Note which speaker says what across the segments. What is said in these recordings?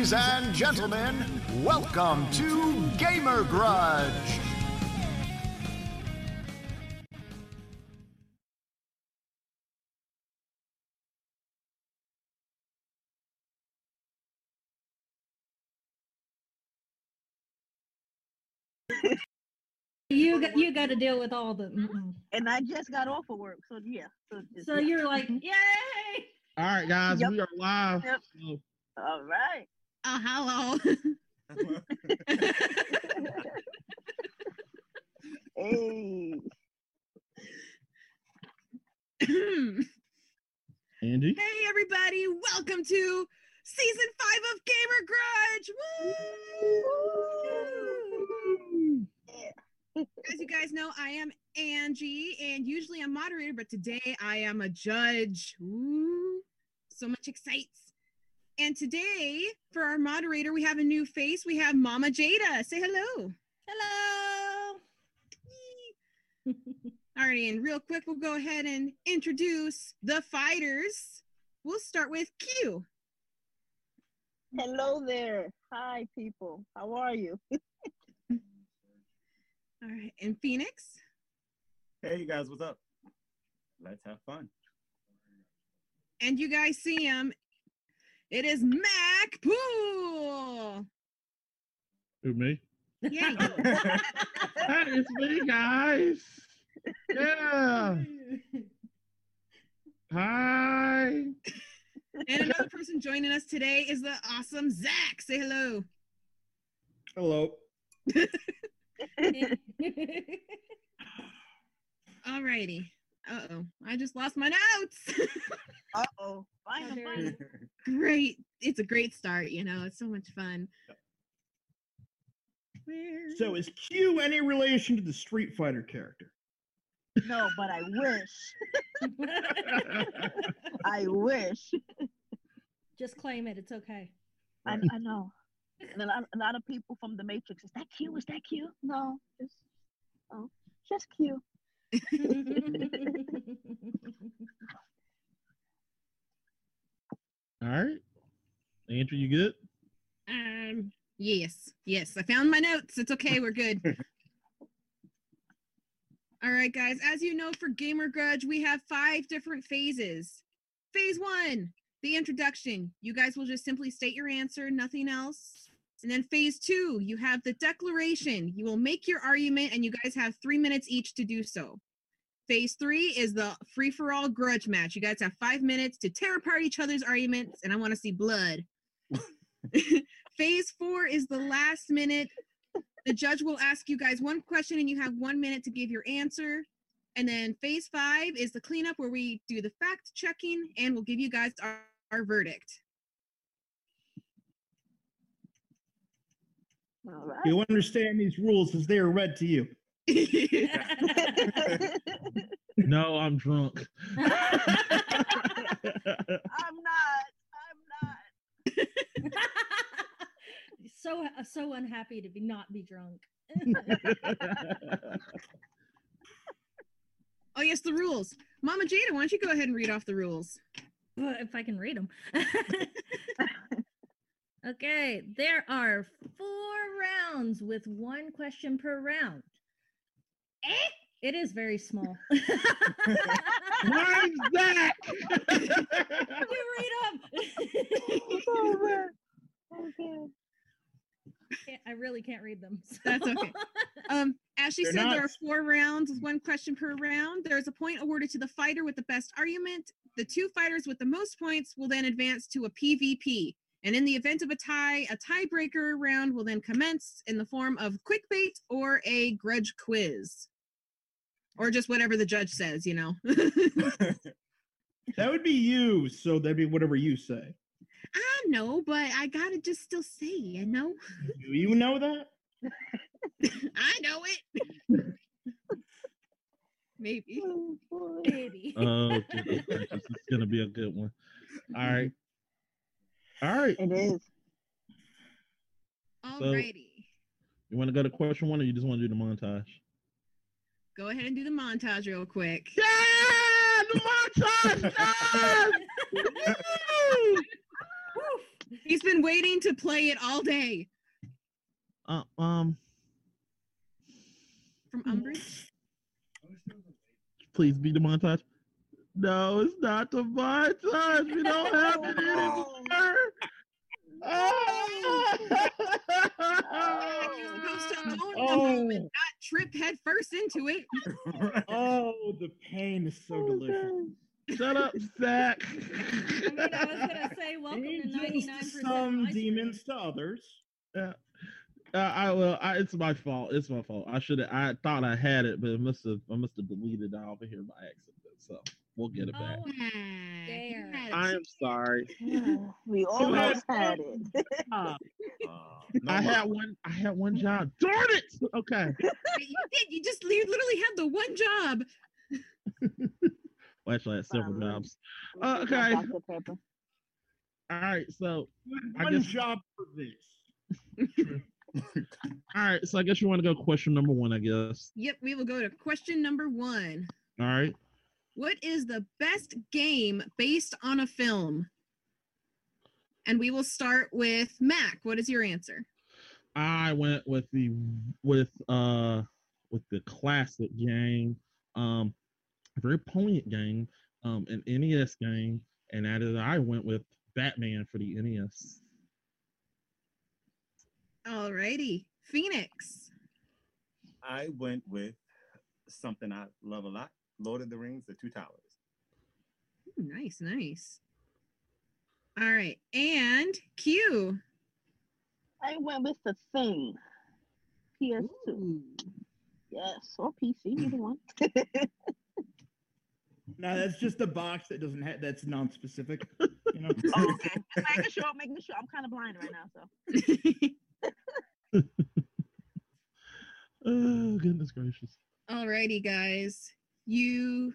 Speaker 1: Ladies and gentlemen, welcome to Gamer Grudge.
Speaker 2: You got you got to deal with all the. mm-mm.
Speaker 3: and I just got off of work, so yeah. So, just-
Speaker 2: So
Speaker 3: yeah.
Speaker 2: you're like, mm-hmm. yay!
Speaker 4: All right, guys,
Speaker 3: Yep.
Speaker 4: we are live.
Speaker 3: Yep.
Speaker 4: So,
Speaker 3: all right.
Speaker 2: Oh, hello.
Speaker 3: Hey,
Speaker 4: Andy,
Speaker 5: Hey everybody, welcome to season five of Gamer Grudge. Woo! As you guys know, I am Angie, and usually I'm moderator, but today I am a judge. Ooh, so much excites. And today, for our moderator, we have a new face. We have Mama Jada. Say hello.
Speaker 2: hello.
Speaker 5: Alrighty, and real quick, we'll go ahead and introduce the fighters. We'll start with Q.
Speaker 3: hello there. Hi, people. How are you?
Speaker 5: All right, and Phoenix.
Speaker 6: Hey, you guys, what's up? Let's have fun.
Speaker 5: and you guys see him. It is Mac Pool.
Speaker 4: who me?
Speaker 5: Yeah.
Speaker 4: That is me, guys. Yeah. Hi.
Speaker 5: and another person joining us today is the awesome Zach. Say hello.
Speaker 6: Hello.
Speaker 5: Alrighty. Uh oh, I just lost my notes.
Speaker 3: Uh oh. Find them,
Speaker 2: there
Speaker 3: find
Speaker 2: it
Speaker 3: them.
Speaker 5: Great. It's a great start, you know, it's so much fun. Where-
Speaker 4: So, is Q any relation to the Street Fighter character?
Speaker 3: No, but I wish. I wish.
Speaker 2: Just claim it. It's okay.
Speaker 3: I, I know. And a lot, a lot of people from the Matrix. Is that Q? Is that Q? No, just oh, just Q.
Speaker 4: All right. Andrew, you good?
Speaker 5: Um. Yes. Yes. I found my notes. It's okay. We're good. All right, guys. As you know, for Gamer Grudge, we have five different phases. Phase one, the introduction. You guys will just simply state your answer, nothing else. And then phase two, you have the declaration. You will make your argument, and you guys have three minutes each to do so. Phase three is the free for all grudge match. You guys have five minutes to tear apart each other's arguments, and I want to see blood. Phase four is the last minute. The judge will ask you guys one question and you have one minute to give your answer. And then phase five is the cleanup where we do the fact checking and we'll give you guys our, our verdict.
Speaker 3: All right.
Speaker 4: You understand these rules as they are read to you. No, I'm drunk.
Speaker 3: I'm not. I'm not.
Speaker 2: so so unhappy to be not be drunk.
Speaker 5: oh, yes, the rules. Mama Jada, why don't you go ahead and read off the rules?
Speaker 2: Well, if I can read them. Okay, there are four rounds with one question per round. Eh? It is very small. you
Speaker 4: Mine's that.
Speaker 2: read them.
Speaker 3: Oh man. Okay.
Speaker 2: Can't- I really can't read them. So.
Speaker 5: That's okay. Um, as she
Speaker 4: They're
Speaker 5: said, there are four rounds with one question per round. There's a point awarded to the fighter with the best argument. The two fighters with the most points will then advance to a PvP. And in the event of a tie, a tiebreaker round will then commence in the form of quick bait or a grudge quiz. Or just whatever the judge says, you know.
Speaker 4: That would be you, so that'd be whatever you say.
Speaker 5: I know, but I gotta just still say, you know.
Speaker 4: Do you know that?
Speaker 5: I know it. Maybe.
Speaker 3: Oh, boy.
Speaker 2: Baby.
Speaker 4: Oh, goodness gracious, this is gonna be a good one. All right. All right.
Speaker 3: It is.
Speaker 5: Alrighty.
Speaker 4: You want to go to question one, or you just want to do the montage?
Speaker 5: Go ahead and do the montage real quick.
Speaker 4: Yeah, the montage. done!
Speaker 5: He's been waiting to play it all day.
Speaker 4: Uh, um,
Speaker 5: From Umbridge.
Speaker 4: please be the montage. No, it's not the montage. We don't have it anymore.
Speaker 5: You're supposed to own the
Speaker 7: Oh.
Speaker 5: moment, not trip head first into it.
Speaker 7: Oh, the pain is so delicious.
Speaker 4: Shut up, Zach.
Speaker 2: I mean, I was gonna say welcome to
Speaker 7: Angels
Speaker 2: ninety
Speaker 7: to
Speaker 2: nine percent.
Speaker 7: some, demons to others.
Speaker 4: Uh, I will. I, it's my fault. It's my fault. I should have. I thought I had it, but it must have. I must have deleted it off of here by accident. So we'll get it back.
Speaker 2: Oh, There.
Speaker 4: I am sorry.
Speaker 3: we almost had it.
Speaker 6: Uh, no
Speaker 4: I had one. I had one job. Darn it. Okay.
Speaker 5: you did. You just you literally had the one job.
Speaker 4: Well, actually, I had several
Speaker 3: Fine.
Speaker 4: jobs.
Speaker 3: My
Speaker 4: okay. All right. So, I
Speaker 7: One
Speaker 4: guess-
Speaker 7: job for this.
Speaker 4: all right. So I guess you want to go question number one. I guess.
Speaker 5: Yep, we will go to question number one.
Speaker 4: All right.
Speaker 5: What is the best game based on a film? And we will start with Mac. What is your answer?
Speaker 4: I went with the with uh with the classic game, um, very poignant game, um, an NES game, and that is I went with Batman for the NES.
Speaker 5: Alrighty, Phoenix.
Speaker 6: I went with something I love a lot Lord of the Rings, The Two Towers.
Speaker 5: Ooh, nice, nice. All right, and Q.
Speaker 3: I went with the thing. PS2.
Speaker 5: Ooh.
Speaker 3: Yes, or PC, either one.
Speaker 7: No, that's just a box that doesn't have that's non-specific. You know.
Speaker 3: oh, okay. Just making sure, making sure. I'm kind of blind right now, so.
Speaker 4: Oh goodness gracious!
Speaker 5: Alrighty, guys. You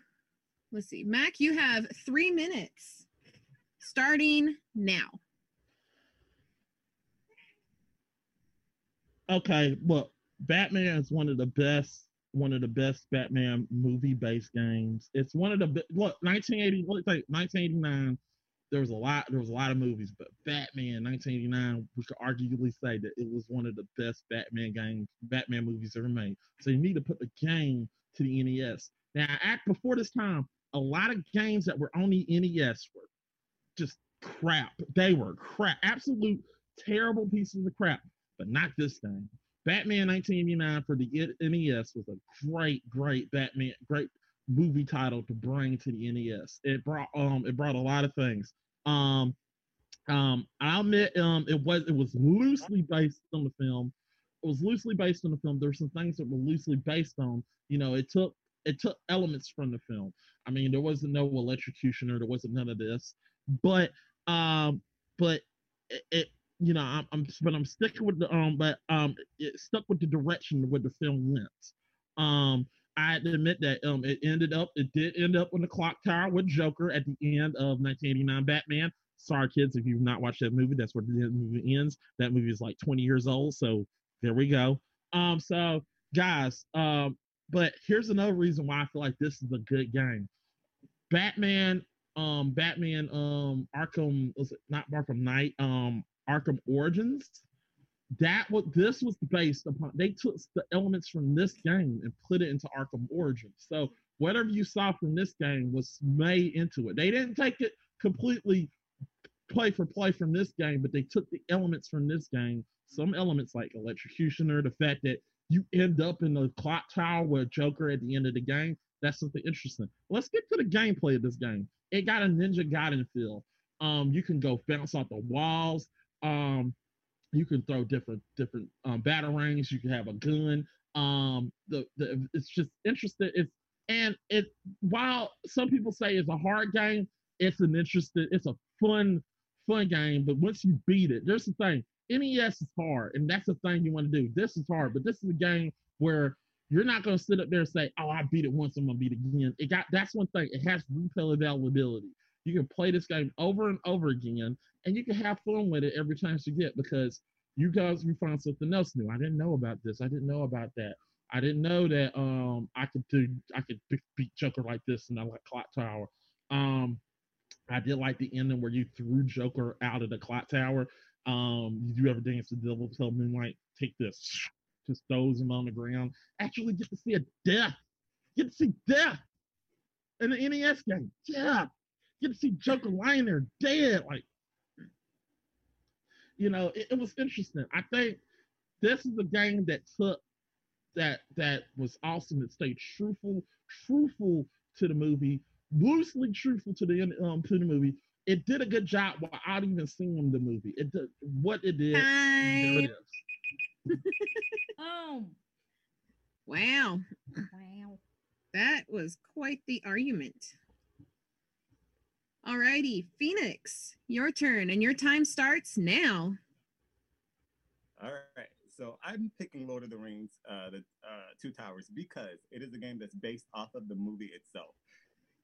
Speaker 5: let's see. Mac, you have three minutes starting now.
Speaker 4: Okay, well, Batman is one of the best, one of the best Batman movie-based games. It's one of the be- look 1980, let's say 1989. There was a lot, there was a lot of movies, but Batman 1989, we could arguably say that it was one of the best Batman games, Batman movies ever made. So you need to put the game to the NES. Now, act before this time, a lot of games that were on the NES were just crap. They were crap, absolute terrible pieces of crap but not this thing. Batman 1989 for the NES was a great, great Batman, great movie title to bring to the NES. It brought um it brought a lot of things. Um um I'll admit um it was it was loosely based on the film. It was loosely based on the film. There were some things that were loosely based on. You know, it took it took elements from the film. I mean, there wasn't no electrocutioner, there wasn't none of this. But um but it, it you know, I'm, I'm but I'm sticking with the um, but um, it stuck with the direction where the film went. Um, I had to admit that um, it ended up, it did end up on the clock tower with Joker at the end of 1989 Batman. Sorry, kids, if you've not watched that movie, that's where the movie ends. That movie is like 20 years old, so there we go. Um, so guys, um, but here's another reason why I feel like this is a good game. Batman, um, Batman, um, Arkham was it not Arkham Knight, um, Arkham Origins. That what this was based upon. They took the elements from this game and put it into Arkham Origins. So whatever you saw from this game was made into it. They didn't take it completely play for play from this game, but they took the elements from this game. Some elements like electrocutioner, the fact that you end up in the clock tower with Joker at the end of the game. That's something interesting. Let's get to the gameplay of this game. It got a Ninja Gaiden feel. Um, you can go bounce off the walls. Um, you can throw different different um, batarangs. You can have a gun. Um, the, the it's just interesting. It's and it while some people say it's a hard game, it's an interesting. It's a fun fun game. But once you beat it, there's the thing. NES is hard, and that's the thing you want to do. This is hard, but this is a game where you're not going to sit up there and say, "Oh, I beat it once, I'm going to beat it again." It got that's one thing. It has replay availability. You can play this game over and over again, and you can have fun with it every chance you get because you guys you find something else new. I didn't know about this. I didn't know about that. I didn't know that um I could do I could be- beat Joker like this and I like Clock Tower. Um I did like the ending where you threw Joker out of the clock tower. Um, you do ever dance the devil tell Moonlight, take this, just throws him on the ground. Actually get to see a death. Get to see death in the NES game. Yeah. Get to see Joker lying there dead. Like, you know, it, it was interesting. I think this is a game that took that that was awesome. It stayed truthful, truthful to the movie, loosely truthful to the um to the movie. It did a good job without even seeing the movie. It did what it did. there it is.
Speaker 2: Oh,
Speaker 5: Wow.
Speaker 2: wow.
Speaker 5: That was quite the argument. Alrighty, Phoenix, your turn, and your time starts now.
Speaker 6: All right. So I'm picking Lord of the Rings, uh, the uh, Two Towers, because it is a game that's based off of the movie itself.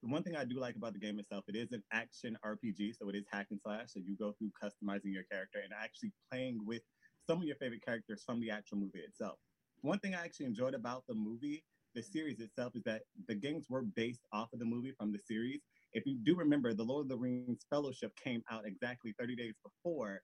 Speaker 6: The one thing I do like about the game itself, it is an action RPG, so it is hack and slash. So you go through customizing your character and actually playing with some of your favorite characters from the actual movie itself. One thing I actually enjoyed about the movie, the series itself, is that the games were based off of the movie from the series. If you do remember, the Lord of the Rings Fellowship came out exactly 30 days before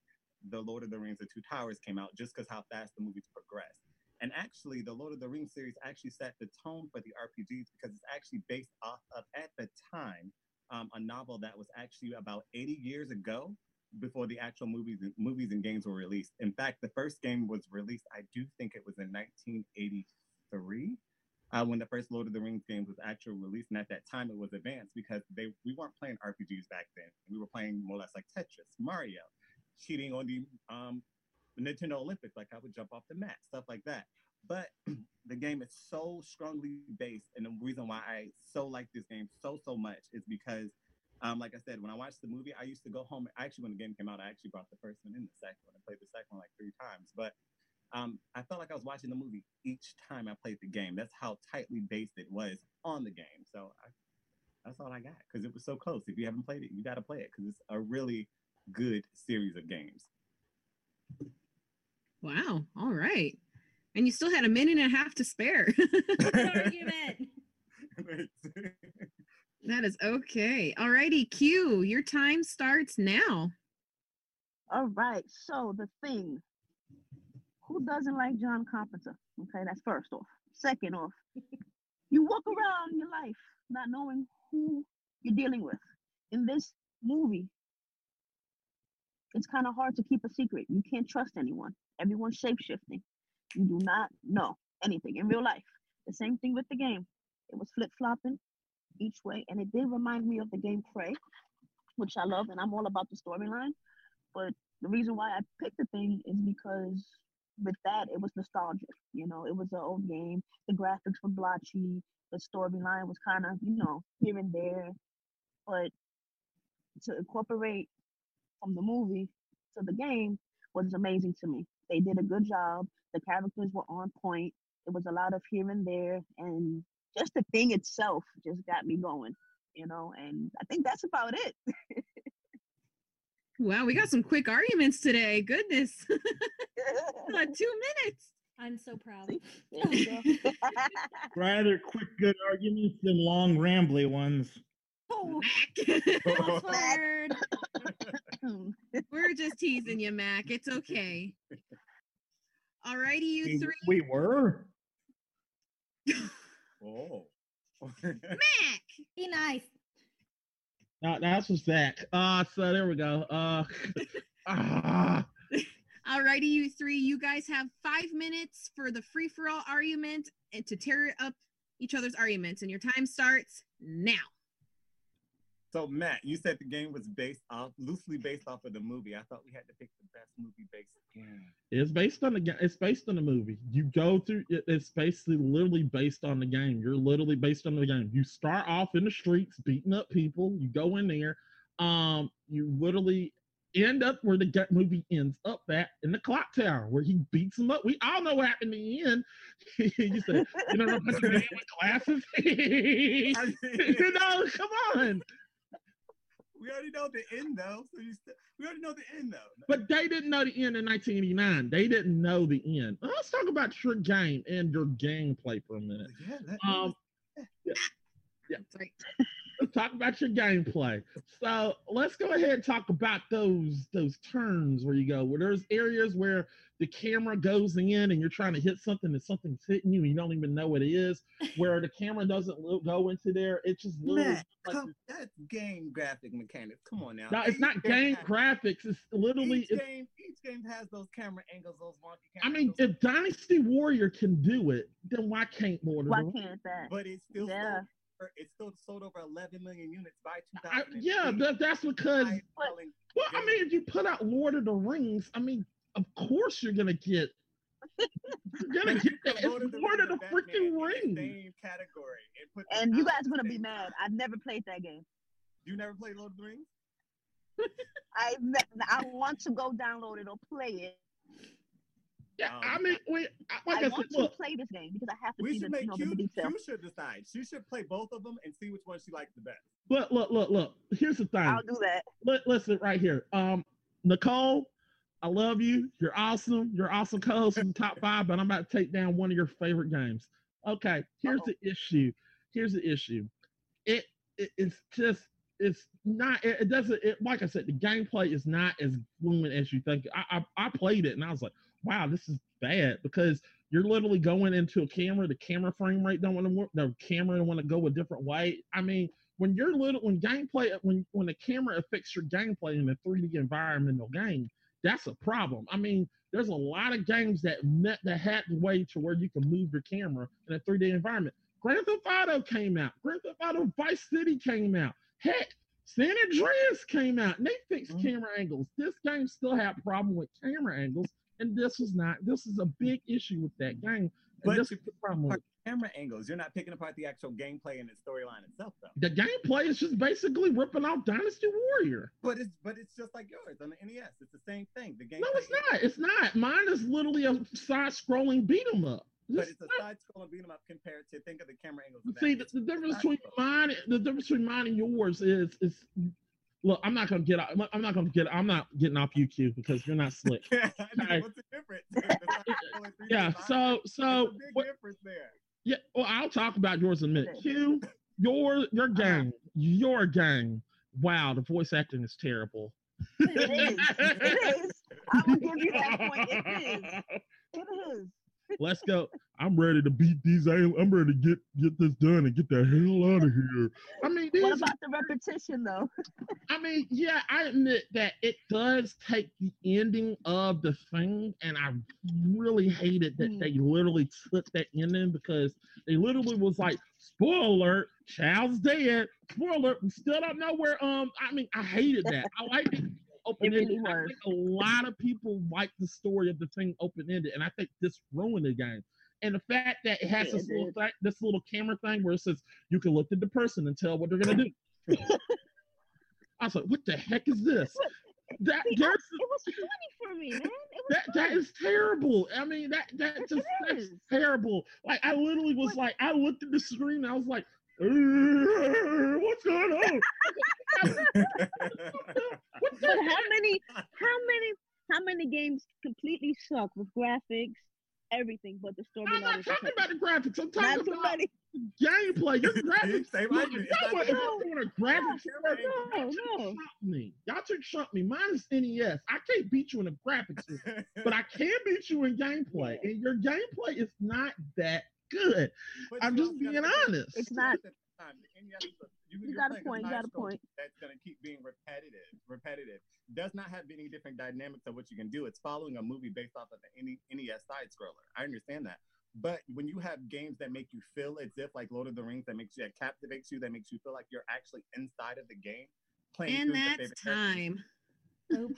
Speaker 6: the Lord of the Rings: The Two Towers came out, just because how fast the movies progressed. And actually, the Lord of the Rings series actually set the tone for the RPGs because it's actually based off of, at the time, um, a novel that was actually about 80 years ago before the actual movies and movies and games were released. In fact, the first game was released, I do think it was in 1983. Uh, when the first Lord of the Rings game was actually released, and at that time it was advanced because they we weren't playing RPGs back then. We were playing more or less like Tetris, Mario, cheating on the um, Nintendo Olympics, like I would jump off the mat, stuff like that. But the game is so strongly based, and the reason why I so like this game so so much is because, um, like I said, when I watched the movie, I used to go home. Actually, when the game came out, I actually brought the first one in the second one and played the second one like three times. But um, I felt like I was watching the movie each time I played the game. That's how tightly based it was on the game. So I, that's all I got because it was so close. If you haven't played it, you got to play it because it's a really good series of games.
Speaker 5: Wow. All right. And you still had a minute and a half to spare.
Speaker 2: Argument.
Speaker 5: that is okay. All righty, Q, your time starts now.
Speaker 3: All right. So the thing. Who doesn't like John Carpenter? Okay, that's first off. Second off, you walk around your life not knowing who you're dealing with. In this movie, it's kind of hard to keep a secret. You can't trust anyone. Everyone's shape shifting. You do not know anything in real life. The same thing with the game. It was flip flopping each way, and it did remind me of the game Prey, which I love, and I'm all about the storyline. But the reason why I picked the thing is because with that it was nostalgic. You know, it was an old game. The graphics were blotchy. The storyline was kind of, you know, here and there. But to incorporate from the movie to the game was amazing to me. They did a good job. The characters were on point. It was a lot of here and there, and just the thing itself just got me going. You know, and I think that's about it.
Speaker 5: Wow, we got some quick arguments today. Goodness. About two minutes.
Speaker 2: I'm so proud.
Speaker 3: There you go.
Speaker 7: Rather quick, good arguments than long, rambly ones.
Speaker 2: Oh,
Speaker 5: Mac. We're just teasing you, Mac. It's okay. All righty, you
Speaker 7: We,
Speaker 5: three.
Speaker 7: we were.
Speaker 6: oh.
Speaker 5: Mac.
Speaker 2: Be nice.
Speaker 4: Uh, that's for Zach. Uh, so there we go. Uh, ah,
Speaker 5: Alrighty, you three. You guys have five minutes for the free for all argument and to tear up each other's arguments, and your time starts now.
Speaker 6: So Matt, you said the game was based off loosely based off of the movie. I thought we had to pick the best movie based game.
Speaker 4: it's based on the game. It's based on the movie. You go through. It's basically literally based on the game. You're literally based on the game. You start off in the streets beating up people. You go in there. Um, you literally end up where the movie ends up at in the clock tower where he beats them up. We all know what happened in the end. you said, you know, a bunch of men with glasses. you know, come on.
Speaker 6: We already know the end though. So you st- we already know the end though.
Speaker 4: But they didn't know the end in 1989. They didn't know the end. Let's talk about your game and your gameplay for a minute.
Speaker 6: yeah, that
Speaker 4: Um,
Speaker 5: That's right.
Speaker 4: let's talk about your gameplay. So let's go ahead and talk about those those turns where you go where there's areas where the camera goes in and you're trying to hit something and something's hitting you and you don't even know what it is. Where the camera doesn't lo- go into there, it just literally
Speaker 6: Matt,
Speaker 4: like
Speaker 6: come, that's game graphic mechanics. Come on now.
Speaker 4: no, it's
Speaker 6: Each
Speaker 4: not game
Speaker 6: has-
Speaker 4: graphics. It's literally.
Speaker 6: Each
Speaker 4: It's,
Speaker 6: game, each game has those camera angles, those wonky
Speaker 4: I mean,
Speaker 6: angles,
Speaker 4: if Dynasty Warrior can do it, then why can't Lord of
Speaker 3: Why
Speaker 4: the Rings?
Speaker 3: can't that?
Speaker 6: but it's still
Speaker 3: Yeah.
Speaker 6: Sold, over- it's still sold over 11 million units by 2000.
Speaker 4: yeah, that, that's because.
Speaker 6: Highest selling
Speaker 4: Well, I mean, if you put out Lord of the Rings, I mean, of course you're gonna get. You're gonna get that. It's
Speaker 6: Lord of the
Speaker 4: Lord of the freaking
Speaker 6: in the
Speaker 4: Rings.
Speaker 6: Same category. And,
Speaker 3: And you guys
Speaker 6: at the
Speaker 3: gonna be mad. I've never played that game.
Speaker 6: You never played Lord of the Rings?
Speaker 3: I I want to go download it or play it.
Speaker 4: Yeah,
Speaker 6: Um,
Speaker 4: I mean, wait, I- like
Speaker 3: I,
Speaker 4: I, said,
Speaker 3: want to
Speaker 4: look,
Speaker 3: play this game because I have to
Speaker 6: We
Speaker 3: see the,
Speaker 6: should make
Speaker 3: you know,
Speaker 6: Q,
Speaker 3: the detail.
Speaker 6: Q should decide. She should play both of them and see which one she likes the best.
Speaker 4: look, look, look, look. Here's the thing.
Speaker 3: I'll do that.
Speaker 4: Li- listen, right here. Um, Nicole, I love you. You're awesome. You're awesome co-host in the top five, but I'm about to take down one of your favorite games. Okay, here's
Speaker 3: Uh-oh.
Speaker 4: the issue. Here's the issue. It, it it's just it's not. It, it doesn't. It, like I said, the gameplay is not as fluent as you think. I, I I played it and I was like, wow, this is bad because you're literally going into a camera. The camera frame rate don't want to work. The camera don't want to go a different way. I mean, when you're little, when gameplay, when when the camera affects your gameplay in a 3D environmental game, that's a problem. I mean, there's a lot of games that met that had the way to where you can move your camera in a 3D environment. Grand Theft Auto came out. Grand Theft Auto Vice City came out. Heck, San Andreas came out. And they fixed
Speaker 6: Mhm.
Speaker 4: camera angles. This game still had problem with camera angles, and this is not. This is a big issue with that game. And
Speaker 6: But
Speaker 4: this is the problem. with.
Speaker 6: Camera angles. You're not picking apart the actual gameplay and the storyline itself, though.
Speaker 4: The gameplay is just basically ripping off Dynasty Warrior.
Speaker 6: But it's but it's just like yours on the NES. It's the same thing. The game.
Speaker 4: No, it's not. It's not. Mine is literally a side-scrolling beat 'em up.
Speaker 6: But it's a side scrolling beat 'em up compared to think of the camera angles.
Speaker 4: See, the, the difference between mine, the difference between mine and yours is is. Look, I'm not gonna get. out- I'm not gonna get. I'm not getting off UQ because you're not slick.
Speaker 6: I know,
Speaker 4: Okay.
Speaker 6: What's the difference? The side scrolling 3D
Speaker 4: Yeah. So so
Speaker 6: a big
Speaker 4: what,
Speaker 6: difference there.
Speaker 4: yeah. Well, I'll talk about yours in a minute. Q, your your
Speaker 3: Uh-huh.
Speaker 4: your gang. Wow, the voice acting is terrible.
Speaker 3: It is. It is. I will give you that point. It is. It is.
Speaker 4: Let's go. I'm ready to beat these. I'm ready to get get this done and get the hell out of here. I mean, these.
Speaker 3: What about the repetition though?
Speaker 4: I mean, yeah, I admit that it does take the ending of the thing, and I really hated that
Speaker 3: Mm.
Speaker 4: they literally took that ending because they literally was like, "Spoiler child's dead." Spoiler, we still don't know where. Um, I mean, I hated that. I like it open ended.
Speaker 3: really
Speaker 4: a lot of people like the story of the thing open ended, and I think this ruined the game. And the fact that it has
Speaker 3: Yeah,
Speaker 4: this
Speaker 3: it
Speaker 4: little thing, this little camera thing where it says you can look at the person and tell what they're gonna do. I was like, what the heck is this? That
Speaker 3: See, I- it was funny for me, man.
Speaker 4: That that
Speaker 3: funny.
Speaker 4: terrible. I mean, that that
Speaker 3: It
Speaker 4: just that's terrible. Like I literally was like, I looked at the screen, I was like, "Uh, what's going on? What
Speaker 3: But
Speaker 4: the
Speaker 3: how many, how many, how many games completely suck with graphics, everything, but the
Speaker 4: story.
Speaker 3: I'm
Speaker 4: not talking about the graphics. I'm talking
Speaker 3: too
Speaker 4: about gameplay. Your graphics.
Speaker 6: Same
Speaker 4: Look, if y'all want- if y'all want a graphics
Speaker 6: no,
Speaker 4: work,
Speaker 3: no, no.
Speaker 4: trump me. Y'all should trump me. Mine is NES. I can't beat you in the graphics, but I can beat you in gameplay. And your gameplay is not that good.
Speaker 6: But
Speaker 4: I'm just being
Speaker 6: gotta
Speaker 4: honest.
Speaker 3: It's
Speaker 6: you
Speaker 3: not.
Speaker 6: have to- time, the NES is a- you,
Speaker 3: You got a point, you got a point.
Speaker 6: That's gonna keep being repetitive. Repetitive does not have any different dynamics of what you can do. It's following a movie based off of the NES side scroller. I understand that. But when you have games that make you feel as if like Lord of the Rings that makes you that captivates you, that makes you feel like you're actually inside of the game, playing
Speaker 5: And
Speaker 6: through your
Speaker 5: that's
Speaker 6: favorite
Speaker 5: time.
Speaker 2: Nope.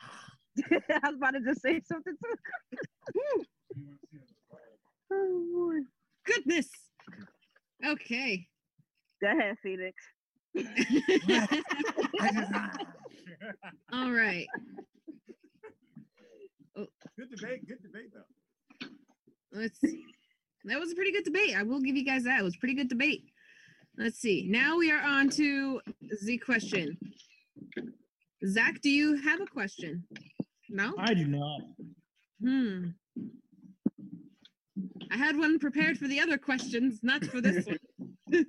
Speaker 3: I was about to just say something too. oh boy.
Speaker 5: Goodness. Okay.
Speaker 3: Go ahead, Felix.
Speaker 6: characters. I just-
Speaker 5: All right.
Speaker 6: good debate. Good debate though.
Speaker 5: Let's see. That was a pretty good debate. I will give you guys that. It was a pretty good debate. Let's see. Now we are on to the question. Zach, do you have a question? No?
Speaker 7: I do not.
Speaker 5: Hmm. I had one prepared for the other questions, not for this one.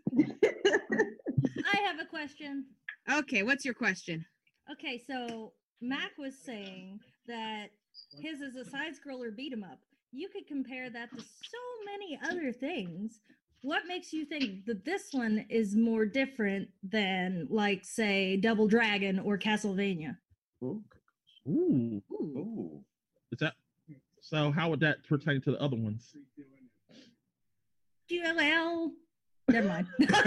Speaker 2: I have a question.
Speaker 5: Okay, what's your question?
Speaker 2: Okay, so Mac was saying that his is a side scroller beat 'em up. You could compare that to so many other things. What makes you think that this one is more different than, like, say, Double Dragon or Castlevania?
Speaker 6: Ooh.
Speaker 4: Ooh.
Speaker 6: Ooh.
Speaker 4: Is that so? How would that pertain to the other ones?
Speaker 2: GLL. Never mind.
Speaker 7: Face-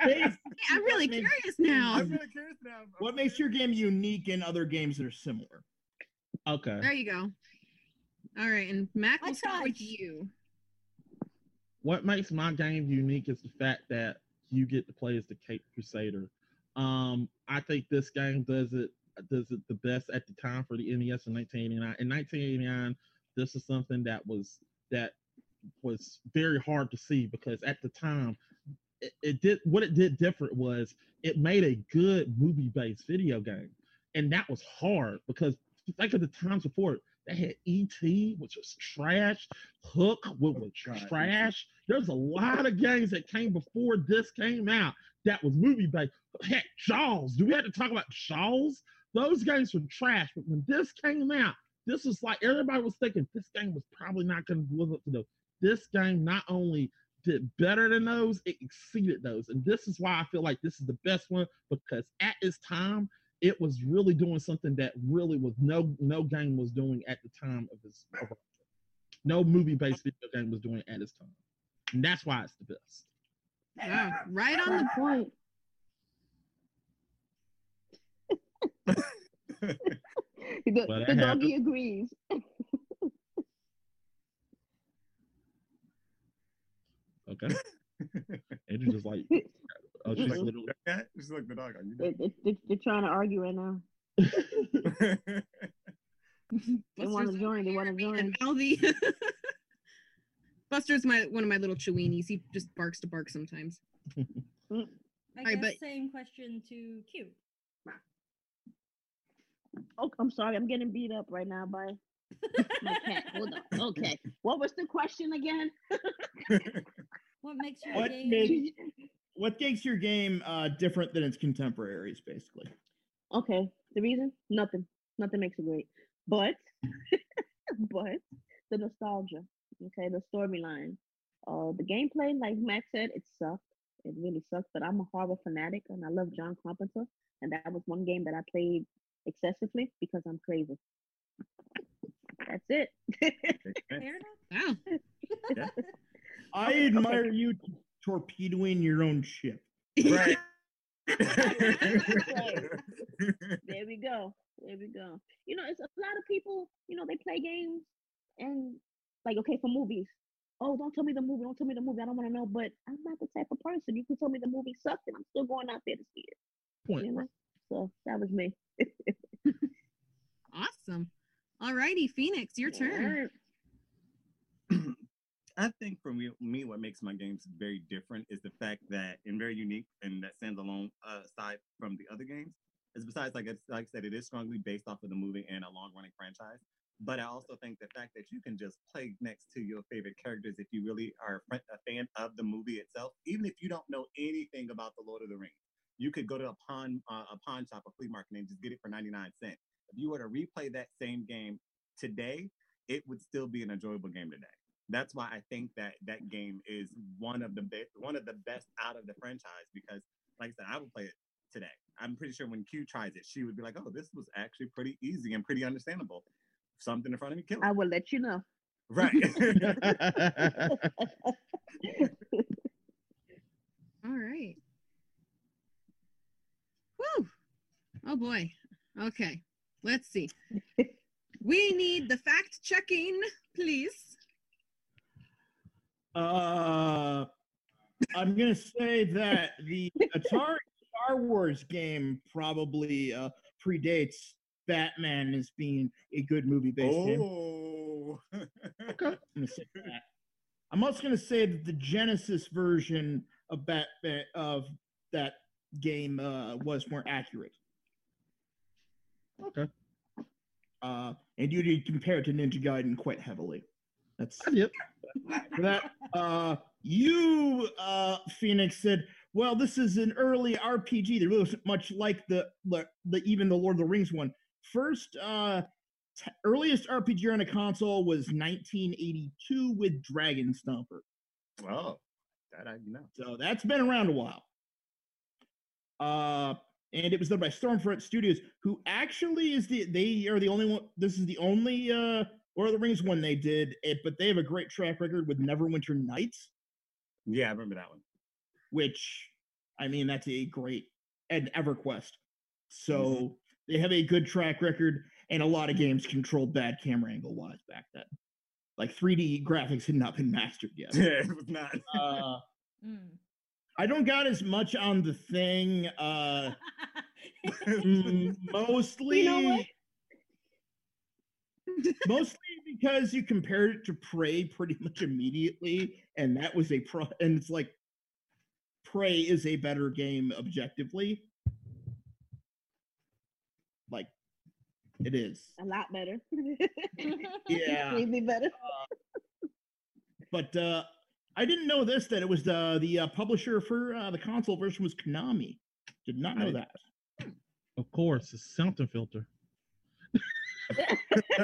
Speaker 5: Hey, I'm really
Speaker 7: makes-
Speaker 5: curious now.
Speaker 6: I'm really curious now.
Speaker 7: What makes your game unique in other games that are similar?
Speaker 4: Okay.
Speaker 5: There you go. All right, and Mac,
Speaker 2: I
Speaker 5: we'll start with you.
Speaker 4: What makes my game unique is the fact that you get to play as the Cape Crusader. Um, I think this game does it does it the best at the time for the NES in 1989. In 1989, this is something that was that was very hard to see because at the time it, it did what it did different was it made a good movie based video game. And that was hard because think of the times before they had et which was trash hook which oh, was
Speaker 6: Trash.
Speaker 4: trash. There's a lot of games that came before this came out that was movie based heck jaws. Do we have to talk about jaws those games were trash but when this came out this was like everybody was thinking this game was probably not going to live up to those this game not only did better than those, it exceeded those. And this is why I feel like this is the best one because at its time, it was really doing something that really was no no game was doing at the time of its no movie based video game was doing at its time. And that's why it's the best.
Speaker 5: Wow, right on the
Speaker 3: point. The,
Speaker 4: Well,
Speaker 3: the
Speaker 4: that
Speaker 3: doggy agrees.
Speaker 4: Okay. Andrew just like oh she's
Speaker 3: Mhm.
Speaker 4: literally
Speaker 6: Yeah, just like the dog. Are you
Speaker 3: They, they, they, they're trying to argue right now. They want to join. They want to join.
Speaker 5: and Mouthy. Buster's my one of my little chiweenies. He just barks to bark sometimes.
Speaker 2: I
Speaker 5: Alright,
Speaker 2: guess
Speaker 5: but-
Speaker 2: same question to Q.
Speaker 3: Oh, I'm sorry. I'm getting beat up right now by my cat. Hold on. Okay. What was the question again?
Speaker 2: What makes your
Speaker 7: What
Speaker 2: game?
Speaker 7: made- What makes your game uh, different than its contemporaries, basically?
Speaker 3: Okay. The reason? Nothing. Nothing makes it great. But, but the nostalgia. Okay. The storyline. Uh, the gameplay, like Max said, it sucked. It really sucked. But I'm a horror fanatic, and I love John Carpenter. And that was one game that I played excessively because I'm crazy. That's it.
Speaker 2: Fair enough.
Speaker 5: Wow.
Speaker 7: I admire you t- torpedoing your own ship.
Speaker 6: right.
Speaker 3: there we go. There we go. You know, it's a lot of people, you know, they play games and like, okay, for movies. Oh, don't tell me the movie. Don't tell me the movie. I don't want to know. But I'm not the type of person. You can tell me the movie sucked and I'm still going out there to see it.
Speaker 4: point.
Speaker 3: You know? So that was me.
Speaker 5: Awesome. All righty, Phoenix, your turn.
Speaker 6: I think for me, me, what makes my games very different is the fact that and very unique and that stands alone uh, aside from the other games is besides like it's, like I said, it is strongly based off of the movie and a long running franchise. But I also think the fact that you can just play next to your favorite characters if you really are a fan of the movie itself, even if you don't know anything about the Lord of the Rings, you could go to a pawn uh, a pawn shop, a flea market, and just get it for ninety nine cents. If you were to replay that same game today, it would still be an enjoyable game today. That's why I think that that game is one of the best, one of the best out of the franchise. Because, like I said, I would play it today. I'm pretty sure when Q tries it, she would be like, "Oh, this was actually pretty easy and pretty understandable." Something in front of me, kill it.
Speaker 3: I will let you know.
Speaker 6: Right.
Speaker 5: All right. Woo. Oh boy. Okay. Let's see. we need the fact checking, please.
Speaker 7: Uh, I'm gonna say that the Atari Star Wars game probably uh, predates Batman as being a good movie-based game.
Speaker 6: oh.
Speaker 7: I'm gonna say that. I'm also gonna say that the Genesis version of Batman of that game uh, was more accurate.
Speaker 4: Okay.
Speaker 7: Uh, and you did compare it to Ninja Gaiden quite heavily. That's
Speaker 4: I did.
Speaker 7: for that. Uh, you, uh, Phoenix said, well, this is an early RPG. There wasn't much like the, the the even the Lord of the Rings one. First, uh, t- earliest RPG on a console was 1982 with Dragon Stomper.
Speaker 6: Oh, that I know.
Speaker 7: So that's been around a while. Uh, and it was done by Stormfront Studios, who actually is the they are the only one. This is the only uh Lord of the Rings one they did, it, but they have a great track record with Neverwinter Nights,
Speaker 6: Yeah, I remember that one.
Speaker 7: which I mean that's a great and EverQuest. So they have a good track record, and a lot of games controlled bad camera angle wise back then. Like 3D graphics had not been mastered yet.
Speaker 6: Yeah, it was not.
Speaker 7: uh,
Speaker 2: Mm.
Speaker 7: I don't got as much on the thing. Uh, mostly,
Speaker 3: what?
Speaker 7: mostly because you compared it to Prey pretty much immediately, and that was a pro. And it's like, Prey is a better game objectively. Like, it is.
Speaker 3: A lot better.
Speaker 7: Yeah.
Speaker 3: Maybe better.
Speaker 7: But uh, I didn't know this that it was the the uh, publisher for uh, the console version was Konami. Did not know
Speaker 6: Right.
Speaker 7: that.
Speaker 4: Of course, it's something filter.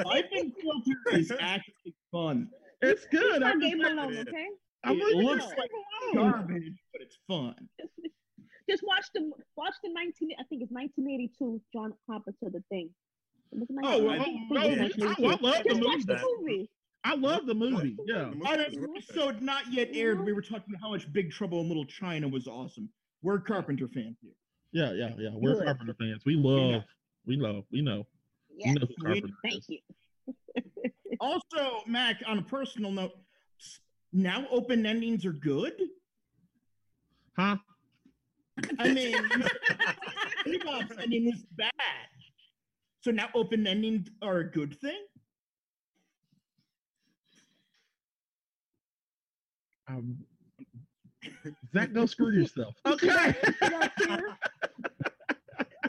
Speaker 7: Typing filter is actually fun.
Speaker 4: It's good. I
Speaker 3: Leave
Speaker 4: just,
Speaker 3: game
Speaker 6: like
Speaker 3: alone,
Speaker 6: it.
Speaker 3: okay?
Speaker 4: I'm
Speaker 7: It
Speaker 4: leaving
Speaker 7: looks
Speaker 4: it
Speaker 7: like
Speaker 4: alone.
Speaker 7: garbage, but it's fun.
Speaker 3: Just watch the watch the nineteen. I think it's nineteen eighty two. John Carpenter the thing. Was
Speaker 7: Oh,
Speaker 6: I-
Speaker 3: 1982? I
Speaker 4: no, I- I love the
Speaker 3: Just watch
Speaker 4: movie.
Speaker 3: the movie.
Speaker 4: I love the movie. Yeah.
Speaker 6: The movie
Speaker 7: I
Speaker 6: was
Speaker 7: don't,
Speaker 6: really
Speaker 7: so not yet aired. We were talking about how much Big Trouble in Little China was awesome. We're Carpenter fans here.
Speaker 4: Yeah, yeah, yeah. We're
Speaker 3: Good.
Speaker 4: Carpenter fans. We love, we love, we know. We know who Carpenter
Speaker 3: Thank
Speaker 4: is.
Speaker 3: you.
Speaker 7: Also, Mac, on a personal note, now open endings are good.
Speaker 4: Huh?
Speaker 7: I mean, Bebop's ending was bad. So now open endings are a good thing?
Speaker 4: Um, Zach, go screw yourself. Okay.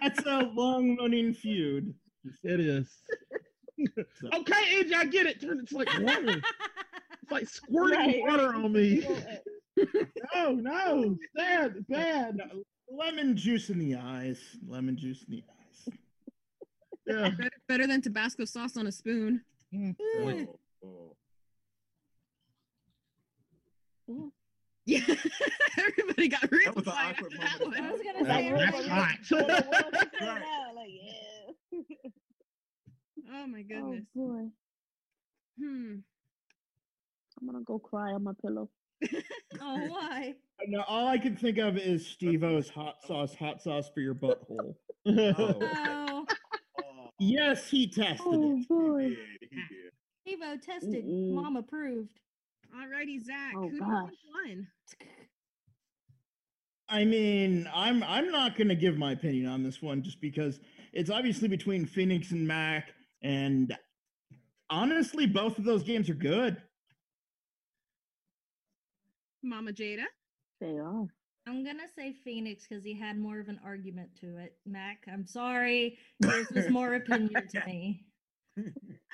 Speaker 7: That's a long running feud.
Speaker 4: it is.
Speaker 7: So-
Speaker 4: Okay, AJ, I get it. Turn it's like water. It's like squirting
Speaker 3: Right.
Speaker 4: water on me. No, no, bad, bad.
Speaker 7: No, lemon juice in the eyes. Lemon juice in the eyes.
Speaker 4: Yeah.
Speaker 5: Better, better than Tabasco sauce on a spoon.
Speaker 6: Oh, oh.
Speaker 5: Yeah, everybody got really
Speaker 6: was an awkward
Speaker 5: after that
Speaker 6: moment.
Speaker 2: I was gonna
Speaker 4: That-
Speaker 2: say
Speaker 4: that's
Speaker 2: everybody-
Speaker 4: hot.
Speaker 3: Oh, the world
Speaker 6: Right.
Speaker 3: now, like, yeah.
Speaker 5: Oh my
Speaker 3: Oh boy,
Speaker 5: Hmm.
Speaker 3: I'm gonna go cry on my pillow.
Speaker 2: Oh, why?
Speaker 7: No, all I can think of is Steve-O's hot sauce, hot sauce for your butthole.
Speaker 6: Oh.
Speaker 2: Oh,
Speaker 6: Oh,
Speaker 7: Yes, he tested
Speaker 3: Oh
Speaker 7: it.
Speaker 6: he
Speaker 3: boy.
Speaker 6: did. He did.
Speaker 2: Evo tested.
Speaker 3: Mm-mm.
Speaker 2: Mom approved.
Speaker 5: Alrighty, Zach.
Speaker 3: Oh,
Speaker 5: who do you
Speaker 3: gosh.
Speaker 5: think won?
Speaker 7: I mean, I'm I'm not gonna give my opinion on this one just because it's obviously between Phoenix and Mac, and honestly, both of those games are good.
Speaker 5: Mama Jada.
Speaker 3: They are.
Speaker 2: I'm gonna say Phoenix because he had more of an argument to it. Mac, I'm sorry. Yours was more opinion to me.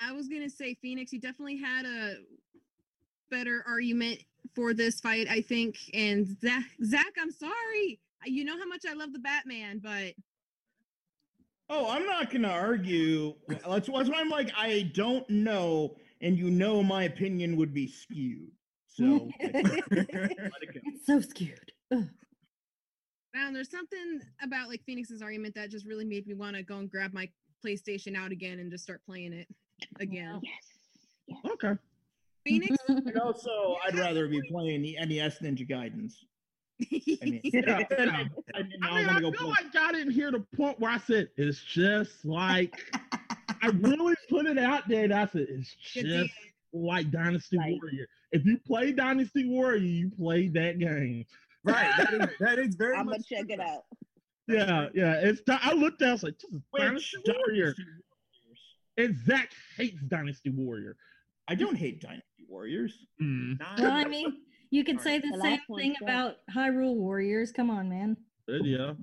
Speaker 5: I was gonna say Phoenix. He definitely had a better argument for this fight, I think. And Zach, Zach, I'm sorry. You know how much I love the Batman, but
Speaker 7: Oh, I'm not gonna argue. That's, that's why I'm like, I don't know, and you know my opinion would be skewed. So let it go.
Speaker 2: it's so skewed. Ugh.
Speaker 5: now there's something about like Phoenix's argument that just really made me want to go and grab my PlayStation out again and just start playing it again.
Speaker 3: Yes.
Speaker 4: Okay.
Speaker 5: Phoenix.
Speaker 7: And also, I'd rather be playing the NES Ninja Gaidens. I mean,
Speaker 4: Yeah.
Speaker 7: and
Speaker 4: yeah.
Speaker 7: I, and now
Speaker 4: I mean,
Speaker 7: I'm
Speaker 4: I
Speaker 7: gonna
Speaker 4: feel
Speaker 7: play.
Speaker 4: like I didn't hear the point where I said it's just like I really put it out there. And I said it's just like Dynasty
Speaker 3: Like-
Speaker 4: Warrior. If you play Dynasty Warrior, you played that game.
Speaker 6: Right. That is, that is very
Speaker 3: I'm gonna check it out.
Speaker 4: Yeah, yeah. It's I looked down, I was like, this is
Speaker 7: Which
Speaker 4: Dynasty Warrior.
Speaker 7: Dynasty Warriors?
Speaker 4: And Zach hates Dynasty Warrior.
Speaker 7: I don't hate Dynasty Warriors.
Speaker 4: Mm.
Speaker 2: Well, I mean, you could say the
Speaker 3: The
Speaker 2: same thing
Speaker 3: good.
Speaker 2: about Hyrule Warriors. Come on, man.
Speaker 4: Yeah.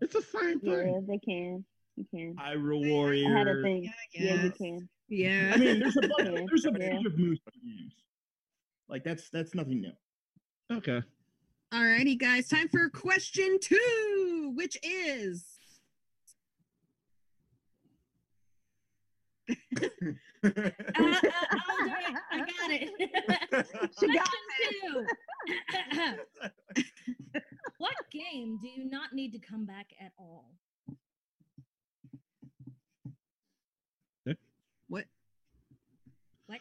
Speaker 4: It's the same
Speaker 3: Yeah,
Speaker 4: thing.
Speaker 3: they can. You can.
Speaker 7: Hyrule
Speaker 3: I
Speaker 7: Warriors.
Speaker 3: had a thing. Yeah, you can.
Speaker 5: Yeah.
Speaker 7: I mean, there's a bunch,
Speaker 3: Yeah,
Speaker 7: there's a
Speaker 3: yeah.
Speaker 7: bunch of Musou games. Like that's that's nothing new.
Speaker 4: Okay.
Speaker 5: Alrighty, guys. Time for question two, which is
Speaker 2: Uh, uh, I'll do it. I got it.
Speaker 3: She got
Speaker 2: Question two. what game do you not need to come back at all?
Speaker 5: what?
Speaker 2: What?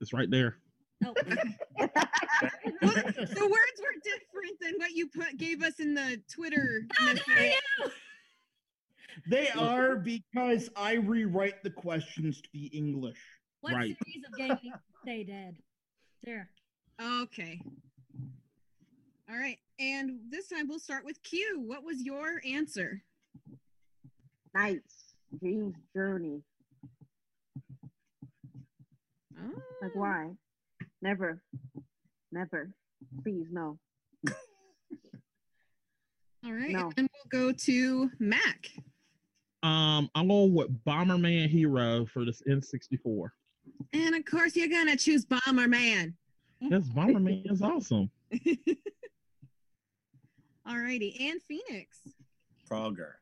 Speaker 4: It's right there.
Speaker 2: Oh,
Speaker 5: Well, the words were different than what you put gave us in the Twitter.
Speaker 2: how
Speaker 5: message.
Speaker 2: dare you?
Speaker 7: They are because I rewrite the questions to be English.
Speaker 2: What
Speaker 4: Right.
Speaker 2: series of games need to stay dead? There.
Speaker 5: Okay. All right. And this time we'll start with Q. What was your answer?
Speaker 3: Nights, James journey.
Speaker 5: Oh.
Speaker 3: Like why? Never, never. Please no.
Speaker 5: All right.
Speaker 3: No.
Speaker 5: And we'll go to Mac.
Speaker 4: Um, I'm going with Bomberman Hero for this N64.
Speaker 5: And of course, you're going to choose Bomberman.
Speaker 4: Yes, Bomberman is awesome.
Speaker 5: All righty. And Phoenix.
Speaker 6: Frogger.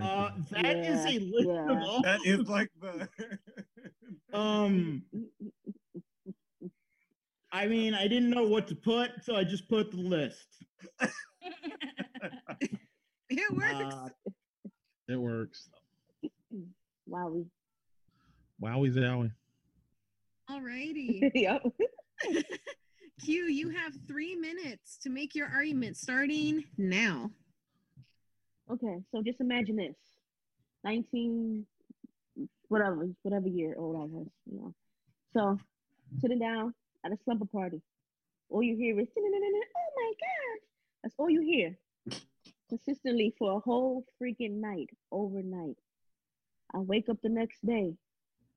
Speaker 7: Uh,
Speaker 4: you.
Speaker 7: that is
Speaker 3: Yeah,
Speaker 7: a list
Speaker 3: yeah.
Speaker 7: of all.
Speaker 6: That is like the.
Speaker 7: Um, I mean, I didn't know what to put, so I just put the list.
Speaker 5: It works.
Speaker 7: Uh,
Speaker 4: It works.
Speaker 3: Wowie.
Speaker 4: Wowie zowie.
Speaker 5: All righty.
Speaker 3: yep.
Speaker 5: Q, you have three minutes to make your argument starting now.
Speaker 3: Okay, so just imagine this. 19 whatever, whatever year old I was, you know. So sitting down at a slumber party. All you hear is oh my gosh. That's all you hear. Consistently for a whole freaking night, overnight. I wake up the next day.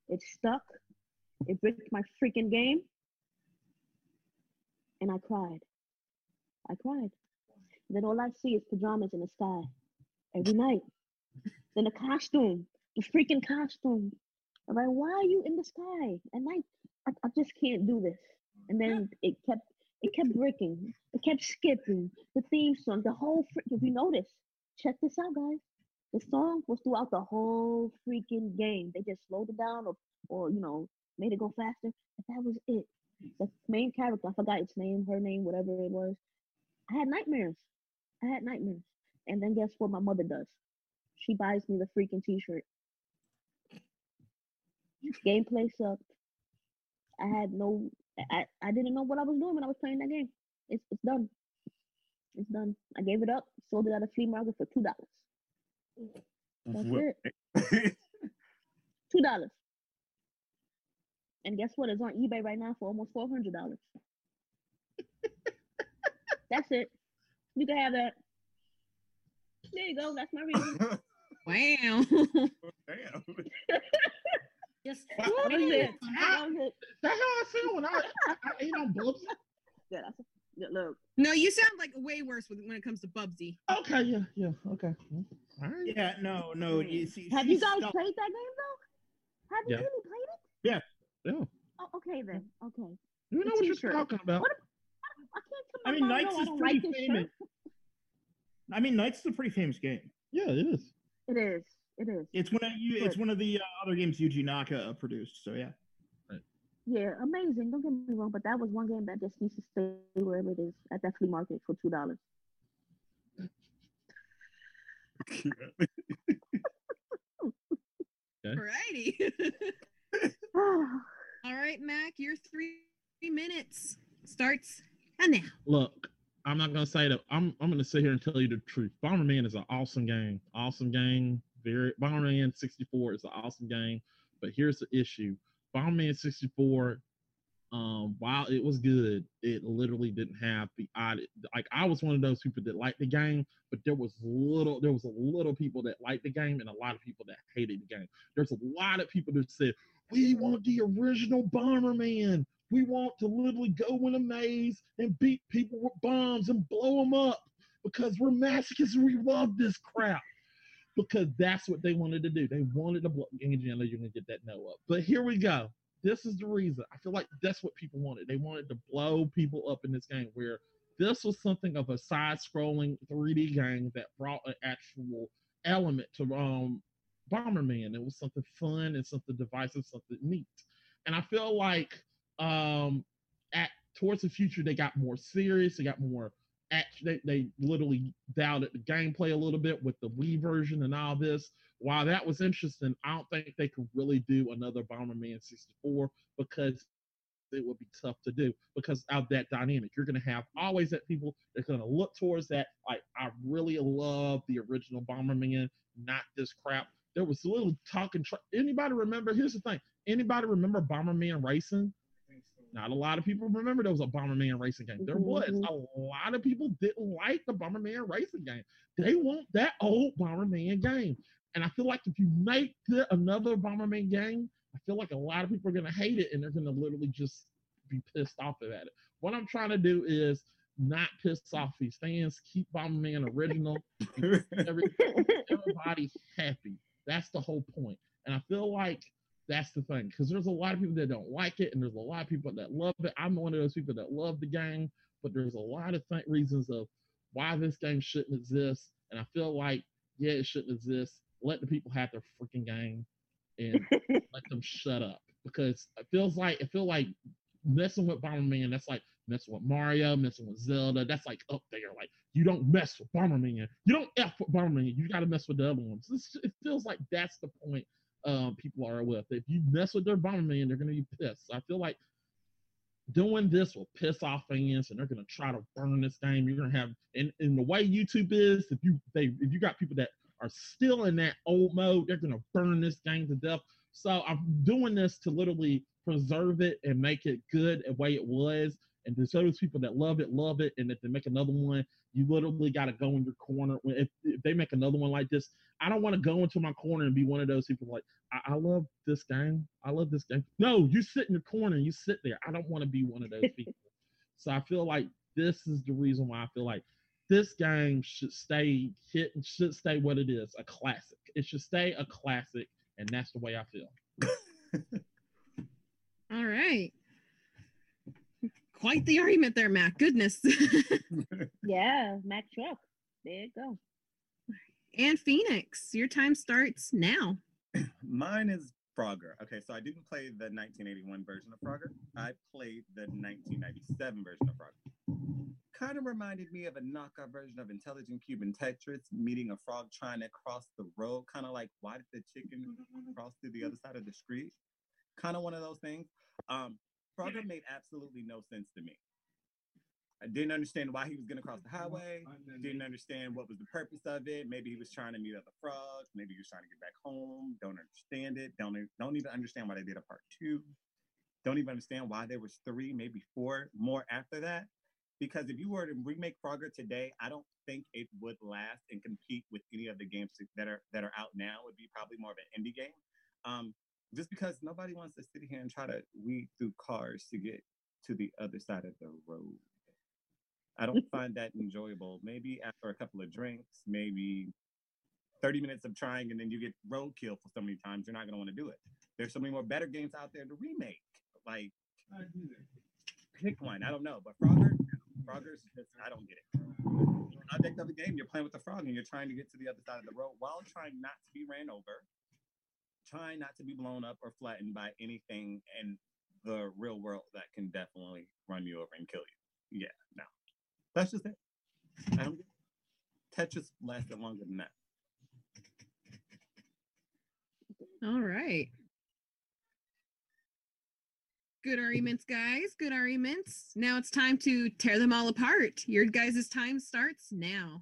Speaker 3: It's stuck. It bricked my freaking game. And I cried. I cried. Then all I see is pajamas in the sky every night. Then the costume, the freaking costume. I'm like, why are you in the sky at night? I, I just can't do this. And then it kept it kept breaking. It kept skipping. The theme song, the whole freaking if you notice, check this out, guys. The song was throughout the whole freaking game. They just slowed it down or or you know, made it go faster. But that was it. The main character, I forgot its name, her name, whatever it was. I had nightmares. I had nightmares. And then guess what my mother does? She buys me the freaking t-shirt. Gameplay sucked. I had no I, I didn't know what I was doing when I was playing that game. It's it's done. It's done. I gave it up, sold it at a flea market for two dollars. That's it. Two dollars. And guess what? It's on eBay right now for almost four hundred dollars. That's it. You can have that. There you go. That's my reason.
Speaker 5: Wow.
Speaker 6: Oh, damn.
Speaker 2: Just
Speaker 3: That it.
Speaker 2: it.
Speaker 3: That was it.
Speaker 4: That's how I feel when I, I, I eat on Bubsy.
Speaker 3: Yeah, that's yeah, look.
Speaker 5: no, you sound like way worse with, when it comes to Bubsy.
Speaker 4: Okay, yeah, yeah, okay. All right.
Speaker 7: yeah, no, no. Hmm. You see,
Speaker 3: Have you guys
Speaker 7: stuck-
Speaker 3: played that game though? Have you
Speaker 4: Yeah.
Speaker 3: really played it?
Speaker 4: Yeah.
Speaker 3: Oh, okay then. Okay.
Speaker 4: You know
Speaker 3: The
Speaker 4: what you're talking about.
Speaker 3: What I can't tell
Speaker 7: I mean,
Speaker 3: Nights
Speaker 7: is pretty
Speaker 3: like
Speaker 7: famous. I mean, Nights is a pretty famous game.
Speaker 4: Yeah, it is.
Speaker 3: It is. It is.
Speaker 7: It's one of you. It's one of the uh, other games Yuji Naka uh, produced. So yeah.
Speaker 3: Yeah, amazing. Don't get me wrong, but that was one game that just needs to stay wherever it is at that flea market for two dollars.
Speaker 4: Okay.
Speaker 5: Alrighty. All right, Mac, your three minutes starts and now.
Speaker 4: Look, I'm not gonna say that. I'm I'm gonna sit here and tell you the truth. Bomberman is an awesome game. Awesome game. Very Bomberman 64 is an awesome game. But here's the issue. Bomberman 64, um, while it was good, it literally didn't have the odd like I was one of those people that liked the game, but there was little there was a little people that liked the game and a lot of people that hated the game. There's a lot of people that said, We want the original Bomberman. We want to literally go in a maze and beat people with bombs and blow them up because we're masochists and we love this crap. Because that's what they wanted to do. They wanted to blow. And you're gonna get that no up. But here we go. this is the reason. I feel like that's what people wanted. They wanted to blow people up in this game where this was something of a side-scrolling 3D game that brought an actual element to um Bomberman. It was something fun and something divisive, something neat. And I feel like um at towards the future they got more serious, they got more they, they literally doubted the gameplay a little bit with the Wii version and all this. While that was interesting, I don't think they could really do another Bomberman 64 because it would be tough to do because of that dynamic. You're going to have always that people that's going to look towards that. Like, I really love the original Bomberman, not this crap. There was a little talking. Tra- anybody remember? Here's the thing. Anybody remember Bomberman Racing? Not a lot of people remember there was a Bomberman racing game. There was
Speaker 3: Mhm.
Speaker 4: a lot of people didn't like the Bomberman racing game. They want that old Bomberman game. And I feel like if you make the, another Bomberman game, I feel like a lot of people are going to hate it and they're going to literally just be pissed off at it. What I'm trying to do is not piss off these fans, keep Bomberman original, every, everybody happy. That's the whole point. And I feel like that's the thing because there's a lot of people that don't like it, and there's a lot of people that love it. I'm one of those people that love the game, but there's a lot of th- reasons of why this game shouldn't exist. And I feel like, yeah, it shouldn't exist. Let the people have their freaking game and let them shut up because it feels like it feel like messing with Bomberman. That's like messing with Mario, messing with Zelda. That's like up there. Like you don't mess with Bomberman. You don't f with Bomberman. You got to mess with the other ones. It's, it feels like that's the point um, people are with. If you mess with their Bomberman, they're gonna be pissed. I feel like doing this will piss off fans, and they're gonna try to burn this game. You're gonna have, and, and the way YouTube is, if you they if you got people that are still in that old mode, they're gonna burn this game to death. So I'm doing this to literally preserve it and make it good the way it was. And to show those people that love it, love it, and if they make another one, you literally got to go in your corner. When- If, if they make another one like this, I don't want to go into my corner and be one of those people like, I, I love this game. I love this game. No, you sit in your corner and you sit there. I don't want to be one of those people. so I feel like this is the reason why I feel like this game should stay hit and should stay what it is, a classic. It should stay a classic, and that's the way I feel.
Speaker 5: All right. Quite the argument there, Matt. Goodness.
Speaker 3: yeah, Mac Truck. There you go.
Speaker 5: and Phoenix, your time starts now.
Speaker 6: Mine is Frogger. Okay, so I didn't play the 1981 version of Frogger. I played the 1997 version of Frogger. Kind of reminded me of a knockoff version of Intelligent Cuban Tetris, meeting a frog trying to cross the road. Kind of like, why did the chicken cross to the other side of the street? Kind of one of those things. Um, Frogger made absolutely no sense to me. I didn't understand why he was going to cross the highway. Didn't understand what was the purpose of it. Maybe he was trying to meet other frogs. Maybe he was trying to get back home. Don't understand it. Don't don't even understand why they did a part two. Don't even understand why there was three, maybe four more after that. Because if you were to remake Frogger today, I don't think it would last and compete with any of the games that are that are out now. It would be probably more of an indie game. Um, just because nobody wants to sit here and try to weed through cars to get to the other side of the road. I don't find that enjoyable. Maybe after a couple of drinks, maybe 30 minutes of trying, and then you get roadkill for so many times, you're not going to want to do it. There's so many more better games out there to remake. Like, pick one. I don't know. But Frogger, Frogger's just, I don't get it. Object of the game, you're playing with the frog and you're trying to get to the other side of the road while trying not to be ran over, trying not to be blown up or flattened by anything in the real world that can definitely run you over and kill you. Yeah, no. That's just it. I don't get Tetris lasted longer than that.
Speaker 5: All right. Good arguments, guys. Good arguments. Now it's time to tear them all apart. Your guys' time starts now.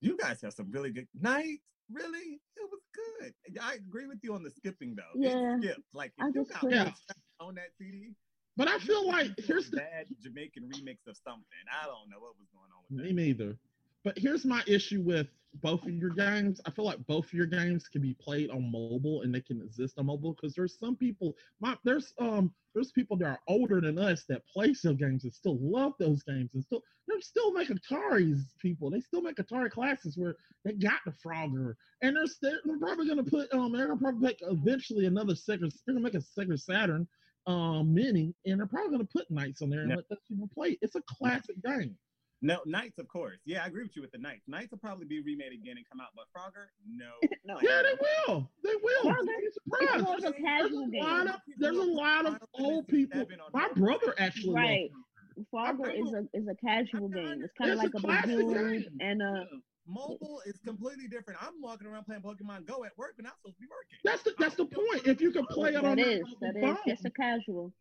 Speaker 6: You guys have some really good nights. Really? It was good. I agree with you on the skipping though.
Speaker 3: Yeah.
Speaker 6: It skipped. Like
Speaker 3: I
Speaker 6: you
Speaker 3: just
Speaker 6: got
Speaker 4: Yeah.
Speaker 6: on that CD,
Speaker 4: But I feel like
Speaker 6: it was
Speaker 4: here's the
Speaker 6: bad Jamaican remix of something. I don't know what was going on with.
Speaker 4: Me
Speaker 6: that.
Speaker 4: neither. But here's my issue with both of your games. I feel like both of your games can be played on mobile and they can exist on mobile because there's some people. My there's um there's people that are older than us that play some games and still love those games and still they still make Atari's people. They still make Atari classes where they got the Frogger and they're, still, they're probably gonna put um they're gonna probably make eventually another Sega. They're gonna make a Sega Saturn um mini and they're probably gonna put Nights on there and
Speaker 6: Yeah.
Speaker 4: let those people play. It's a classic game.
Speaker 6: No, Nights, of course. Yeah, I agree with you with the Nights. Nights will probably be remade again and come out, but Frogger, no.
Speaker 3: No.
Speaker 4: Yeah, they will. They will.
Speaker 3: Frogger,
Speaker 4: Don't be
Speaker 3: It's
Speaker 4: surprised.
Speaker 3: a
Speaker 4: There's
Speaker 3: casual
Speaker 4: a
Speaker 3: game.
Speaker 4: lot of there's a lot of old people. My brother actually
Speaker 3: Right.
Speaker 4: it.
Speaker 3: Frogger is a is a casual game. It's kind of like
Speaker 4: a
Speaker 3: a
Speaker 4: game.
Speaker 3: and a
Speaker 6: Mobile is completely different. I'm walking around playing Pokemon Go at work, but not supposed to be working.
Speaker 4: That's the that's the point. If you can play it on
Speaker 3: that
Speaker 4: your
Speaker 3: is
Speaker 4: mobile
Speaker 3: that is
Speaker 4: phone,
Speaker 3: just a casual.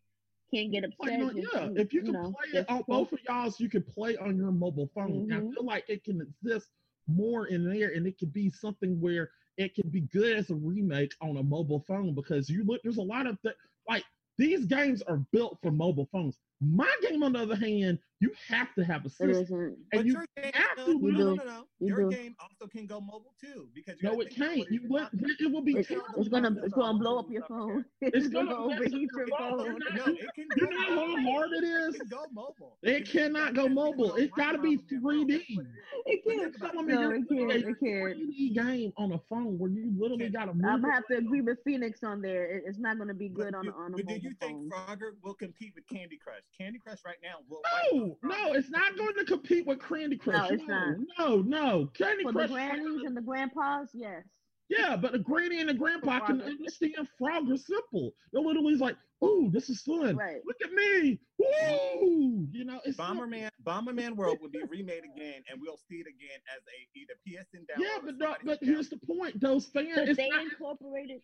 Speaker 3: Can't get upset. just,
Speaker 4: yeah, if you
Speaker 3: you
Speaker 4: can
Speaker 3: know,
Speaker 4: play it on both of y'all's, you can play on your mobile phone. And I
Speaker 3: mm-hmm.
Speaker 4: feel like it can exist more in there, and it could be something where it can be good as a remake on a mobile phone because you look. There's a lot of th- like these games are built for mobile phones. My game, on the other hand, you have to have a system,
Speaker 3: isn't.
Speaker 6: But
Speaker 4: and you
Speaker 6: your game,
Speaker 4: have
Speaker 6: no,
Speaker 4: to.
Speaker 3: You
Speaker 6: no,
Speaker 3: do.
Speaker 6: no, no.
Speaker 3: You
Speaker 6: Your
Speaker 3: do.
Speaker 6: game also can go mobile too, because you
Speaker 4: No, it can't. You
Speaker 6: you're
Speaker 4: let
Speaker 6: not-
Speaker 4: it will be
Speaker 3: It's,
Speaker 4: terrible.
Speaker 3: it's gonna it's gonna blow up your phone. It's,
Speaker 4: gonna
Speaker 3: gonna overheat
Speaker 4: your
Speaker 3: your
Speaker 4: phone.
Speaker 3: phone.
Speaker 6: No, it can
Speaker 4: You know how hard it is.
Speaker 6: It can go mobile.
Speaker 4: It
Speaker 6: Because
Speaker 4: cannot go mobile. It's got to be
Speaker 6: Microsoft and Apple,
Speaker 4: 3D.
Speaker 6: that's what it is.
Speaker 3: It can't.
Speaker 6: think about
Speaker 4: Tell
Speaker 6: it.
Speaker 4: me
Speaker 3: No, it can't. It can't.
Speaker 4: 3D game on a phone where you literally got to move.
Speaker 3: I'm gonna have to agree with Phoenix on there. It's not gonna be good on
Speaker 6: do-
Speaker 3: a, on a
Speaker 6: But do you think. Frogger will compete with Candy Crush? Candy Crush right now will.
Speaker 4: No, no, it's not going to compete with Candy Crush.
Speaker 3: it's not.
Speaker 4: No, no. Candy
Speaker 3: For the
Speaker 4: Crush.
Speaker 3: grannies and the grandpas, yes.
Speaker 4: Yeah, but the granny and the grandpa can
Speaker 3: Frogger.
Speaker 4: understand Frogger simple. They're literally like, "Ooh, this is fun.
Speaker 3: Right.
Speaker 4: Look at me. Woo!" You know, it's not-
Speaker 6: Bomberman, Bomberman World will be remade again, and we'll see it again as a either PSN download.
Speaker 4: Yeah, but no,
Speaker 6: somebody
Speaker 4: but
Speaker 6: download.
Speaker 4: here's the point. Those fans,
Speaker 3: But
Speaker 4: it's
Speaker 3: they
Speaker 4: not,
Speaker 3: incorporated.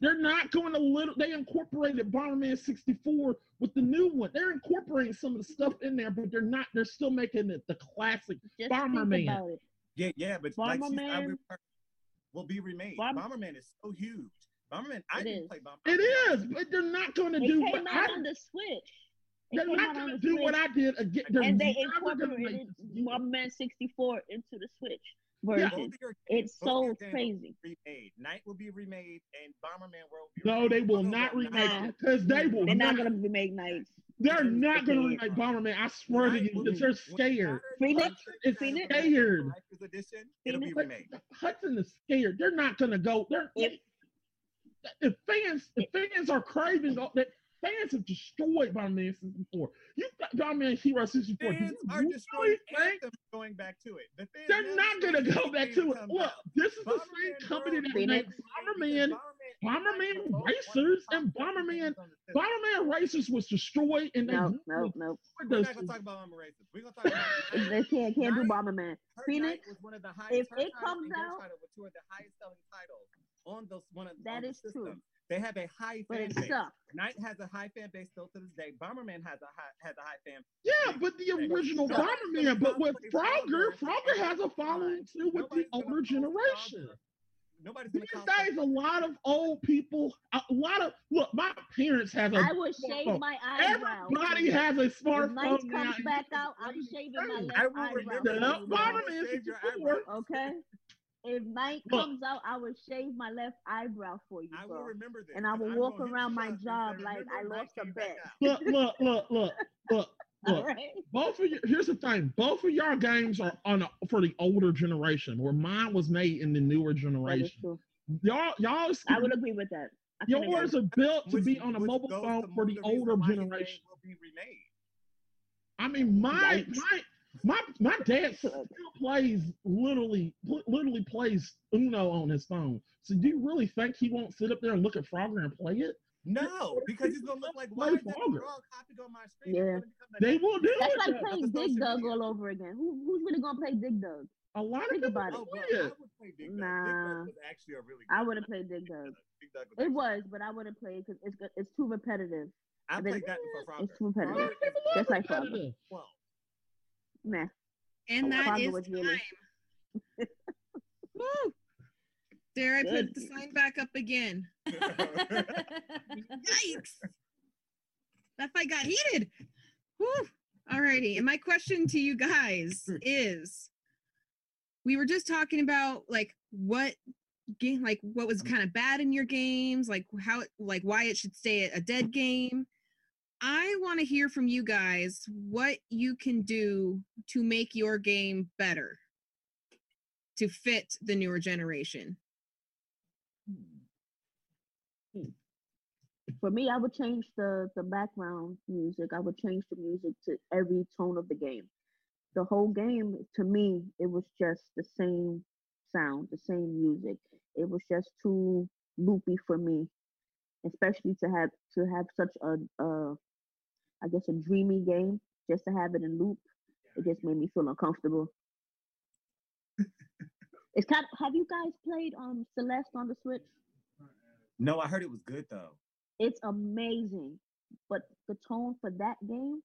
Speaker 4: They're not going to little. They incorporated Bomberman 64 with the new one. They're incorporating some of the stuff in there, but they're not. They're still making it the classic.
Speaker 3: Just
Speaker 4: Bomberman.
Speaker 3: think about it.
Speaker 6: Yeah, yeah, but like she's, I
Speaker 3: Bomberman-
Speaker 6: will be remade.
Speaker 3: Bomb-
Speaker 6: Bomberman is so huge. Bomberman, I
Speaker 3: It
Speaker 6: didn't
Speaker 3: is.
Speaker 6: play Bomberman.
Speaker 4: It is, but they're not going to do
Speaker 3: came
Speaker 4: what
Speaker 3: out
Speaker 4: I.
Speaker 3: on the Switch. It
Speaker 4: They're not going to
Speaker 3: the
Speaker 4: do what I did again. They're
Speaker 3: and they
Speaker 4: never gonna
Speaker 3: incorporated
Speaker 4: make this.
Speaker 3: Bomberman 64 into the Switch
Speaker 6: Both
Speaker 3: version.
Speaker 6: of your
Speaker 3: It's so
Speaker 6: your games will
Speaker 3: crazy.
Speaker 6: Remade. Night will be remade, and Bomberman World will be
Speaker 4: No,
Speaker 6: remade.
Speaker 4: they will
Speaker 6: Both
Speaker 4: not remake because they will
Speaker 3: They're not
Speaker 4: not.
Speaker 3: gonna remake nights.
Speaker 4: They're
Speaker 6: They
Speaker 4: not going to remake Bomberman. I swear to you, because they're scared.
Speaker 3: Phoenix?
Speaker 6: Hudson
Speaker 4: It's
Speaker 3: Phoenix?
Speaker 4: scared.
Speaker 6: Collector's Edition, it'll be
Speaker 3: Phoenix?
Speaker 4: But
Speaker 6: remade.
Speaker 4: Hudson is scared. They're not going to go. They're
Speaker 3: If-
Speaker 4: if fans if fans are craving all- that fans have destroyed Bomberman 64. You got Bomberman Hero 64.
Speaker 6: Fans
Speaker 4: you
Speaker 6: are
Speaker 4: really
Speaker 6: destroying
Speaker 4: think
Speaker 6: Anthem going back to it. The fans
Speaker 4: they're not going to go back to it. Look,
Speaker 6: out.
Speaker 4: this is the same company that
Speaker 3: Phoenix.
Speaker 4: made
Speaker 6: because
Speaker 4: Bomberman. Bomberman
Speaker 6: Bomberman
Speaker 4: Racers and
Speaker 6: of the top
Speaker 4: Bomberman-
Speaker 6: games on the system.
Speaker 4: Bomberman Racers was destroyed and they
Speaker 3: No,
Speaker 4: destroyed
Speaker 3: no, no.
Speaker 6: We're not gonna talk about Bomberman Racers. We're gonna talk about
Speaker 3: They can't can't do Bomberman. Phoenix,
Speaker 6: was one of the highest.
Speaker 3: if it comes out-
Speaker 6: title were two of the highest selling titles on those one of
Speaker 3: That
Speaker 6: on the
Speaker 3: is true.
Speaker 6: Systems. They have a high
Speaker 3: But
Speaker 6: fan base.
Speaker 3: sucked.
Speaker 6: Knight has a high fan base still to this day. Bomberman has a high has a high fan.
Speaker 4: Yeah, but the original
Speaker 6: Nobody's
Speaker 4: Bomberman,
Speaker 6: gonna
Speaker 4: but with Frogger,
Speaker 6: Frogger
Speaker 4: Frogger has a following too with the
Speaker 6: Nobody's gonna
Speaker 4: older generation.
Speaker 6: Frogger. Nobody's
Speaker 4: These days, a lot of old people, a lot of look. My parents have a.
Speaker 3: I would shave
Speaker 4: smartphone.
Speaker 3: my eyebrow.
Speaker 4: Everybody has a smartphone
Speaker 3: Night
Speaker 4: now.
Speaker 3: comes back out, I'm shaving my
Speaker 4: Hey,
Speaker 3: left
Speaker 6: I will
Speaker 3: eyebrow.
Speaker 6: remember
Speaker 4: Yeah,
Speaker 6: that.
Speaker 3: for you
Speaker 4: Bomberman
Speaker 3: guys.
Speaker 6: Shave your
Speaker 4: 64.
Speaker 6: eyebrow.
Speaker 3: Okay. If Night
Speaker 4: Look.
Speaker 3: comes out, I will shave my left eyebrow for you,
Speaker 6: I will remember this.
Speaker 3: And I will
Speaker 6: I'm
Speaker 3: walk
Speaker 6: gonna
Speaker 3: around my
Speaker 6: up and say,
Speaker 3: job like I lost a bet."
Speaker 4: Look, look, look, look, look, look.
Speaker 3: right.
Speaker 4: Both of you. Here's the thing. Both of your games are on a, for the older generation, where mine was made in the newer generation. Y'all, y'all,
Speaker 3: I would agree with that. I can agree.
Speaker 4: yours are built to
Speaker 6: Which-
Speaker 4: be on a mobile phone
Speaker 6: to
Speaker 4: for the
Speaker 6: the
Speaker 4: older generation.
Speaker 6: Will be remade.
Speaker 4: I mean, my
Speaker 3: Yikes.
Speaker 4: my my my dad still plays literally literally plays Uno on his phone. So do you really think he won't sit up there and look at Frogger and play it?
Speaker 6: No, because he's gonna look like why
Speaker 4: Play
Speaker 6: is that
Speaker 4: Frogger.
Speaker 6: frog hopping on my screen?
Speaker 3: Yeah.
Speaker 6: It's gonna become the
Speaker 4: They
Speaker 6: next-
Speaker 4: will do
Speaker 3: That's
Speaker 4: it.
Speaker 3: like playing
Speaker 6: That's a
Speaker 3: Dig Dug all over again. Who, who's really gonna play Dig Dug?
Speaker 4: A lot of
Speaker 3: Think
Speaker 4: people
Speaker 3: about it.
Speaker 6: Oh,
Speaker 4: play
Speaker 6: I would play Dig Dug. Dig
Speaker 3: Nah.
Speaker 6: Dug was actually a really.
Speaker 3: I wouldn't
Speaker 6: game.
Speaker 3: play Dig Dug.
Speaker 6: Dig Dug was
Speaker 3: It was, but I wouldn't play it because it's it's too repetitive.
Speaker 6: I
Speaker 3: and
Speaker 6: played that before Frogger.
Speaker 3: It's too repetitive.
Speaker 6: Frogger is
Speaker 4: People
Speaker 3: Just like Frogger.
Speaker 4: repetitive.
Speaker 6: Twelve.
Speaker 3: Nah.
Speaker 5: And
Speaker 3: Oh,
Speaker 5: that
Speaker 3: Frogger
Speaker 5: is
Speaker 3: was really-
Speaker 5: time. Woo! There, I put the sign back up again. Yikes! That fight got heated. Woo! Alrighty, and my question to you guys is we were just talking about like what game like what was kind of bad in your games, like how like why it should stay a dead game. I want to hear from you guys what you can do to make your game better to fit the newer generation.
Speaker 3: For me, I would change the the background music. I would change the music to every tone of the game. The whole game, to me, it was just the same sound, the same music. It was just too loopy for me, especially to have to have such a, a I guess a dreamy game. Just to have it in loop, it just made me feel uncomfortable. it's kind of, have you guys played um Celeste on the Switch?
Speaker 6: No, I heard it was good though.
Speaker 3: It's amazing. But the tone for that game,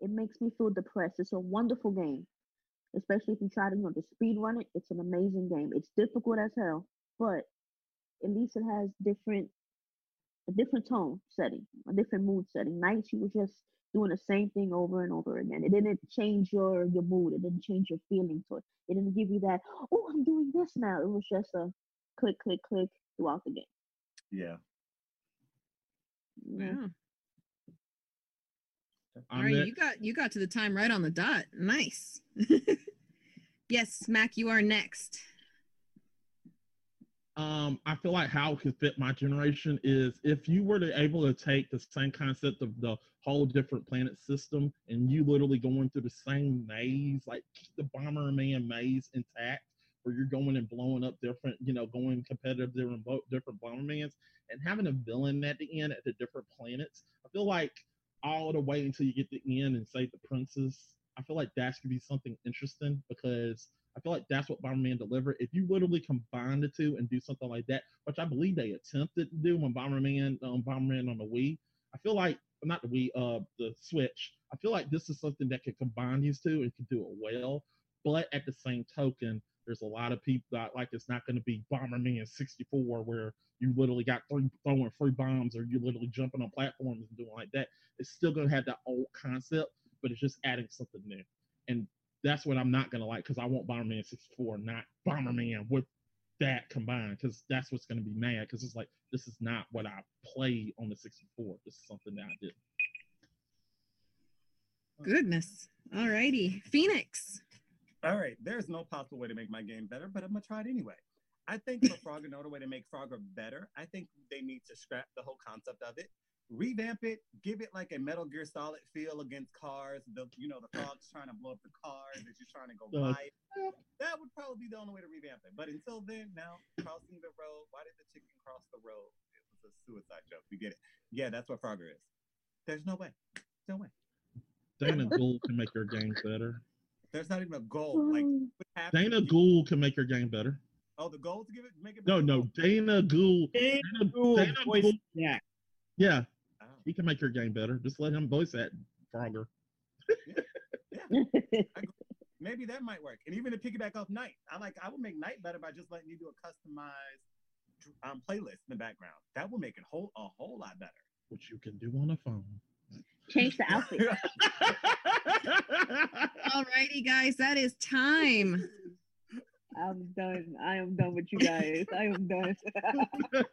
Speaker 3: it makes me feel depressed. It's a wonderful game. Especially if you try to, you know, to speed run it, it's an amazing game. It's difficult as hell, but at least it has different a different tone setting, a different mood setting. Nights you were just doing the same thing over and over again. It didn't change your your mood. It didn't change your feeling to it. It didn't give you that, oh, I'm doing this now. It was just a click, click, click throughout the game.
Speaker 6: Yeah.
Speaker 3: Yeah.
Speaker 5: Wow. All
Speaker 4: it.
Speaker 5: you got you got to the time right on the dot. Nice. yes, Mac, you are next.
Speaker 4: Um, I feel like how it could fit my generation is if you were to able to take the same concept of the whole different planet system and you literally going through the same maze, like the Bomberman maze intact, where you're going and blowing up different, you know, going competitive different different Bombermans and having a villain at the end at the different planets. I feel like all the way until you get the end and save the princess. I feel like that could be something interesting because I feel like that's what Bomberman delivered. If you literally combine the two and do something like that, which I believe they attempted to do when Bomberman, um, Bomberman on the Wii, I feel like not the Wii, uh, the Switch. I feel like this is something that could combine these two and can do it well. But at the same token, there's a lot of people that like it's not going to be Bomberman 64 where you literally got three throwing free bombs or you literally jumping on platforms and doing like that. It's still going to have that old concept, but it's just adding something new. And that's what I'm not gonna like because I want Bomberman 64, not Bomberman with that combined, because that's what's gonna be mad. Because it's like this is not what I played on the 64. This is something that I did.
Speaker 5: Goodness. All righty. Phoenix.
Speaker 6: All right. There's no possible way to make my game better, but I'm gonna try it anyway. I think for Frogger, another way to make Frogger better, I think they need to scrap the whole concept of it, revamp it, give it like a Metal Gear Solid feel against cars. The you know the frogs trying to blow up the cars as you're trying to go
Speaker 4: Uh,
Speaker 6: by. it. That would probably be the only way to revamp it. But until then, now crossing the road. Why did the chicken cross the road? It was a suicide joke. We get it. Yeah, that's what Frogger is. There's no way. No way.
Speaker 4: Dana Gould can make your game better.
Speaker 6: There's not even a goal. Like
Speaker 4: Dana Gould can make your game better.
Speaker 6: Oh, the goal to give it make it.
Speaker 4: No,
Speaker 6: better?
Speaker 4: no, Dana Gould.
Speaker 7: Dana
Speaker 4: Dana,
Speaker 7: Gould
Speaker 4: Dana Gould-
Speaker 7: Jack.
Speaker 4: Yeah,
Speaker 6: Oh.
Speaker 4: He can make your game better. Just let him voice that Frogger.
Speaker 6: Yeah, maybe that might work. And even to piggyback off Night, I like I would make Night better by just letting you do a customized um, playlist in the background. That will make it whole a whole lot better.
Speaker 4: Which you can do on a phone.
Speaker 3: Change the outfit.
Speaker 5: All righty, guys. That is time.
Speaker 3: I'm done. I am done with you guys. I am done.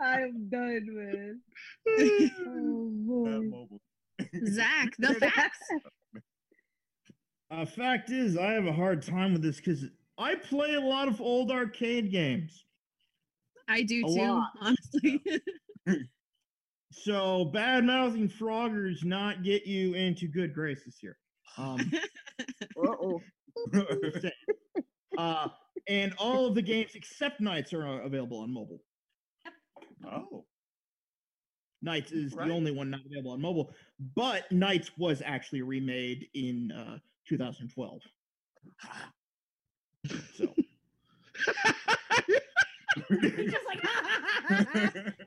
Speaker 3: I am done, man. Oh
Speaker 6: Uh,
Speaker 3: boy.
Speaker 6: mobile.
Speaker 5: Zach, the facts.
Speaker 7: Uh, fact is, I have a hard time with this because I play a lot of old arcade games.
Speaker 5: I do
Speaker 3: A
Speaker 5: too,
Speaker 3: lot.
Speaker 5: honestly.
Speaker 7: So bad mouthing Froggers not get you into good graces here. Um,
Speaker 3: Uh-oh.
Speaker 7: just saying. Uh, and all of the games except Nights are uh, available on mobile.
Speaker 6: oh,
Speaker 7: Nights is
Speaker 6: Right.
Speaker 7: the only one not available on mobile, but Nights was actually remade in uh, 2012. So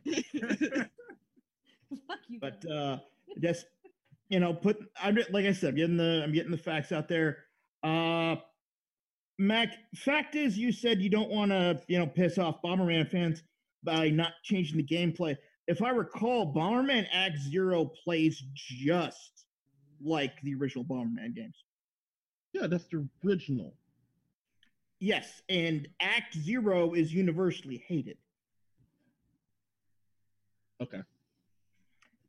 Speaker 2: He's just like, fuck you.
Speaker 7: but
Speaker 2: guys.
Speaker 7: uh just you know put i'm like i said I'm getting the i'm getting the facts out there uh mac fact is you said you don't want to you know piss off bomberman fans by not changing the gameplay if i recall bomberman act zero plays just like the original Bomberman games.
Speaker 4: Yeah, that's the original.
Speaker 7: Yes, and Act Zero is universally hated.
Speaker 4: Okay.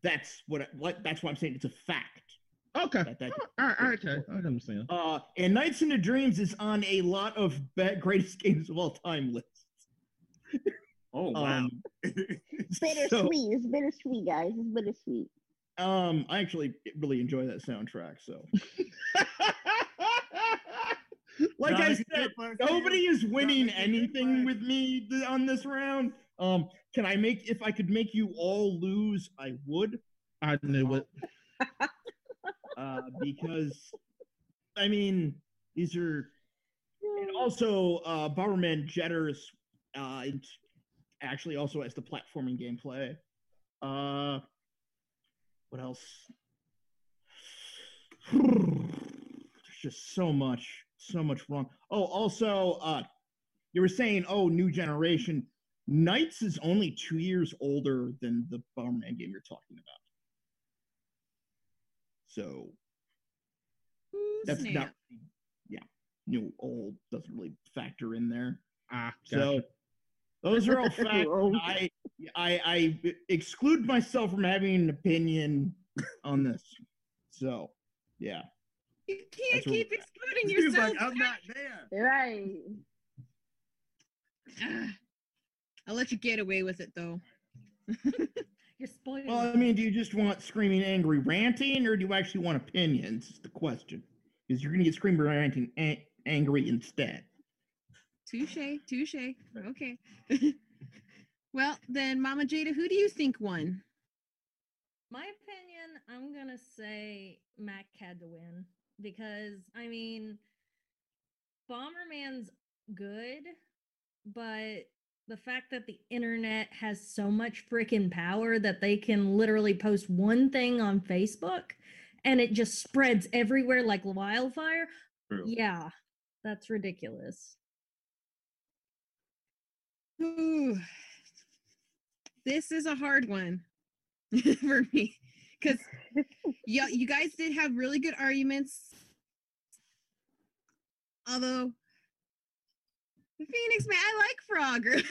Speaker 7: That's what, I- what that's why I'm saying it's a fact.
Speaker 4: Okay.
Speaker 7: That- that-
Speaker 4: All right, all right, okay. I understand.
Speaker 7: Uh, and Nights into Dreams is on a lot of be- greatest games of all time lists.
Speaker 6: Oh wow.
Speaker 7: Um,
Speaker 3: Bittersweet.
Speaker 7: so,
Speaker 3: it's bittersweet, guys. It's bittersweet.
Speaker 7: um, I actually really enjoy that soundtrack. So, like I said, nobody is winning
Speaker 6: Jonathan,
Speaker 7: anything with me th- on this round. Um, can I make if I could make you all lose, I would.
Speaker 4: I knew it.
Speaker 7: Uh, because I mean, these are and also uh Bomberman Jetters uh actually also has the platforming gameplay. Uh what else? There's just so much, so much wrong. Oh, also, uh you were saying, oh, new generation. Nights is only two years older than the Bomberman game you're talking about. So
Speaker 5: Ooh,
Speaker 7: that's
Speaker 5: snap.
Speaker 7: not yeah new old doesn't really factor in there
Speaker 4: Ah,
Speaker 7: so those are all facts. I, I i exclude myself from having an opinion on this so yeah
Speaker 5: You can't
Speaker 7: That's what-
Speaker 5: keep excluding yourself.
Speaker 6: like, I'm not there.
Speaker 3: Right.
Speaker 5: Ah, I'll let you get away with it though.
Speaker 2: You're spoiling.
Speaker 7: well i mean do you just want screaming angry ranting or do you actually want opinions is the question because you're gonna get screaming ranting an- angry instead
Speaker 5: Touche, touche. Okay. well, then, Mama Jada, who do you think won?
Speaker 2: My opinion, I'm gonna say Mac had to win because I mean, Bomberman's good, but the fact that the internet has so much freaking power that they can literally post one thing on Facebook and it just spreads everywhere like wildfire.
Speaker 6: True.
Speaker 2: Yeah, that's ridiculous.
Speaker 5: Ooh, this is a hard one for me because yeah, you guys did have really good arguments. Although Phoenix man, I like Frogger.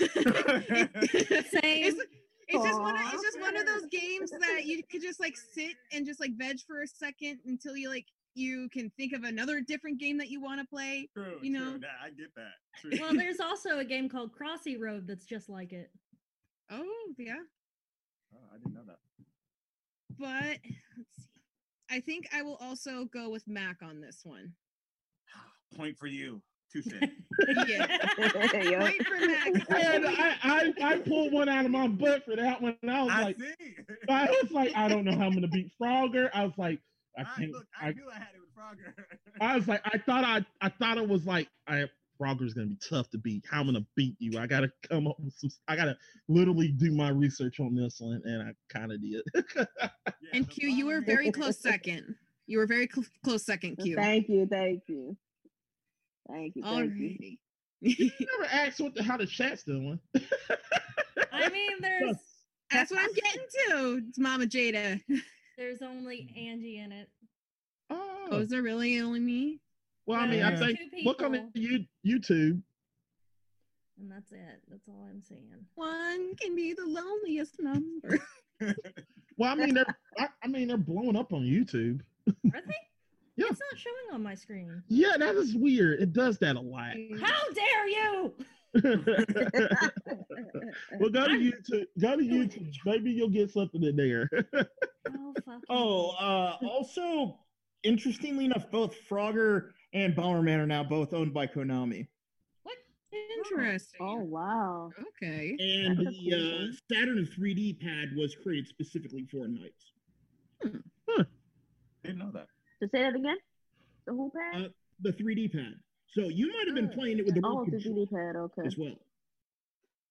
Speaker 2: Same.
Speaker 5: It's, it's just one of it's just one of those games that you could just like sit and just like veg for a second until you like you can think of another different game that you want to play.
Speaker 6: True,
Speaker 5: You
Speaker 6: true.
Speaker 5: know?
Speaker 6: Nah, I get that. True.
Speaker 2: Well, there's also a game called Crossy Road that's just like it.
Speaker 5: Oh yeah.
Speaker 6: Oh, I didn't know that.
Speaker 5: but let's see. I think I will also go with Mac on this one.
Speaker 6: Point for you. Touche.
Speaker 5: Yeah. Wait for Mac.
Speaker 4: And I, I, I pulled one out of my butt for that one. And I was
Speaker 6: I
Speaker 4: like,
Speaker 6: see.
Speaker 4: I was like, I don't know how I'm gonna beat Frogger. I was like, I
Speaker 6: I,
Speaker 4: can't.
Speaker 6: look, I,
Speaker 4: I,
Speaker 6: knew I had it with Frogger.
Speaker 4: I was like, I thought I, I thought it was like, I Frogger's gonna be tough to beat. How I'm gonna beat you? I gotta come up with some. I gotta literally do my research on this one, and I kind of did.
Speaker 6: Yeah,
Speaker 5: And Q, you were very close second. You were very cl- close second, Q.
Speaker 3: Thank you, thank you. Thank you, oh, thank you.
Speaker 4: You never asked what the, how the chat's doing.
Speaker 2: I mean, there's
Speaker 5: That's what I'm getting to. It's Mama Jada.
Speaker 2: there's only Angie in it.
Speaker 4: Oh,
Speaker 5: Oh, is there really only me?
Speaker 4: well, I mean, I
Speaker 2: there's
Speaker 4: think look on the you, YouTube.
Speaker 2: And that's it. That's all I'm saying.
Speaker 5: One can be the loneliest number.
Speaker 4: Well, I mean, they're, I, I mean, they're blowing up on YouTube.
Speaker 2: Are they?
Speaker 4: Yeah.
Speaker 2: It's not showing on my screen.
Speaker 4: Yeah, that is weird. It does that a lot.
Speaker 2: How dare you?
Speaker 4: well, go to YouTube. Go to YouTube. Maybe you'll get something in there.
Speaker 2: Oh, fuck.
Speaker 7: Oh, uh, also, interestingly enough, both Frogger and Bomberman are now both owned by Konami.
Speaker 2: what?
Speaker 5: Interesting.
Speaker 3: Oh wow.
Speaker 5: Okay.
Speaker 7: And the
Speaker 3: cool
Speaker 7: uh,
Speaker 3: thing.
Speaker 7: Saturn 3D pad was created specifically for Nights.
Speaker 6: I didn't know that.
Speaker 3: So say that again. The who pad?
Speaker 7: Uh, the 3D pad. So you might have been
Speaker 3: Oh,
Speaker 7: playing it with the
Speaker 3: oh, the 3D pad. Okay.
Speaker 7: as well.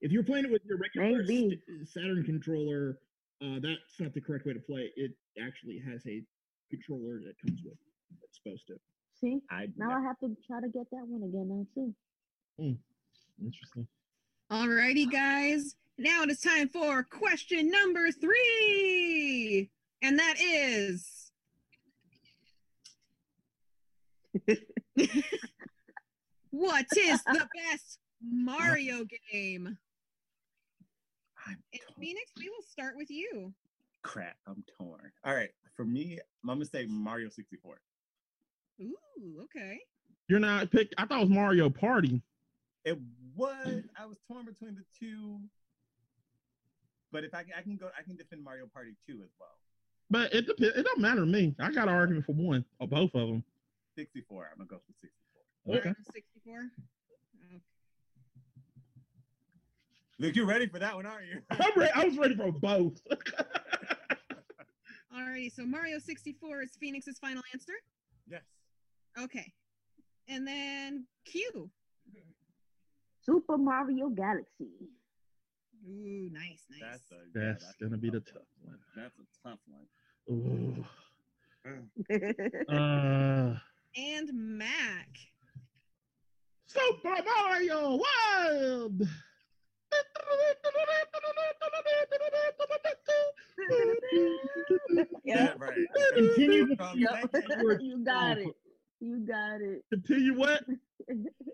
Speaker 7: If you're playing it with your regular
Speaker 3: Maybe.
Speaker 7: st- Saturn controller, uh, that's not the correct way to play. It actually has a controller that comes with. It's supposed to.
Speaker 3: See,
Speaker 6: I
Speaker 3: now I have to try to get that one again now too.
Speaker 4: Interesting.
Speaker 5: Alrighty, guys. Now it is time for question number three. And that is What is the best Mario game?
Speaker 6: I'm
Speaker 5: And
Speaker 6: torn.
Speaker 5: Phoenix, we will start with you.
Speaker 6: Crap, I'm torn. All right, for me, I'm gonna say Mario 64.
Speaker 5: Ooh, okay.
Speaker 4: You're not pick. I thought it was Mario Party.
Speaker 6: It was. I was torn between the two, but if I, can- I can go, I can defend Mario Party 2 as well.
Speaker 4: But it depends. It don't matter to me. I got an argument for one or both of them.
Speaker 6: 64. I'm gonna go for 64.
Speaker 4: Okay.
Speaker 5: 64. Okay.
Speaker 6: Look, you're ready for that one, aren't you?
Speaker 4: I'm re- I was ready for both.
Speaker 5: Alrighty, so Mario 64 is Phoenix's final answer.
Speaker 6: yes.
Speaker 5: Okay. And then Q.
Speaker 3: Super Mario Galaxy.
Speaker 5: Ooh, nice, nice.
Speaker 6: That's a. yeah,
Speaker 4: That's gonna be the tough one.
Speaker 6: That's a tough one.
Speaker 4: Ooh. Uh,
Speaker 5: and Mac.
Speaker 4: Super Mario World.
Speaker 3: yeah.
Speaker 6: right.
Speaker 7: Continue the
Speaker 6: From
Speaker 3: Yep.
Speaker 6: that game-
Speaker 7: Word
Speaker 3: you got it. You got it.
Speaker 4: Continue what?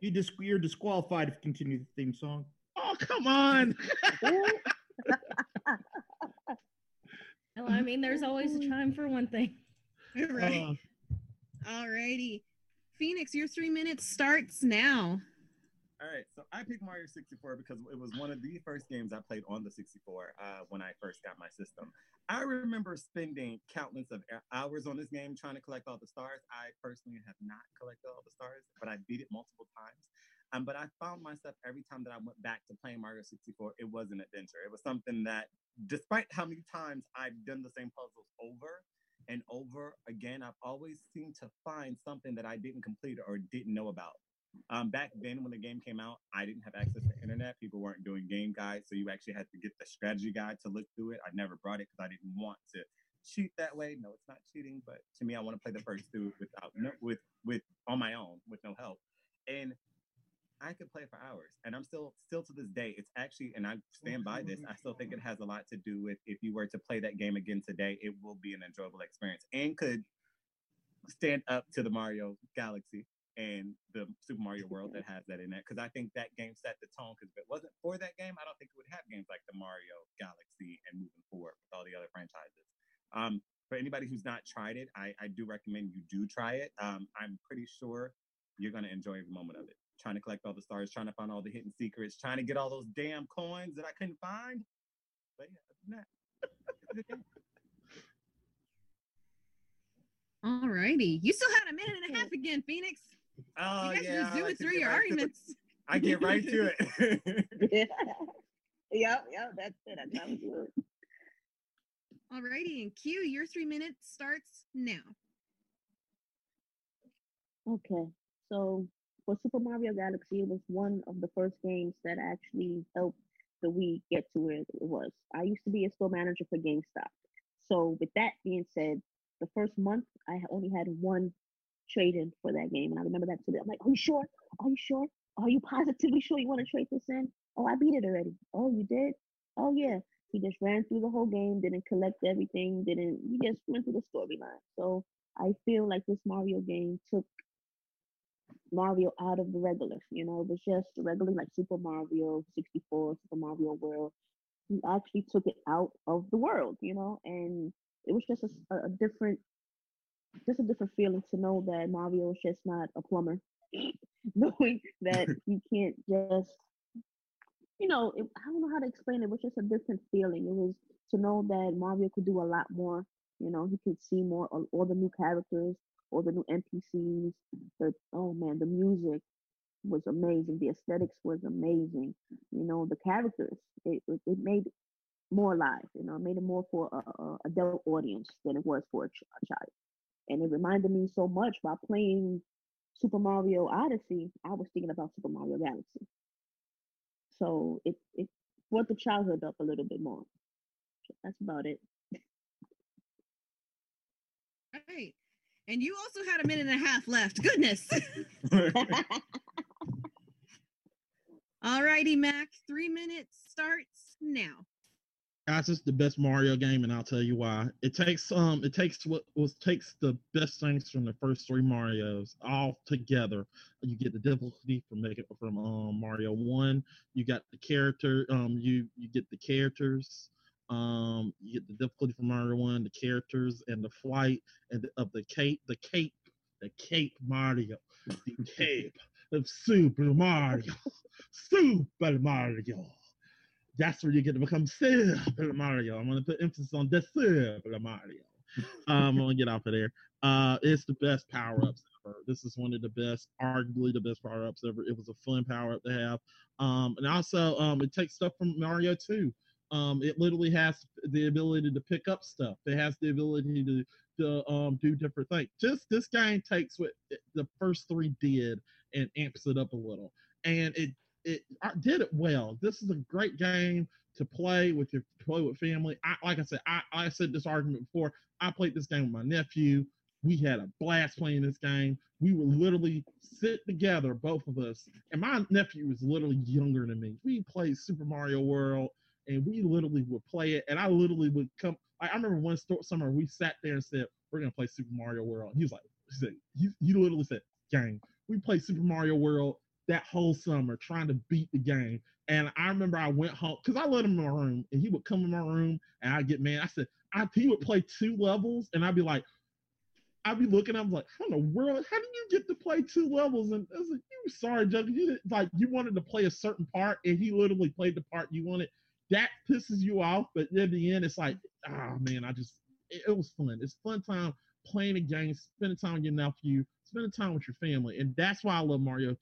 Speaker 7: You dis- you're disqualified if you continue the theme song.
Speaker 4: Oh, come on.
Speaker 2: Well, I mean, there's always a time for one thing.
Speaker 5: right.
Speaker 4: Uh,
Speaker 5: Alrighty. Phoenix, your three minutes starts now.
Speaker 6: All right, so I picked Mario 64 because it was one of the first games I played on the 64 uh, when I first got my system. I remember spending countless of hours on this game trying to collect all the stars. I personally have not collected all the stars, but I beat it multiple times. Um, but I found myself every time that I went back to playing Mario 64, it was an adventure. It was something that, despite how many times I've done the same puzzles over and over again, I've always seemed to find something that I didn't complete or didn't know about. Um, back then, when the game came out, I didn't have access to internet. People weren't doing game guides, so you actually had to get the strategy guide to look through it. I never brought it because I didn't want to cheat that way. No, it's not cheating, but to me, I want to play the first two without no, with with on my own with no help. And I could play for hours, and I'm still still to this day. It's actually, and I stand by this. I still think it has a lot to do with if you were to play that game again today, it will be an enjoyable experience and could stand up to the Mario Galaxy and the Super Mario World that has that in it. Because I think that game set the tone. Because if it wasn't for that game, I don't think it would have games like the Mario Galaxy and moving forward with all the other franchises. Um, for anybody who's not tried it, I, I do recommend you do try it. Um, I'm pretty sure you're gonna enjoy every moment of it. Trying to collect all the stars, trying to find all the hidden secrets, trying to get all those damn coins that I couldn't find. But yeah, other than that, it's a good game.
Speaker 5: Alrighty. You still had a minute and a half again, Phoenix.
Speaker 6: Oh
Speaker 5: you guys
Speaker 6: yeah,
Speaker 5: just
Speaker 6: I
Speaker 5: zooming
Speaker 6: like to
Speaker 5: through
Speaker 6: get
Speaker 5: your
Speaker 6: right to
Speaker 5: arguments.
Speaker 6: I get right to it. yeah.
Speaker 3: yep, yep, that's it. That's how we do it.
Speaker 5: Alrighty, and Q, your three minutes starts now.
Speaker 3: Okay, so for Super Mario Galaxy, it was one of the first games that actually helped the Wii get to where it was. I used to be a store manager for GameStop. So with that being said, the first month I only had one trade in for that game, and I remember that today. I'm like, "Are you sure? Are you sure? Are you positively sure you want to trade this in? Oh, I beat it already. Oh, you did? Oh yeah." He just ran through the whole game, didn't collect everything, didn't. He just went through the storyline. So I feel like this Mario game took Mario out of the regular. You know, it was just regular like Super Mario 64, Super Mario World. He actually took it out of the world, you know, and it was just a different, just a different feeling to know that Mario is just not a plumber, knowing that he can't just, you know, it, I don't know how to explain it. It was just a different feeling. It was to know that Mario could do a lot more. You know, he could see more all, all the new characters, all the new NPCs. The oh man, the music was amazing. The aesthetics was amazing. You know, the characters. It it, it made more alive. You know, it made it more for a, a adult audience than it was for a, ch- a child. And it reminded me so much while playing Super Mario Odyssey. I was thinking about Super Mario Galaxy. So it it brought the childhood up a little bit more. That's about it.
Speaker 5: All right. And you also had a minute and a half left. Goodness. Alrighty, Mac. Three minutes starts now.
Speaker 4: That's just the best Mario game, and I'll tell you why. It takes um, it takes what was takes the best things from the first three Mario's all together. You get the difficulty from making from um Mario one. You got the character, um, you you get the characters, um, you get the difficulty from Mario one, the characters, and the flight, and the, of the cape, the cape, the cape Mario, the cape of Super Mario, Super Mario that's where you get to become Super Mario. I'm gonna put emphasis on the Super Mario. Um, I'm gonna get off of there. Uh, it's the best power ups ever. This is one of the best, arguably the best power ups ever. It was a fun power up to have. Um, and also, um, it takes stuff from Mario 2. Um, it literally has the ability to pick up stuff. It has the ability to to um do different things. Just this game takes what the first three did and amps it up a little. And it it I did it well. This is a great game to play with your play with family. I like I said, I, I said this argument before. I played this game with my nephew. We had a blast playing this game. We would literally sit together, both of us, and my nephew was literally younger than me. We played Super Mario World, and we literally would play it. And I literally would come. I, I remember one summer we sat there and said, "We're gonna play Super Mario World." he was like, "He said, you, you literally said, gang." We played Super Mario World that whole summer trying to beat the game. And I remember I went home because I let him in my room and he would come in my room and I'd get mad. I said, I, he would play two levels and I'd be like, I'd be looking, I was like, how in the world, how did you get to play two levels? And I was like, you sorry, Joe, you did, like you wanted to play a certain part and he literally played the part you wanted. That pisses you off, but in the end, it's like, oh man, I just it, it was fun. It's fun time playing a game, spending time with your nephew, spending time with your family, and that's why I love Mario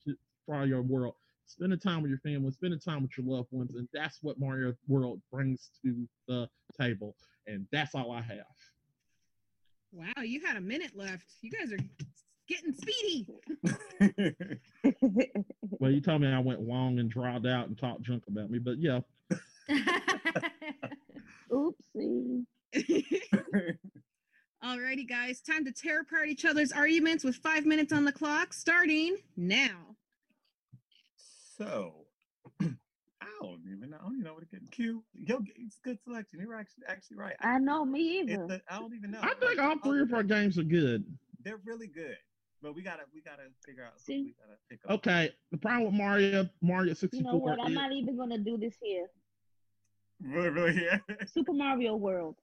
Speaker 4: Mario World. Spending time with your family, spending time with your loved ones, and that's what Mario World brings to the table. And that's all I have.
Speaker 5: Wow, you had a minute left. You guys are getting speedy.
Speaker 4: well, you told me I went long and drawed out and talked junk about me, but yeah.
Speaker 3: Oopsie.
Speaker 5: Alrighty, guys, time to tear apart each other's arguments with five minutes on the clock, starting now.
Speaker 6: So, I don't even know. I don't even know what to get. Q, yo, it's good selection. You're actually actually right.
Speaker 3: I know me
Speaker 6: It's
Speaker 3: either.
Speaker 6: a, I don't even know.
Speaker 4: I think all three of our games are good.
Speaker 6: They're really good, but we gotta we gotta figure out. who
Speaker 3: See?
Speaker 6: we gotta pick up.
Speaker 4: Okay, the problem with Mario, Mario
Speaker 3: You
Speaker 4: 64
Speaker 3: know what? I'm
Speaker 4: is-
Speaker 3: not even gonna do this here.
Speaker 6: Really, really, yeah.
Speaker 3: Super Mario World.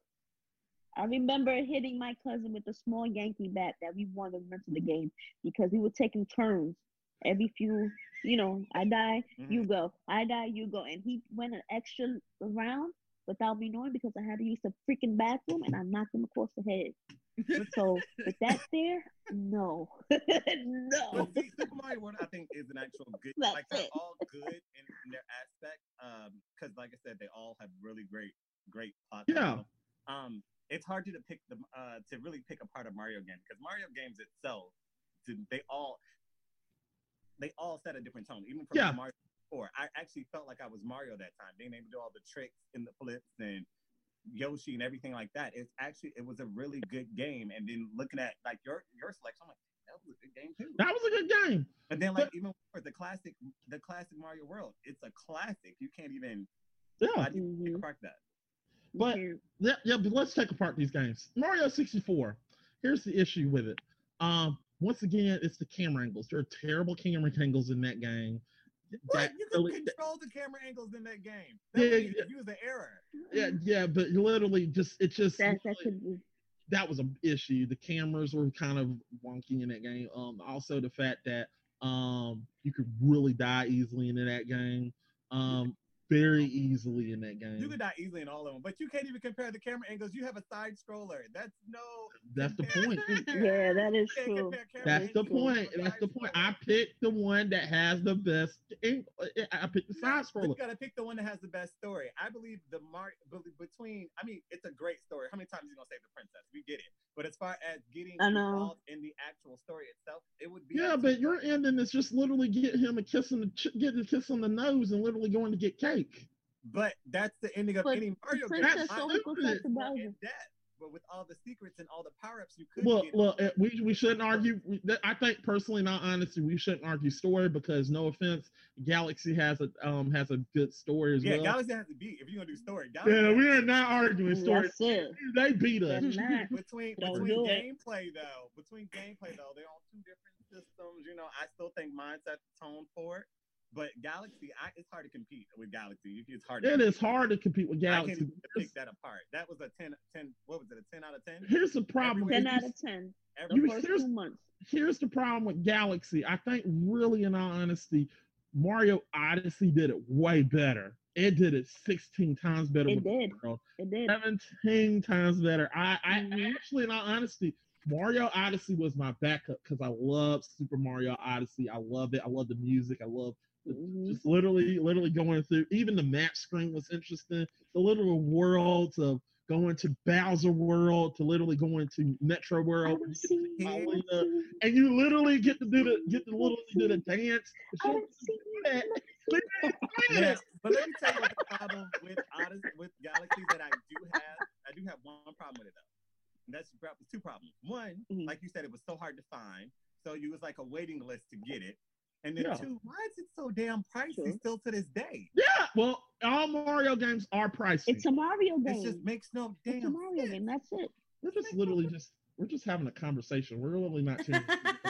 Speaker 3: I remember hitting my cousin with a small Yankee bat that we won the rest of the game because we were taking turns every few, you know, I die, you
Speaker 6: Mhm.
Speaker 3: go, I die, you go, and he went an extra round without me knowing because I had to use the freaking bathroom and I knocked him across the head. So with that there, no, no.
Speaker 6: But see, Super Mario World, I think, is an actual good.
Speaker 3: That's
Speaker 6: like they're
Speaker 3: it.
Speaker 6: all good in, in their aspect. Um, because like I said, they all have really great, great plots. to
Speaker 4: Yeah.
Speaker 6: Um, it's hard to pick the uh to really pick apart a Mario game because Mario games itself, to- they all, they all set a different tone. Even from
Speaker 4: Yeah.
Speaker 6: Mario Four, I actually felt like I was Mario that time, being able to do all the tricks and the flips and Yoshi and everything like that. It's actually it was a really good game. And then looking at like your your selection, I'm like, that was a good game too.
Speaker 4: that was a good game.
Speaker 6: But then like
Speaker 4: But-
Speaker 6: even for the classic, the classic Mario World, it's a classic. You can't even
Speaker 4: Yeah.
Speaker 6: how do you pick
Speaker 3: Mhm.
Speaker 6: apart that?
Speaker 4: But
Speaker 3: You
Speaker 4: yeah, yeah, but let's take apart these games. Mario 64. Here's the issue with it. Um, once again, it's the camera angles. There are terrible camera angles in that game.
Speaker 6: What?
Speaker 4: That
Speaker 6: You can
Speaker 4: really-
Speaker 6: control the camera angles in that game.
Speaker 4: Yeah,
Speaker 6: That
Speaker 4: yeah.
Speaker 6: was use the error.
Speaker 4: yeah, yeah, but literally, just it just
Speaker 3: that that could be.
Speaker 4: that was an issue. The cameras were kind of wonky in that game. Um, also the fact that um you could really die easily in that game. Um, very easily in that game.
Speaker 6: You could die easily in all of them, but you can't even compare the camera angles. You have a side scroller. That's no.
Speaker 4: That's the point.
Speaker 3: Yeah, that is true.
Speaker 4: That's the point. That's the point. I picked the one that has the best. ang- I picked the side
Speaker 6: But
Speaker 4: scroller.
Speaker 6: You gotta pick the one that has the best story. I believe the mark between. I mean, it's a great story. How many times are you gonna save the princess? We get it. But as far as getting
Speaker 3: I know.
Speaker 6: involved in the actual story itself, it would be.
Speaker 4: Yeah, but your ending is just literally get him a kiss on the ch- get a kiss on the nose and literally going to get cake.
Speaker 6: But that's the ending of
Speaker 3: But
Speaker 6: any Mario game.
Speaker 3: princess
Speaker 6: My
Speaker 4: only
Speaker 6: ending
Speaker 4: protects
Speaker 6: is
Speaker 3: the
Speaker 6: more
Speaker 3: Bowser.
Speaker 6: in depth. But with all the secrets and all the power ups you could
Speaker 4: Look,
Speaker 6: get.
Speaker 4: look, uh, we we shouldn't argue. I think personally, not honestly, we shouldn't argue story because no offense, Galaxy has a um has a good story as
Speaker 6: yeah,
Speaker 4: well.
Speaker 6: Yeah, Galaxy has to beat if you're gonna do story. Galaxy
Speaker 4: yeah, we are not arguing story.
Speaker 3: That's it.
Speaker 4: They beat us.
Speaker 6: Between between
Speaker 3: do it.
Speaker 6: gameplay though, between gameplay though, they're on two different systems. You know, I still think mine set the tone for it. But Galaxy, I, it's hard to compete with Galaxy. It's hard. To
Speaker 4: It is hard to compete with Galaxy.
Speaker 6: I can't even pick that apart. That was a 10, 10 What was it? A ten out of ten?
Speaker 4: Here's the problem.
Speaker 3: Ten out of ten.
Speaker 6: Every
Speaker 3: The
Speaker 4: You-
Speaker 3: first
Speaker 4: here's-
Speaker 3: two months.
Speaker 4: here's the problem with Galaxy. I think, really, in all honesty, Mario Odyssey did it way better. It did it 16 times better.
Speaker 3: It
Speaker 4: with the
Speaker 3: did.
Speaker 4: world.
Speaker 3: It did.
Speaker 4: 17 times better. I, I
Speaker 3: Mhm.
Speaker 4: actually, in all honesty, Mario Odyssey was my backup because I love Super Mario Odyssey. I love it. I love the music. I love the-
Speaker 3: Mhm.
Speaker 4: just literally, literally going through. Even the map screen was interesting. The literal worlds of going to Bowser World to literally going to Metro World. And you get to see
Speaker 3: I
Speaker 4: Paulina,
Speaker 3: done seen-
Speaker 4: and you literally get to do the get to
Speaker 3: I
Speaker 4: literally do the dance. The
Speaker 3: I
Speaker 4: show
Speaker 3: done seen
Speaker 4: that. Look
Speaker 6: Yeah, but let me tell you what the problem with Odyssey, with Galaxy that I do have. I do have one problem with it though. And that's two problems. One,
Speaker 3: Mhm.
Speaker 6: like you said, it was so hard to find, so you was like a waiting list to get it. And then
Speaker 4: Yeah.
Speaker 6: two, why is it so damn pricey
Speaker 3: True.
Speaker 6: still to this day?
Speaker 4: Yeah, well, all Mario games are pricey.
Speaker 3: It's a Mario game.
Speaker 6: It just makes no damn
Speaker 3: It's a Mario
Speaker 6: sense.
Speaker 3: game. That's it.
Speaker 4: we're just literally just we're just having a conversation. We're really not changing.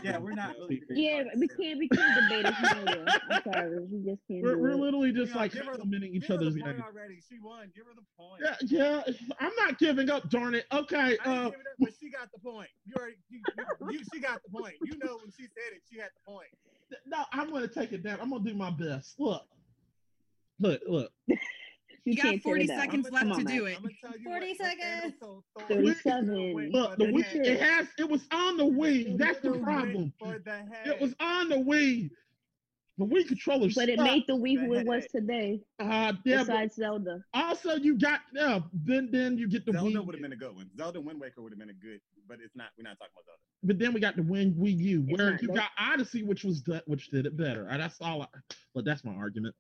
Speaker 6: Yeah, we're not really.
Speaker 3: Yeah, we can't we can't debate as Mario. I'm sorry, we just can't
Speaker 4: We're, we're literally just
Speaker 6: Yeah,
Speaker 4: like
Speaker 6: give her the-
Speaker 4: complimenting each
Speaker 6: Give her
Speaker 4: other's
Speaker 6: the point already. She won. Give her the point.
Speaker 4: Yeah, yeah. I'm not giving up. Darn it. Okay.
Speaker 6: I
Speaker 4: Uh,
Speaker 6: it up, but she got the point. You already, you, you, you, she got the point. You know when she said it, she had the point.
Speaker 4: no, I'm gonna take it down. I'm gonna do my best. Look, look, look.
Speaker 5: You got 40 seconds left
Speaker 6: tell
Speaker 5: to
Speaker 6: you-
Speaker 5: do it.
Speaker 6: I'ma tell you
Speaker 2: 40
Speaker 6: what- what
Speaker 2: seconds.
Speaker 6: so
Speaker 3: 37.
Speaker 4: Look, the
Speaker 6: the
Speaker 4: Wii. It has. It was on the Wii. That's the problem.
Speaker 6: The.
Speaker 4: It was on the Wii. The Wii controller.
Speaker 3: But it
Speaker 4: sucked.
Speaker 3: made the Wii who it was today.
Speaker 4: Uh, yeah, but
Speaker 3: besides Zelda.
Speaker 4: also you got yeah. Then then you get the
Speaker 6: Zelda
Speaker 4: Wii.
Speaker 6: would have been a good one. Zelda Wind Waker would have been a good, but it's not. We're not talking about Zelda.
Speaker 4: But then we got the Wii Wii U,
Speaker 3: It's
Speaker 4: where you
Speaker 3: that-
Speaker 4: got Odyssey, which was the, which did it better. Uh, That's all. I, but that's my argument.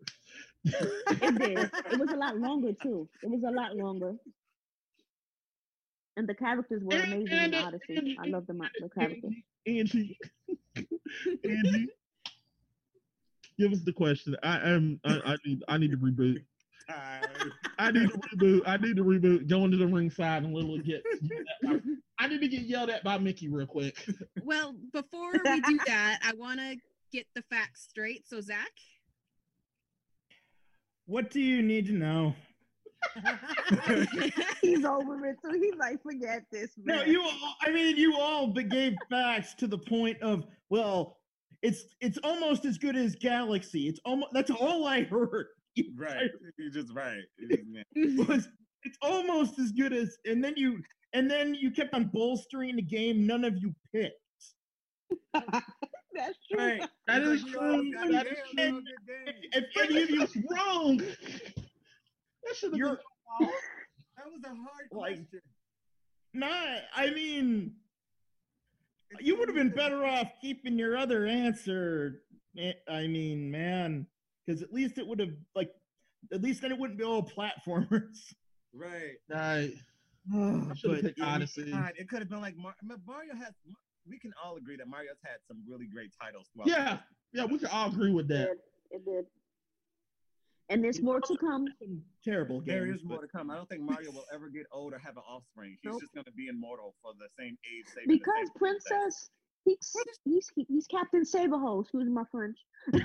Speaker 3: It did. It was a lot longer too. It was a lot longer. And the characters were amazing
Speaker 4: and-
Speaker 3: in Odyssey.
Speaker 4: and-
Speaker 3: I love the, mo- the characters.
Speaker 4: Angie, Angie, give us the question. I am. I, I need. I need to reboot. I need to reboot. I need to reboot. Go into the ringside and literally get. yelled at by- I need to get yelled at by Mickey real quick.
Speaker 5: Well, before we do that, I want to get the facts straight. So, Zach,
Speaker 7: What do you need to know?
Speaker 3: He's over it so He's like, forget this, man.
Speaker 7: No, you. all- I mean, you all but gave facts to the point of well, it's it's almost as good as Galaxy. It's almost that's all I heard. You
Speaker 6: right. You're just right. Yeah.
Speaker 7: was it's almost as good as and then you and then you kept on bolstering the game none of you picked
Speaker 3: That's true.
Speaker 6: Right.
Speaker 4: That is
Speaker 6: Because we all
Speaker 4: true.
Speaker 6: got
Speaker 4: That
Speaker 6: damn
Speaker 4: true.
Speaker 6: good game.
Speaker 7: if any of you
Speaker 4: That's wrong. That should have
Speaker 7: You're-
Speaker 4: been.
Speaker 6: That was a hard
Speaker 7: Like,
Speaker 6: question.
Speaker 7: not i mean
Speaker 6: It's
Speaker 7: you would have been better off keeping your other answer Eh, i mean man because at least it would have like at least then it wouldn't be all platformers
Speaker 6: Right.
Speaker 4: Right.
Speaker 7: Oh,
Speaker 4: I
Speaker 7: but
Speaker 4: picked Odyssey.
Speaker 6: God, it could have been like Mar- Mario has. We can all agree that Mario's had some really great titles. throughout the
Speaker 4: Yeah. Yeah, we can all agree with
Speaker 3: It
Speaker 4: that.
Speaker 3: did. It did. And there's more to come.
Speaker 7: terrible games
Speaker 6: There is more to come. I don't think Mario will ever get old or have an offspring. He's
Speaker 3: Nope.
Speaker 6: just going to be immortal for the same age. saving the
Speaker 3: Because
Speaker 6: same
Speaker 3: Princess, he's he's he's Captain Saberho. Excuse my French.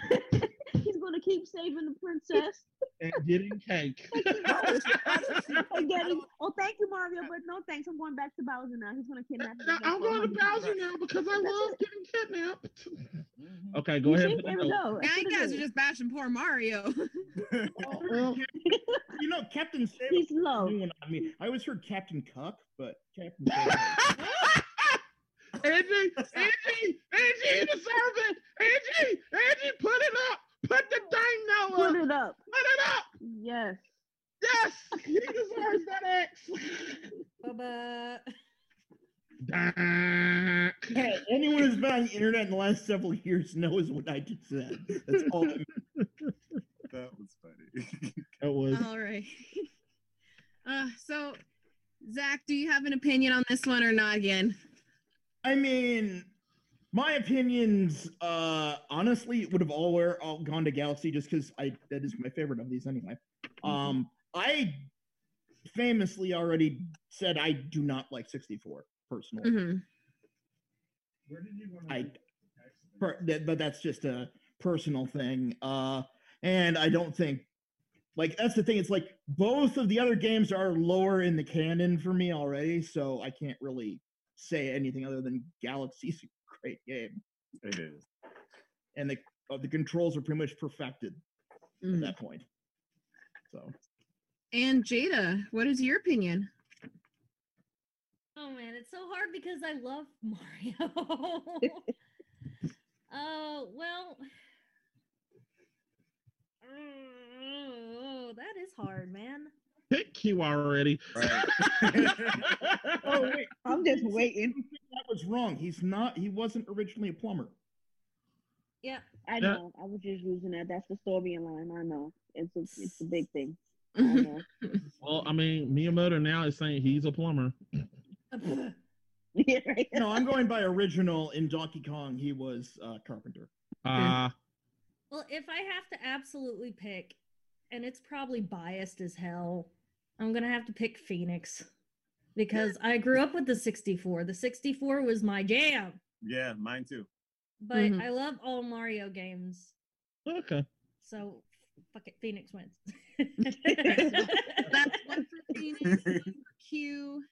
Speaker 3: he's gonna keep saving the princess.
Speaker 4: And getting cake.
Speaker 3: and getting. Oh, thank you, Mario, but no thanks. I'm going back to Bowser now. He's gonna kidnap me.
Speaker 4: I'm going to Bowser now because I
Speaker 3: That's
Speaker 4: love
Speaker 3: it.
Speaker 4: getting kidnapped.
Speaker 6: Mhm.
Speaker 4: Okay, go
Speaker 3: You
Speaker 4: ahead.
Speaker 3: see?
Speaker 4: put
Speaker 3: There we go.
Speaker 5: Now you guys are just bashing poor Mario.
Speaker 4: Well,
Speaker 7: you know captain Saber
Speaker 3: He's low.
Speaker 7: new one on me i always heard captain cuck but captain Saber-
Speaker 4: Angie, Angie, Angie, you deserve it. Angie, Angie, put it up. Put the thing now
Speaker 3: Put it up.
Speaker 4: Put it up.
Speaker 3: Yes.
Speaker 4: Yes, he deserves that X.
Speaker 2: Bubba.
Speaker 4: Dak.
Speaker 7: Hey, anyone who's been on the internet in the last several years knows what I just said. That's all. that
Speaker 6: that was funny.
Speaker 4: That was
Speaker 5: All right. Uh, so Zach, do you have an opinion on this one or not again?
Speaker 7: I mean, my opinions, uh, honestly, would have all were all gone to Galaxy just because I that is my favorite of these anyway. Um, I famously already said I do not like 64 personally.
Speaker 5: Mhm.
Speaker 7: I, per, that, but that's just a personal thing. Uh, and I don't think, like, that's the thing. It's like both of the other games are lower in the canon for me already, so I can't really say anything other than Galaxy's a great game,
Speaker 6: It is.
Speaker 7: and the uh, the controls are pretty much perfected at
Speaker 5: Mhm.
Speaker 7: that point. So
Speaker 5: And Jada, what is your opinion?
Speaker 2: Oh man, it's so hard because I love Mario. Oh, well. Oh, that is hard, man.
Speaker 4: Pick Q already.
Speaker 6: Right.
Speaker 3: Oh wait, I'm just waiting.
Speaker 7: that was wrong. He's not. He wasn't originally a plumber.
Speaker 2: Yeah.
Speaker 3: I
Speaker 4: Yeah.
Speaker 3: know. I was just using that. That's the storyline. I know. It's a it's a big thing. I know.
Speaker 4: Well, I mean, Miyamoto now is saying he's a plumber.
Speaker 3: yeah, right.
Speaker 7: No, I'm going by original. In Donkey Kong, he was uh, carpenter.
Speaker 4: Uh,
Speaker 2: Well, if I have to absolutely pick, and it's probably biased as hell, I'm gonna have to pick Phoenix because I grew up with the 64. The 64 was my jam,
Speaker 6: yeah, mine too.
Speaker 2: but
Speaker 5: Mhm.
Speaker 2: I love all Mario games,
Speaker 4: okay.
Speaker 2: so fuck it, Phoenix wins.
Speaker 5: That's one for Phoenix, one for Q.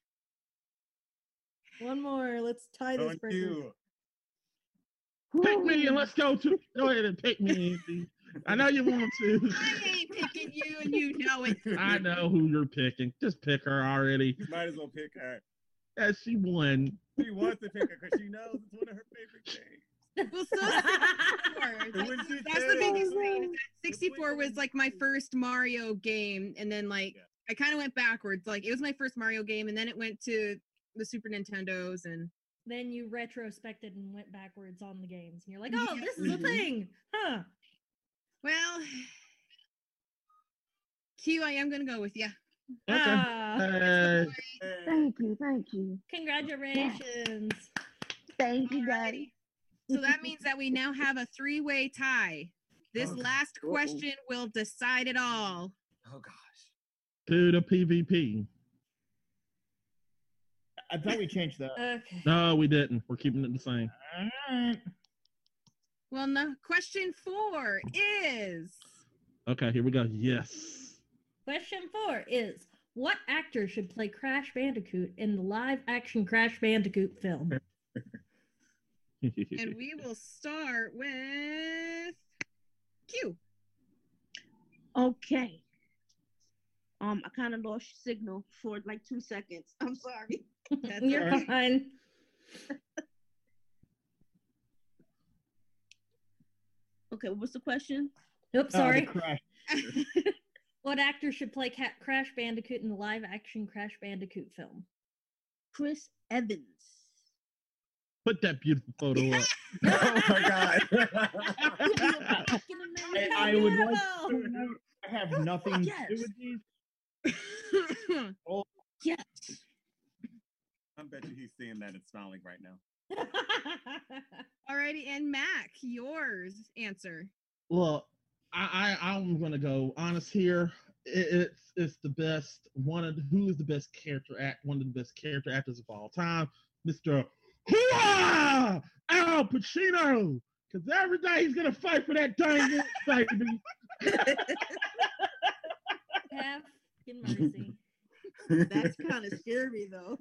Speaker 2: One more. Let's tie this.
Speaker 6: Thank
Speaker 2: breaker.
Speaker 6: you.
Speaker 4: Pick me and let's go to. Go ahead and pick me. Andy. I know you want to.
Speaker 5: I ain't picking you, and you know it.
Speaker 4: I know who you're picking. Just pick her already.
Speaker 6: You Might as well pick her.
Speaker 4: Yeah, she won.
Speaker 6: She wants to pick her because she knows it's one of her favorite games.
Speaker 5: Well, so 64.
Speaker 6: When
Speaker 5: That's the biggest thing. 64 was like my first Mario game, and then like
Speaker 6: Yeah.
Speaker 5: I kind of went backwards. Like it was my first Mario game, and then it went to the Super Nintendos, and
Speaker 2: then you retrospected and went backwards on the games, and you're like, "Oh,
Speaker 5: Yeah.
Speaker 2: this is a
Speaker 5: Mhm.
Speaker 2: thing, huh?"
Speaker 5: Well, Q, I am gonna go with you.
Speaker 4: Okay. Uh,
Speaker 3: Thank you, thank you,
Speaker 2: congratulations.
Speaker 3: thank you, Daddy.
Speaker 5: So that means that we now have a three-way tie. This
Speaker 6: Okay.
Speaker 5: last
Speaker 3: Uh-oh.
Speaker 5: question will decide it all.
Speaker 6: oh gosh.
Speaker 4: to the PvP.
Speaker 7: I thought we changed that.
Speaker 2: Okay.
Speaker 4: No, we didn't. We're keeping it the same.
Speaker 7: Alright.
Speaker 5: Well, no. Question four is
Speaker 4: Okay, here we go. Yes.
Speaker 2: Question four is what actor should play Crash Bandicoot in the live action Crash Bandicoot film?
Speaker 5: and we will start with Q.
Speaker 3: Okay. Um, I kind of lost signal for like two seconds. I'm sorry.
Speaker 5: That's
Speaker 2: You're
Speaker 5: all right.
Speaker 2: fine.
Speaker 3: Okay, what was the question?
Speaker 2: Oops,
Speaker 7: Oh, the
Speaker 2: sorry.
Speaker 7: crash.
Speaker 2: what actor should play Cat Crash Bandicoot in the live action Crash Bandicoot film?
Speaker 3: Chris Evans.
Speaker 4: Put that beautiful photo up.
Speaker 6: Oh my god.
Speaker 7: I, I would like to note I have nothing to do with these. oh.
Speaker 3: Yes.
Speaker 6: I bet you he's seeing that and smiling right now.
Speaker 5: Alrighty, and Mac, yours answer.
Speaker 4: Well, I, I I'm gonna go honest here. It, it's it's the best one of the, who is the best character act one of the best character actors of all time, Mr. Hooah! Al Pacino. Cause every day he's gonna fight for that dang baby.
Speaker 2: Have in mercy.
Speaker 3: That's kind of scary though.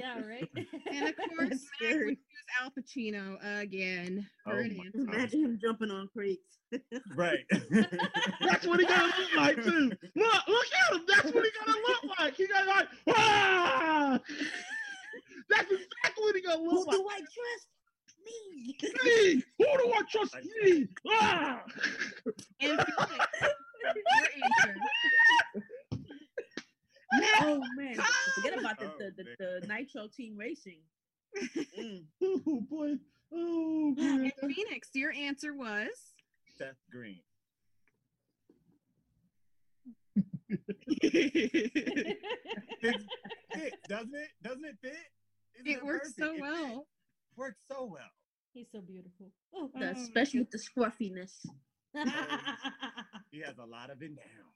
Speaker 2: Yeah, right.
Speaker 5: And of course,
Speaker 3: That's
Speaker 5: Mac would choose Al Pacino again
Speaker 6: Oh my
Speaker 5: answer.
Speaker 3: Imagine him jumping on crates.
Speaker 6: right.
Speaker 4: That's what he gonna look like too. Look, look at him. That's what he gonna look like. He gonna like ah! That's exactly what he gonna
Speaker 3: Who
Speaker 4: look like.
Speaker 3: Who do I trust? Me.
Speaker 4: Me, who do I trust? Me. Ah!
Speaker 5: And Felix, your answer.
Speaker 3: Oh man, forget about the the, the, the Nitro Team Racing. Mm.
Speaker 4: Oh boy. Oh
Speaker 5: And
Speaker 4: man.
Speaker 5: Phoenix, your answer was
Speaker 6: Seth Green. His, fits, doesn't it? Doesn't it fit? Isn't
Speaker 5: It works so?
Speaker 6: It
Speaker 5: well.
Speaker 6: fits. Works so well.
Speaker 2: He's so beautiful. Oh.
Speaker 6: Oh
Speaker 3: especially with the scruffiness.
Speaker 6: He has a lot of it now.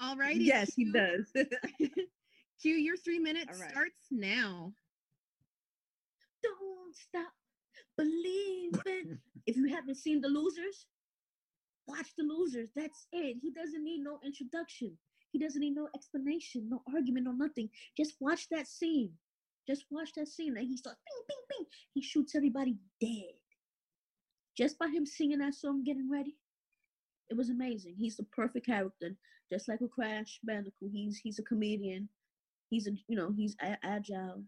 Speaker 5: Alrighty.
Speaker 3: Yes, he does.
Speaker 5: Q, your three minutes
Speaker 3: All right.
Speaker 5: starts now.
Speaker 3: Don't stop believing. if you haven't seen The Losers, watch The Losers. That's it. He doesn't need no introduction. He doesn't need no explanation, no argument, no nothing. Just watch that scene. Just watch that scene. And he starts bing, bing, bing. He shoots everybody dead. Just by him singing that song, getting ready. It was amazing. He's the perfect character. Just like with Crash Bandicoot. He's he's a comedian. He's a you know, he's a- agile.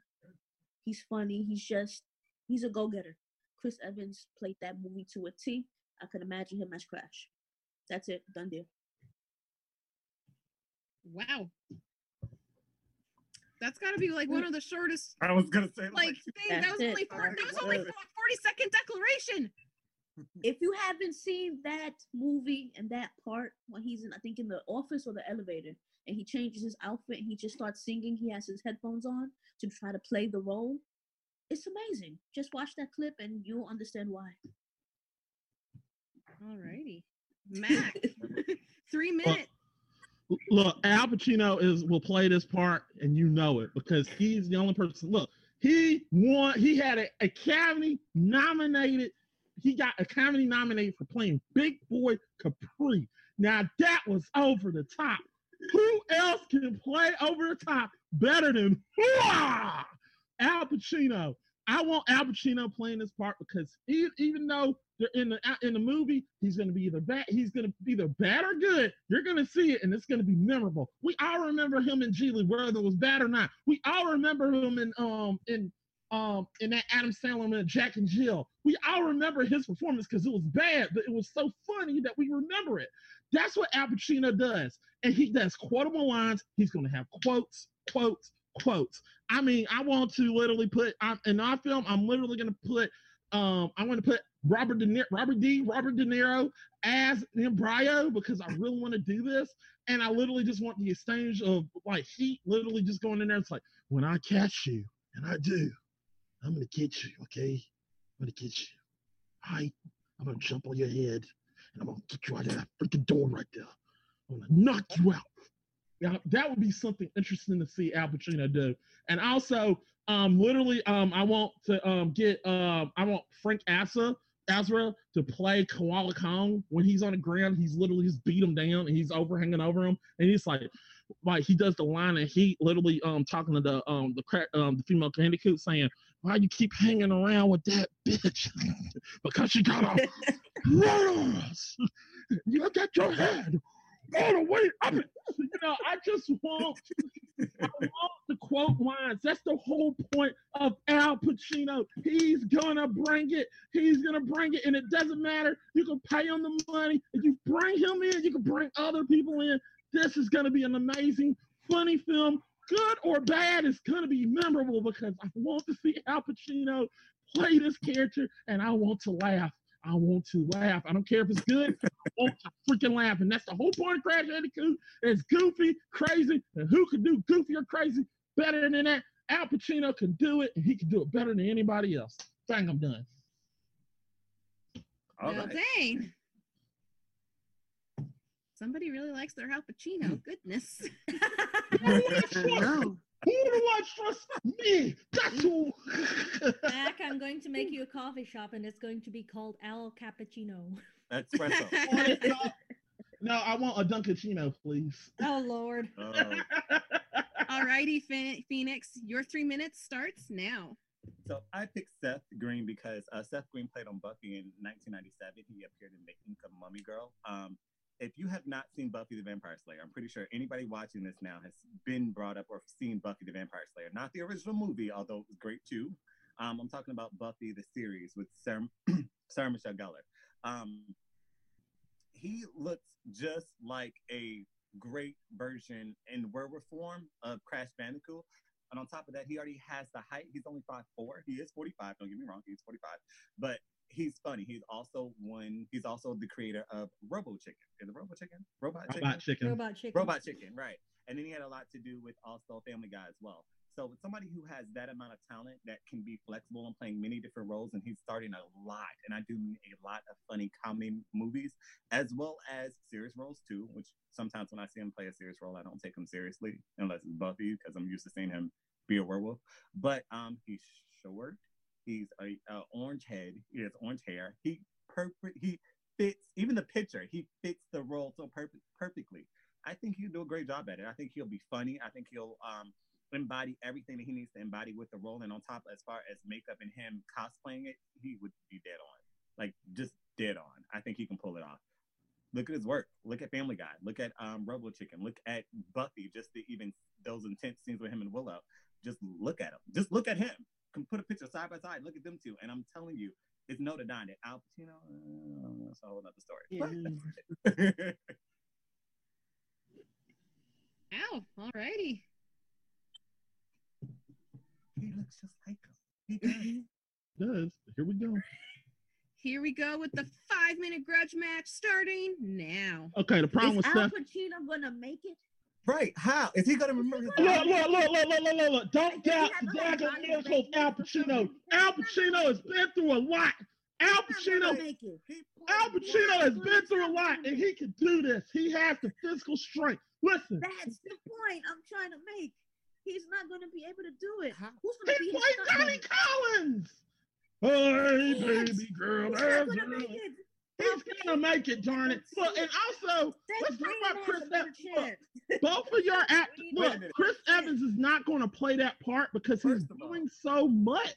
Speaker 3: He's funny. He's just he's a go-getter. Chris Evans played that movie to a T. I could imagine him as Crash. That's it. Done deal.
Speaker 5: Wow. That's got to be like one of the shortest
Speaker 6: I was gonna say
Speaker 5: like thing. That was
Speaker 3: it.
Speaker 5: only four, that was only 40 second declaration. Mm-hmm.
Speaker 3: If you haven't seen that movie and that part when he's in, I think in the office or the elevator, and he changes his outfit and he just starts singing, he has his headphones on to try to play the role. It's amazing. Just watch that clip and you'll understand why.
Speaker 5: Alrighty. Mm-hmm. Mac. three minutes.
Speaker 4: Look, Al Pacino is will play this part, and you know it because he's the only person. Look, he won. He had an Academy nominated. He got a Academy nominated for playing Big Boy Capri. Now that was over the top. Who else can play over the top better than! Al Pacino? I want Al Pacino playing this part because even though they're in the in the movie, he's to be either bad, he's to be either bad or good. You're to see it, and it's to be memorable. We all remember him in Gigli, whether it was bad or not. We all remember him in um in um in that Adam Sandler and Jack and Jill. We all remember his performance because it was bad, but it was so funny that we remember it. That's what Al Pacino does, and he does quotable lines. He's going to have quotes, quotes, quotes. I mean, I want to literally put I'm, in our film. I'm literally going to put um I want to put Robert De Niro, Robert D, Robert De Niro as N. Brio because I really want to do this, and I literally just want the exchange of like heat, literally just going in there. It's like when I catch you, and I do, I'm gonna get you, okay? I'm gonna get you. All right, I'm gonna jump on your head, and I'm gonna get you out of that freaking door right there. I'm gonna knock you out. Now that would be something interesting to see Al Pacino do, and also um literally um I want to um get um I want Frank Asa Azra to play Koala Kong when he's on the ground. He's literally just beat him down and he's overhanging over him, and he's like, like he does the line and he literally um talking to the um the cra- um the female bandicoot saying, "Why you keep hanging around with that bitch? because she got a rose. You got your head all the way up. it." You know, I just want I want the quote lines. That's the whole point of Al Pacino. He's gonna bring it. He's gonna bring it, and it doesn't matter. You can pay him the money. If you bring him in, you can bring other people in. This is gonna be an amazing, funny film. Good or bad, it's gonna be memorable because I want to see Al Pacino play this character, and I want to laugh. I want to laugh. I don't care if it's good. I want to freaking laugh, and that's the whole point of Crash Bandicoot. It's goofy, crazy, and who can do goofy or crazy better than that? Al Pacino can do it, and he can do it better than anybody else. Bang, I'm done.
Speaker 6: All
Speaker 5: well,
Speaker 6: right.
Speaker 5: dang. Somebody really likes their Al Pacino. Goodness.
Speaker 3: No.
Speaker 4: Who do I trust? Me. That's who.
Speaker 2: Mac, I'm going to make you a coffee shop, and it's going to be called Al Cappuccino.
Speaker 6: Espresso.
Speaker 4: no, I want a Dunkaccino, please.
Speaker 2: Oh Lord.
Speaker 6: Oh.
Speaker 5: Alrighty, Phoe- Phoenix, your three minutes starts now.
Speaker 6: So I picked Seth Green because uh, Seth Green played on Buffy in 1997. He appeared in the Inca Mummy Girl. Um, if you have not seen Buffy the Vampire Slayer, I'm pretty sure anybody watching this now has been brought up or seen Buffy the Vampire Slayer. Not the original movie, although it was great too. Um, I'm talking about Buffy the series with Sarah, Sarah Michelle Gellar. Um, he looks just like a great version in werewolf form of Crash Bandicoot. And on top of that, he already has the height. He's only 5'4. He is 45. Don't get me wrong. He's 45. But he's funny. He's also one, he's also the creator of Robo Chicken. Is it Robo Chicken? Robot Chicken?
Speaker 4: Robot chicken.
Speaker 2: Robot chicken.
Speaker 6: Robot Chicken, right. and then he had a lot to do with also Family Guy as well. So with somebody who has that amount of talent that can be flexible and playing many different roles, and he's starting a lot, and I do a lot of funny comedy movies as well as serious roles too. Which sometimes when I see him play a serious role, I don't take him seriously unless it's Buffy because I'm used to seeing him be a werewolf. But um, he's short. He's a, a orange head. He has orange hair. He perfect. He fits even the picture. He fits the role so perfect perfectly. I think he'll do a great job at it. I think he'll be funny. I think he'll um embody everything that he needs to embody with the role. And on top, as far as makeup and him cosplaying it, he would be dead on. Like just dead on. I think he can pull it off. Look at his work. Look at Family Guy. Look at um Chicken. Look at Buffy. Just the even those intense scenes with him and Willow. Just look at him. Just look at him. Can put a picture side by side. Look at them two. And I'm telling you, it's no to dine it. Al Pacino, uh, that's a whole other story. But-
Speaker 5: Ow, alrighty.
Speaker 6: he looks just like him. He does.
Speaker 4: Does here we go.
Speaker 5: Here we go with the five minute grudge match starting now.
Speaker 4: Okay, the problem
Speaker 3: Is
Speaker 4: with
Speaker 3: Al
Speaker 4: Seth.
Speaker 3: Pacino gonna make it?
Speaker 6: Right? How is he gonna remember his?
Speaker 4: Look, look, look, look, look, look, look, look. Don't
Speaker 3: He
Speaker 4: doubt
Speaker 3: had
Speaker 4: the daggone miracle of Al Pacino. Al Pacino has been through a lot. Al Pacino,
Speaker 3: gonna make it.
Speaker 6: He
Speaker 4: Al Pacino has been through a lot, and he can do this. He has the physical strength. Listen,
Speaker 3: That's the point I'm trying to make. He's not gonna be able to do it. Who's gonna
Speaker 4: he
Speaker 3: be his
Speaker 4: played Johnny? Collins. Hey,
Speaker 3: Yes.
Speaker 4: baby girl,
Speaker 3: He's
Speaker 4: that's
Speaker 3: not gonna
Speaker 4: right.
Speaker 3: make it.
Speaker 4: He's gonna make it, darn it. Look, and also,
Speaker 3: Seth
Speaker 4: let's talk about Chris Evans. Look, both of your act.
Speaker 3: Wait
Speaker 4: Look. Chris Evans is not going to play that part because he's
Speaker 6: First of all-
Speaker 4: doing so much.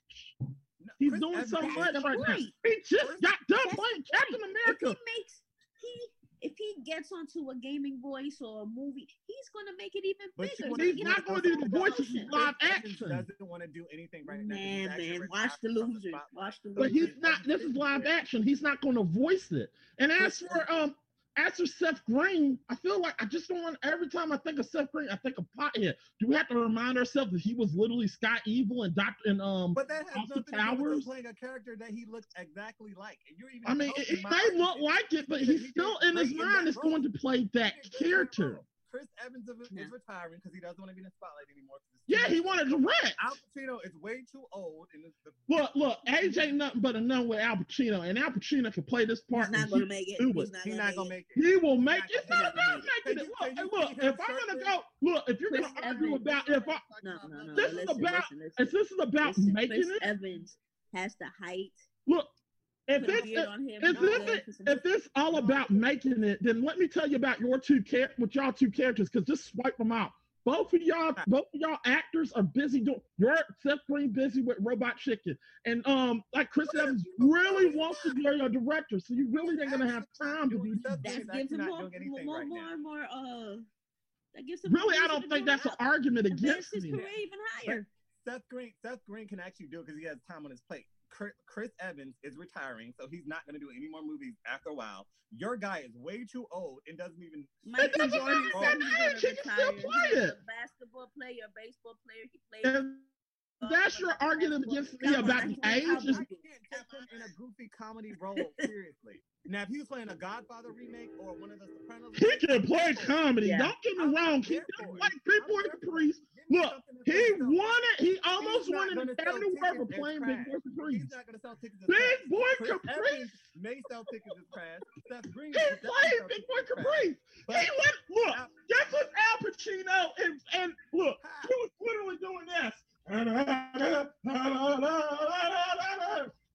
Speaker 4: He's
Speaker 6: Chris
Speaker 4: doing
Speaker 6: Evans
Speaker 4: so much right now. He just got done playing Captain. America.
Speaker 3: He makes he if he gets onto a gaming voice or a movie, he's gonna make it even
Speaker 6: But
Speaker 3: bigger.
Speaker 6: you
Speaker 4: He's
Speaker 3: He's
Speaker 4: not going to do the
Speaker 6: also
Speaker 4: voices
Speaker 3: promotion.
Speaker 4: live
Speaker 6: Chris Evans
Speaker 4: action.
Speaker 6: doesn't want to do anything right now. 'cause he's
Speaker 3: Man, man,
Speaker 6: retired
Speaker 3: watch the
Speaker 6: from
Speaker 3: loser. Watch the
Speaker 4: But he's not. This is live action. He's not going to voice it. And as for um, as for Seth Green, I feel like I just don't want. Every time I think of Seth Green, I think of Pothead. Do we have to remind ourselves that he was literally Scott Evil and Doctor and um?
Speaker 6: But that has
Speaker 4: Austin
Speaker 6: nothing to do with playing a character that he looks exactly like. And you're even
Speaker 4: I mean, it, it may look like it, but he's still in his mind is going to play that
Speaker 6: He did that
Speaker 4: character.
Speaker 6: Role. Chris Evans is,
Speaker 3: No.
Speaker 6: is retiring because he doesn't want to be in the spotlight anymore. it's
Speaker 4: Yeah, he wanted to direct.
Speaker 6: Al Pacino is way too old, and the
Speaker 4: Look, look, Age ain't nothing but a number with Al Pacino, and Al Pacino can play this part.
Speaker 3: He's not gonna make it. He's not
Speaker 6: he's
Speaker 3: gonna
Speaker 6: not
Speaker 3: make
Speaker 6: gonna
Speaker 3: it.
Speaker 6: make it.
Speaker 4: He will make
Speaker 6: Not
Speaker 4: it's
Speaker 6: gonna
Speaker 4: not
Speaker 6: make
Speaker 4: about
Speaker 6: it.
Speaker 4: making it. Look,
Speaker 6: you
Speaker 4: look, if I'm gonna go, look, if you're
Speaker 3: Chris
Speaker 4: gonna argue
Speaker 3: Evans.
Speaker 4: about if I
Speaker 3: No, no, no.
Speaker 4: This is about-
Speaker 3: listen,
Speaker 4: if
Speaker 3: listen.
Speaker 4: this is about
Speaker 3: Listen,
Speaker 4: making
Speaker 3: Chris
Speaker 4: it,
Speaker 3: Evans has the height.
Speaker 4: look, if
Speaker 3: Put a
Speaker 4: this
Speaker 3: beard on him.
Speaker 4: if this
Speaker 3: good for some-
Speaker 4: if this all about making it, then let me tell you about your two char- with y'all two characters, because just swipe them out. Both of y'all, both of y'all actors are busy doing. You're Seth Green busy with Robot Chicken, and um, like Chris Evans really wants to be a director, so you really ain't gonna have time to do.
Speaker 6: Seth
Speaker 3: That gives him more, more,
Speaker 6: right
Speaker 3: more, more. Uh, that gives him.
Speaker 4: Really, I don't think that's
Speaker 3: do
Speaker 4: an argument
Speaker 3: Advance
Speaker 4: against
Speaker 3: his
Speaker 4: me.
Speaker 3: career even higher.
Speaker 6: Seth Green, Seth Green can actually do it because he has time on his plate. Chris, Chris Evans is retiring, so he's not going to do any more movies after a while. Your guy is way too old and doesn't even.
Speaker 3: Michael
Speaker 4: doesn't
Speaker 3: Jordan
Speaker 6: matter
Speaker 3: said
Speaker 6: that
Speaker 3: he's gonna
Speaker 4: still
Speaker 3: retire.
Speaker 4: play it.
Speaker 3: a basketball player, baseball player. He played.
Speaker 4: And that's your argument against me about the age.
Speaker 6: I can't take him in a goofy comedy role seriously. Now, if he was playing a Godfather remake or one of the Sopranos,
Speaker 4: he can play comedy.
Speaker 3: Yeah.
Speaker 4: Don't get me
Speaker 6: I'm
Speaker 4: wrong. He
Speaker 6: there
Speaker 4: can
Speaker 6: for it.
Speaker 4: play Big
Speaker 6: I'm
Speaker 4: Boy
Speaker 6: there for
Speaker 4: Caprice.
Speaker 6: Give me
Speaker 4: Look, He won it. He almost won
Speaker 6: gonna
Speaker 4: Academy Award for playing Big. Boy Caprice.
Speaker 6: He's not going to sell tickets.
Speaker 4: Big. Boy Caprice.
Speaker 6: May sell tickets as trash. Seth Green
Speaker 4: He played Big Boy. Caprice.
Speaker 6: But
Speaker 4: He went. Look,
Speaker 6: Al-
Speaker 4: this was Al Pacino, and and look, he was literally doing this.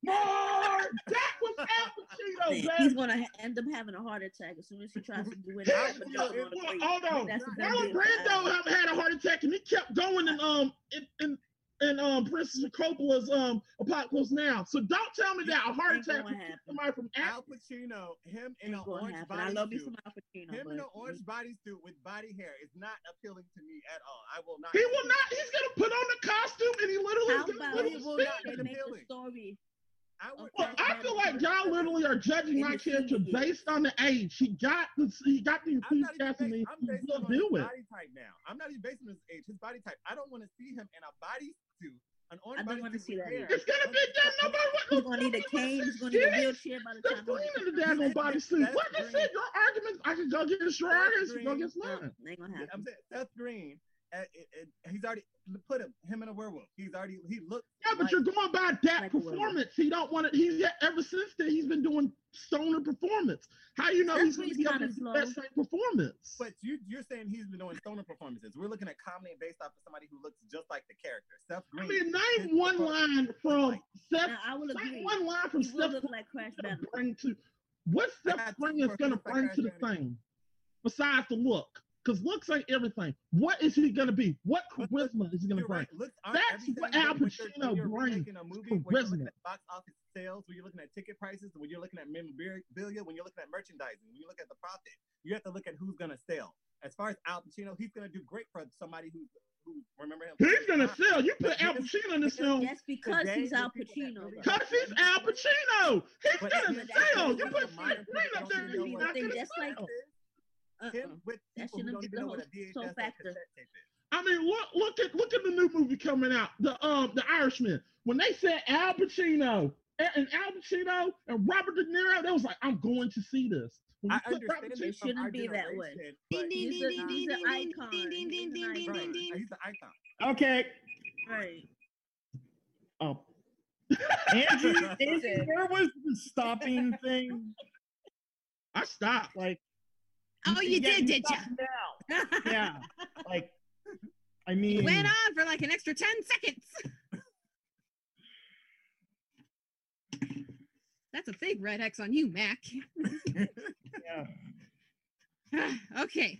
Speaker 4: More. That was Al Pacino,
Speaker 3: Man,
Speaker 4: man.
Speaker 3: he's gonna end up having a heart attack as soon as he tries to do it.
Speaker 6: Al
Speaker 3: But
Speaker 6: Pacino
Speaker 3: that's
Speaker 6: is-
Speaker 3: on the
Speaker 4: Look,
Speaker 3: plate.
Speaker 4: hold on.
Speaker 3: That's a done
Speaker 4: Marlon Brando had a heart attack, and he kept going in um in in, in um Francis Coppola's um Apocalypse Now. So don't tell me that a heart
Speaker 3: Ain't
Speaker 4: attack
Speaker 3: gonna
Speaker 4: was
Speaker 3: happen.
Speaker 4: somebody from Al.
Speaker 6: Al Pacino, him in an orange
Speaker 3: happen. I love me
Speaker 6: bodysuit.
Speaker 3: some Al Pacino,
Speaker 6: Him in an orange bodysuit with body hair is not appealing to me at all. I will not.
Speaker 4: He will not. He's gonna put on the costume, and he literally
Speaker 3: how
Speaker 4: is gonna
Speaker 3: about
Speaker 4: put
Speaker 6: he will not be
Speaker 3: make the
Speaker 6: appealing.
Speaker 3: story?
Speaker 6: I would.
Speaker 4: Look, I feel like y'all literally are judging my character based on the age. He got the he got the
Speaker 6: I'm not even
Speaker 4: enthusiasm.
Speaker 6: basing,
Speaker 4: He
Speaker 6: I'm
Speaker 4: he
Speaker 6: basing
Speaker 4: will
Speaker 6: it on his body type now. I'm not even basing his age, his body type. I don't want to see him in a bodysuit An
Speaker 8: I don't want to see that.
Speaker 4: It's gonna be damn nobody.
Speaker 8: He's gonna need a cane. He's gonna need a wheelchair by the
Speaker 4: Steph
Speaker 8: time.
Speaker 4: Green
Speaker 8: he
Speaker 4: in the daggone bodysuit.
Speaker 6: That's
Speaker 4: Like I
Speaker 6: green.
Speaker 4: said, your arguments, I can go against your
Speaker 6: That's
Speaker 4: arguments, you go
Speaker 6: green.
Speaker 4: against mine.
Speaker 8: Ain't gonna
Speaker 6: Yeah, I'm saying Seth Green. Uh, it, it, he's already put him him in a werewolf. He's already he looked.
Speaker 4: Yeah, but
Speaker 6: like-
Speaker 4: you're going by that
Speaker 8: Like
Speaker 4: performance. He don't want it. He's ever since then he's been doing stoner performance. How you know
Speaker 8: Seth
Speaker 4: he's going to be able to do that same performance?
Speaker 6: But you you're saying he's been doing stoner performances. We're looking at comedy based off of somebody who looks just like the character. Seth Green.
Speaker 4: I
Speaker 6: Green.
Speaker 4: mean, name
Speaker 6: his
Speaker 4: one line
Speaker 6: looks
Speaker 4: from
Speaker 6: like-
Speaker 4: Seth.
Speaker 8: I will agree.
Speaker 4: one line from
Speaker 8: He will
Speaker 4: Seth
Speaker 8: look like Crash
Speaker 4: to
Speaker 8: Bandicoot.
Speaker 4: bring to what
Speaker 6: I
Speaker 4: Seth Green is going to bring to the thing besides the look. Because looks ain't everything. What is he going to be? What
Speaker 6: But look,
Speaker 4: charisma is he going to bring?
Speaker 6: right. Looks aren't
Speaker 4: That's what Al Pacino brings,
Speaker 6: remaking a movie, when you're looking
Speaker 4: charisma.
Speaker 6: at box office sales, when you're looking at ticket prices, when you're looking at memorabilia, when you're looking at merchandising, when you look at the profit, you have to look at who's going to sell. As far as Al Pacino, he's going to do great for somebody who who remember him.
Speaker 4: He's going to sell. You put Al Pacino in this
Speaker 6: this-
Speaker 4: film
Speaker 8: That's because
Speaker 6: Today,
Speaker 8: he's Al Pacino.
Speaker 4: because he's Al Pacino. He's
Speaker 6: But
Speaker 4: going to sell. You put
Speaker 6: modern
Speaker 4: Seth Green
Speaker 6: people
Speaker 4: up there
Speaker 6: don't
Speaker 4: and
Speaker 6: even
Speaker 4: he's
Speaker 6: know
Speaker 4: not
Speaker 6: what
Speaker 4: going
Speaker 8: They
Speaker 4: to
Speaker 8: just like-
Speaker 4: sell.
Speaker 8: Uh-uh.
Speaker 6: Him with
Speaker 8: That
Speaker 6: people who
Speaker 8: shouldn't
Speaker 6: don't
Speaker 8: be
Speaker 6: even
Speaker 8: the
Speaker 6: know what a VHS
Speaker 8: sole factor.
Speaker 6: cassette tape is.
Speaker 4: I mean, look, look at look at the new movie coming out, the um the Irishman. When they said Al Pacino and, and Al Pacino and Robert De Niro, they was like, I'm going to see this. When
Speaker 6: I
Speaker 4: you put
Speaker 6: understand
Speaker 4: De-
Speaker 6: it
Speaker 8: It shouldn't be that way.
Speaker 6: generation,
Speaker 5: Ding, ding,
Speaker 8: He's
Speaker 5: ding, ding, ding,
Speaker 8: an
Speaker 5: ding,
Speaker 8: icon.
Speaker 5: ding, ding,
Speaker 8: He's
Speaker 5: ding,
Speaker 8: an
Speaker 5: ding, ding,
Speaker 8: icon.
Speaker 6: right,
Speaker 5: ding, ding.
Speaker 6: he's the icon.
Speaker 7: Okay.
Speaker 8: Right.
Speaker 7: Oh. Angie, Angie, where was the stopping thing?
Speaker 4: I stopped.
Speaker 7: Like,
Speaker 5: Oh, you
Speaker 7: yeah,
Speaker 5: did, did you?
Speaker 7: stopped now. Yeah. Like, I mean,
Speaker 5: It
Speaker 7: mean,
Speaker 5: went on for like an extra 10 seconds. That's a big red X on you, Mac.
Speaker 7: yeah.
Speaker 5: okay.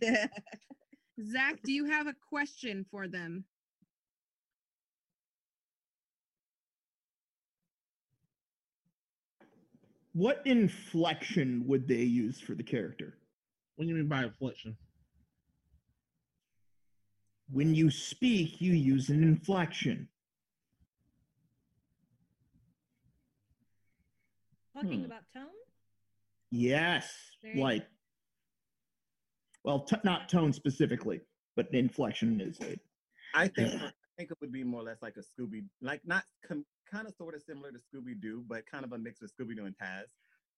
Speaker 5: Zach, do you have a question for them?
Speaker 7: What inflection would they use for the character?
Speaker 4: What do you mean by inflection?
Speaker 7: When you speak, you use an inflection.
Speaker 2: Talking
Speaker 7: Hmm.
Speaker 2: about tone?
Speaker 7: Yes.
Speaker 2: There you.
Speaker 7: Like, well, t- not tone specifically, but inflection is it.
Speaker 6: I think I think it would be more or less like a Scooby, like not com- kind of sort of similar to Scooby Doo, but kind of a mix with Scooby Doo and Taz,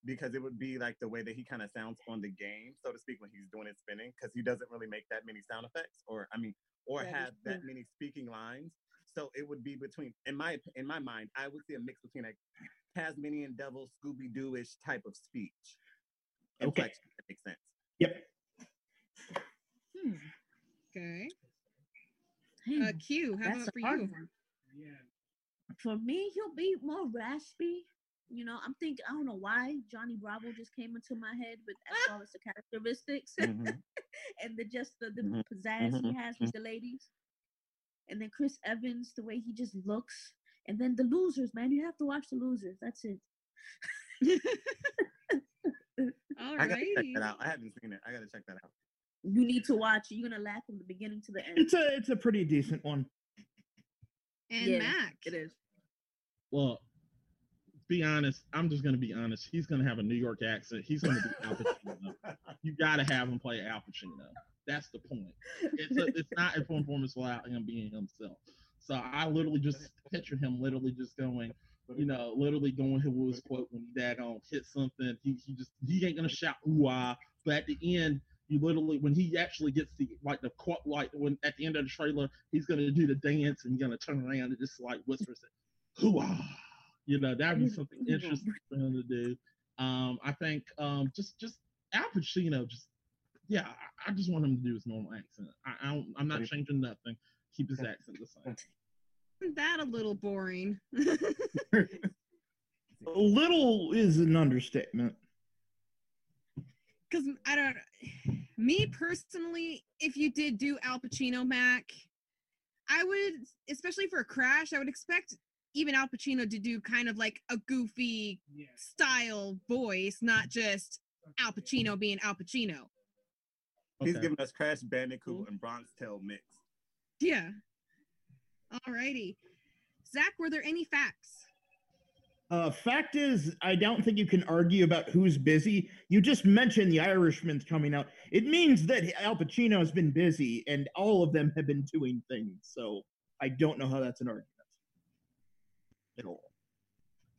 Speaker 6: because it would be like the way that he kind of sounds on the game, so to speak, when he's doing his spinning, because he doesn't really make that many sound effects, or I mean, or
Speaker 8: That is
Speaker 6: have that many speaking lines. So it would be between, in my in my mind, I would see a mix between a Tasmanian Devil, Scooby Doo ish type of speech.
Speaker 7: Okay.
Speaker 6: Inflection, if that makes sense.
Speaker 7: Yep.
Speaker 5: Okay.
Speaker 8: Hmm,
Speaker 5: Uh, Q, how
Speaker 8: that's
Speaker 5: about for
Speaker 8: hard
Speaker 5: you?
Speaker 8: one. For me, he'll be more raspy. You know, I'm thinking, I don't know why Johnny Bravo just came into my head with as far the characteristics
Speaker 6: Mhm.
Speaker 8: and the just the, the
Speaker 6: Mhm,
Speaker 8: pizzazz he
Speaker 6: mhm,
Speaker 8: has with the ladies. And then Chris Evans, the way he just looks. And then the losers, man. You have to watch the losers. That's it.
Speaker 6: I gotta check that out. I haven't seen it. I gotta check that out.
Speaker 8: You need to watch it. You're gonna laugh from the beginning to the end.
Speaker 7: It's a it's a pretty decent one.
Speaker 5: And
Speaker 8: Yeah,
Speaker 5: Mac.
Speaker 8: It is.
Speaker 4: Well, be honest. I'm just gonna be honest. He's gonna have a New York accent. He's gonna be Al Pacino. you gotta have him play Al Pacino. That's the point. It's a, it's not a performance without him being himself. So I literally just picture him literally just going, you know, literally going his quote when he daggone hit something. He, he just he ain't gonna shout ooh ah, but at the end, you literally when he actually gets the like the quote like when at the end of the trailer, he's gonna do the dance and gonna turn around and just like whisper ooh ah. You know, that'd be something interesting for him to do. Um, I think um just just Al Pacino just yeah, I, I just want him to do his normal accent. I, I don't I'm not changing nothing. Keep his accent the same.
Speaker 5: Isn't that a little boring?
Speaker 7: A little is an understatement.
Speaker 5: Because I don't. Me personally, if you did do Al Pacino, Mac, I would, especially for a crash, I would expect even Al Pacino to do kind of like a goofy style voice, not just Al Pacino being Al Pacino.
Speaker 6: He's giving us Crash Bandicoot and Bronx Tale mix.
Speaker 5: Yeah. Alrighty. Zach, were there any facts?
Speaker 7: Uh, fact is, I don't think you can argue about who's busy. You just mentioned the Irishman's coming out. It means that Al Pacino has been busy, and all of them have been doing things. So I don't know how that's an argument. At all.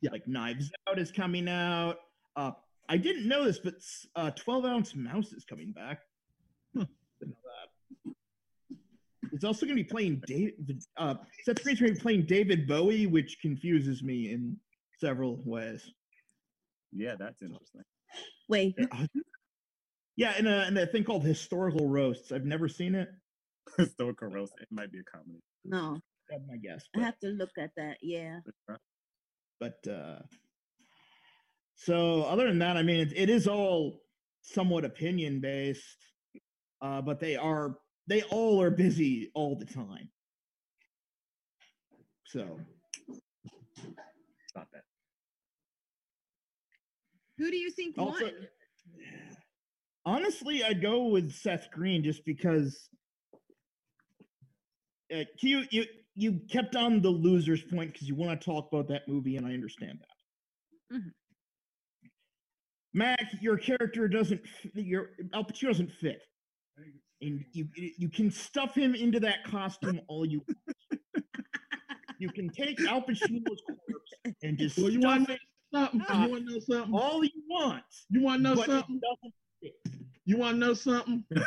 Speaker 4: Yeah.
Speaker 7: Like Knives Out is coming out. Uh, I didn't know this, but uh, 12 ounce mouse is coming back.
Speaker 4: Huh.
Speaker 7: Didn't know that. It's also going to be playing David. Uh, Seth Green's going to be playing David Bowie, which confuses me in several ways.
Speaker 6: Yeah, that's interesting.
Speaker 8: Wait,
Speaker 7: Yeah, in a, in a thing called historical roasts. I've never seen it.
Speaker 6: Historical roast. It might be a comedy.
Speaker 8: no,
Speaker 7: That's my guess.
Speaker 8: I have to look at that. Yeah.
Speaker 7: but uh, so other than that, I mean, it, it is all somewhat opinion based, uh, but they are they all are busy all the time. So
Speaker 6: Stop that.
Speaker 5: Who do you think
Speaker 7: Also-
Speaker 5: won?
Speaker 7: honestly, I'd go with Seth Green just because uh, you you you kept on the loser's point because you want to talk about that movie, and I understand that.
Speaker 5: Mhm.
Speaker 7: Mac, your character doesn't your Al Pacino doesn't fit, and you you you can stuff him into that costume all you. want. you can take Al Pacino's corpse and just
Speaker 4: Well, you want
Speaker 7: stuff
Speaker 4: to know something? You want to know something?
Speaker 7: all you want.
Speaker 4: You want to know
Speaker 7: but it
Speaker 4: something?
Speaker 7: doesn't fit.
Speaker 4: You want to know something?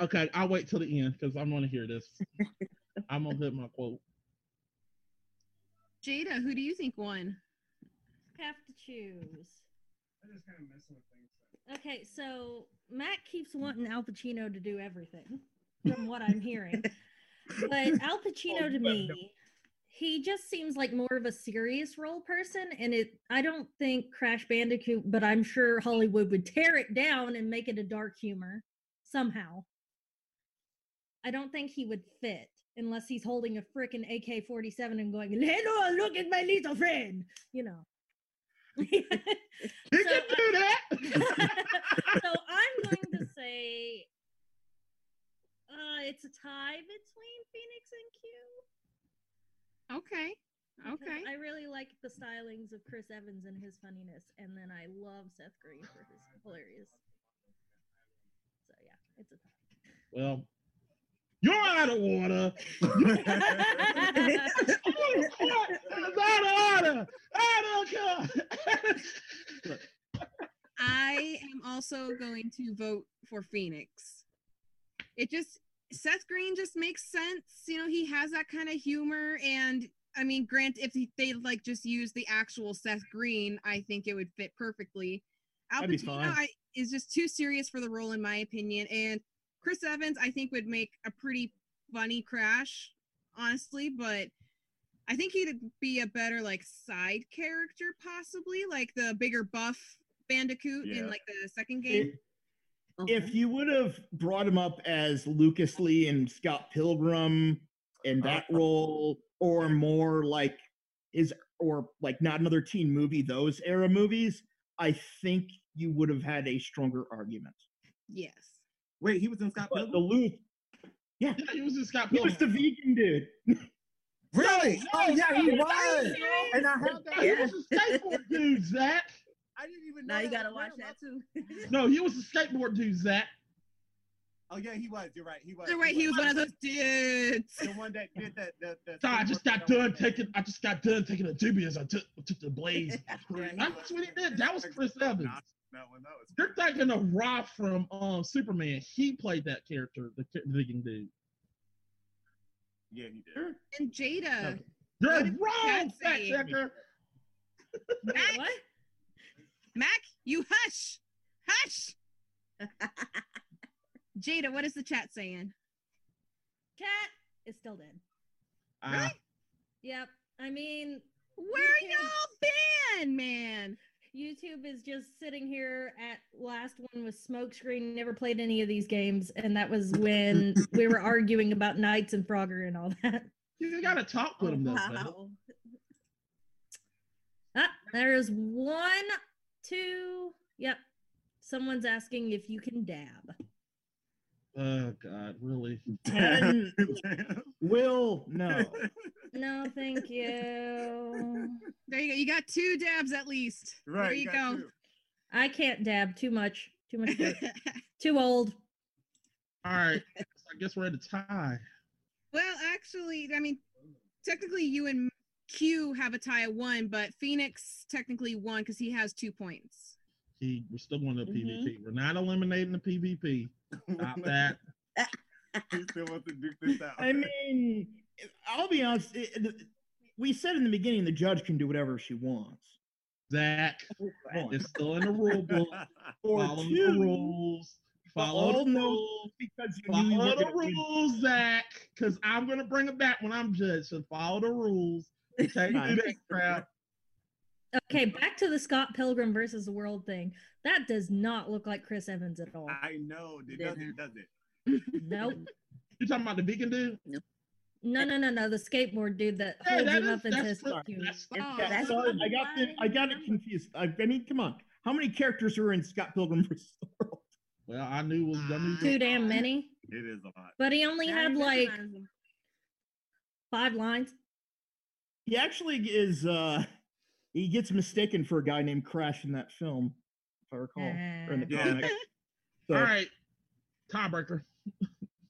Speaker 4: Okay, I'll wait till the end because I'm going to hear this. I'm going to hit my quote.
Speaker 5: Jada, who do you think won?
Speaker 2: Have to choose. Okay, so Matt keeps wanting Al Pacino to do everything, from what I'm hearing. But Al Pacino to me, he just seems like more of a serious role person, and it. I don't think Crash Bandicoot, but I'm sure Hollywood would tear it down and make it a dark humor somehow. I don't think he would fit unless he's holding a frickin' AK-47 and going, "Hello, look at my little friend," you know.
Speaker 4: He
Speaker 2: So-
Speaker 4: can do that.
Speaker 2: so I'm going to say uh, it's a tie between Phoenix and Q.
Speaker 5: Okay.
Speaker 2: because
Speaker 5: Okay.
Speaker 2: I really like the stylings of Chris Evans and his funniness, and then I love Seth Green for his hilarious. So yeah, it's a tie.
Speaker 4: well, you're out of order. out of order. Out of order.
Speaker 5: I am also going to vote for Phoenix. It just Seth Green just makes sense. You know, he has that kind of humor and I mean, grant if he- they like just use the actual Seth Green, I think it would fit perfectly. Al Pacino. I, is just too serious for the role, in my opinion. And Chris Evans, I think, would make a pretty funny Crash, honestly. But I think he'd be a better like side character, possibly like the bigger buff Bandicoot
Speaker 6: Yeah.
Speaker 5: in like the second game.
Speaker 7: if you would have brought him up as Lucas Lee and Scott Pilgrim in that
Speaker 6: Uh,
Speaker 7: role, or more like is or like not another teen movie, those era movies, I think you would have had a stronger argument.
Speaker 5: Yes.
Speaker 6: Wait, he was in Scott
Speaker 7: But the
Speaker 6: Pilgrim?
Speaker 7: Luke,
Speaker 4: Yeah, he was in Scott
Speaker 7: he was the vegan dude.
Speaker 6: Really? Oh yeah, he
Speaker 2: Are you
Speaker 6: was. And I had that.
Speaker 4: He was a skateboard dude, Zach.
Speaker 6: I didn't even know.
Speaker 8: Now you gotta
Speaker 6: was
Speaker 8: watch that too.
Speaker 4: No, he was a skateboard dude, Zach.
Speaker 6: Oh yeah, he was. You're right. He was.
Speaker 5: You're right. He was one of those dudes.
Speaker 6: the one that did that. The, the
Speaker 4: So I just got done taking. I just got done taking a dubious. I took took the blaze.
Speaker 6: Yeah,
Speaker 4: That's what he did. That was Chris Evans.
Speaker 6: That one, that was.
Speaker 4: You're thinking of Rob from um Superman. He played that character, the ca- vegan dude.
Speaker 6: Yeah, he did.
Speaker 5: And Jada.
Speaker 4: Okay. You're
Speaker 5: What
Speaker 4: wrong, fact checker.
Speaker 2: Wait, what?
Speaker 5: Mac, you hush. Hush. Jada, what is the chat saying?
Speaker 2: Cat is still dead.
Speaker 4: Uh,
Speaker 2: Yep. I mean,
Speaker 5: Where
Speaker 2: YouTube-
Speaker 5: y'all been, man?
Speaker 2: YouTube is just sitting here at last one was smokescreen. Never played any of these games, and that was when we were arguing about Nights and Frogger and all that.
Speaker 4: you gotta talk with them, though. Zach.
Speaker 8: Wow.
Speaker 2: Ah, there is one, two. Yep. Someone's asking if you can dab.
Speaker 4: Oh God, really?
Speaker 7: Ten will no.
Speaker 2: No, thank you.
Speaker 5: There you go. You got two dabs at least.
Speaker 6: right.
Speaker 5: There you
Speaker 6: got
Speaker 5: go.
Speaker 6: two.
Speaker 2: I can't dab too much. Too much. dirt. Too old.
Speaker 4: All right. I guess we're at a tie.
Speaker 5: well, actually, I mean, technically, you and Q have a tie of one, but Phoenix technically won because he has two points.
Speaker 4: He, we're still going to
Speaker 8: Mhm.
Speaker 4: PvP. We're not eliminating the PvP. Stop that.
Speaker 6: he still wants to duke this out.
Speaker 7: I mean, I'll be honest. it- it- we said in the beginning the judge can do whatever she wants.
Speaker 4: Zach,
Speaker 7: One.
Speaker 4: it's still in the rule book.
Speaker 7: Or
Speaker 4: Follow the rules. Follow the rules.
Speaker 7: because you knew you
Speaker 4: Follow the
Speaker 7: gonna
Speaker 4: rules, Zach, because I'm gonna bring it back when I'm judged. So follow the rules. You can't do that crap.
Speaker 2: Okay, back to the Scott Pilgrim versus the World thing. That does not look like Chris Evans at all.
Speaker 6: I know. It
Speaker 8: Didn't.
Speaker 6: doesn't, does it?
Speaker 2: Nope.
Speaker 4: You talking about the vegan dude?
Speaker 2: No, no, no, no. The skateboard dude that
Speaker 4: Yeah,
Speaker 2: holds
Speaker 4: that
Speaker 2: him
Speaker 4: is-
Speaker 2: up into
Speaker 4: that's
Speaker 2: his
Speaker 4: the- that's-
Speaker 8: that's
Speaker 7: sorry, I got the, I got it confused. I, I mean, come on. How many characters are in Scott Pilgrim versus the World?
Speaker 4: Well, I knew it was I knew
Speaker 2: Too damn many.
Speaker 6: It is a lot.
Speaker 2: But he only
Speaker 5: I
Speaker 2: had like
Speaker 5: recognize
Speaker 2: five lines.
Speaker 7: He actually is. uh He gets mistaken for a guy named Crash in that film, if I recall, or in the mm.
Speaker 6: Yeah.
Speaker 7: comic. So,
Speaker 4: All right, tiebreaker.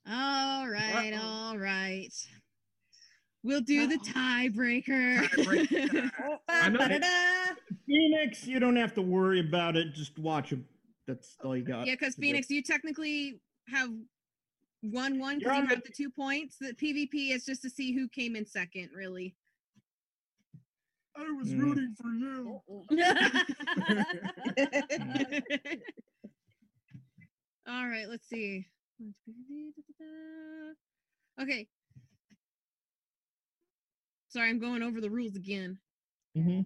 Speaker 5: All right,
Speaker 6: Uh-oh.
Speaker 5: all right. We'll do the tiebreaker.
Speaker 4: Tiebreaker. I know-
Speaker 2: Ba-da-da.
Speaker 7: Phoenix, you don't have to worry about it. Just watch him. That's all you got.
Speaker 5: yeah, because
Speaker 7: to do.
Speaker 5: Phoenix, you technically have won one
Speaker 7: You're
Speaker 5: because you have
Speaker 7: the-
Speaker 5: the two points. The PvP is just to see who came in second, really.
Speaker 6: I was
Speaker 7: Mm.
Speaker 6: rooting for you.
Speaker 5: All right, let's see. Okay. Sorry, I'm going over the rules again.
Speaker 4: Mm-hmm.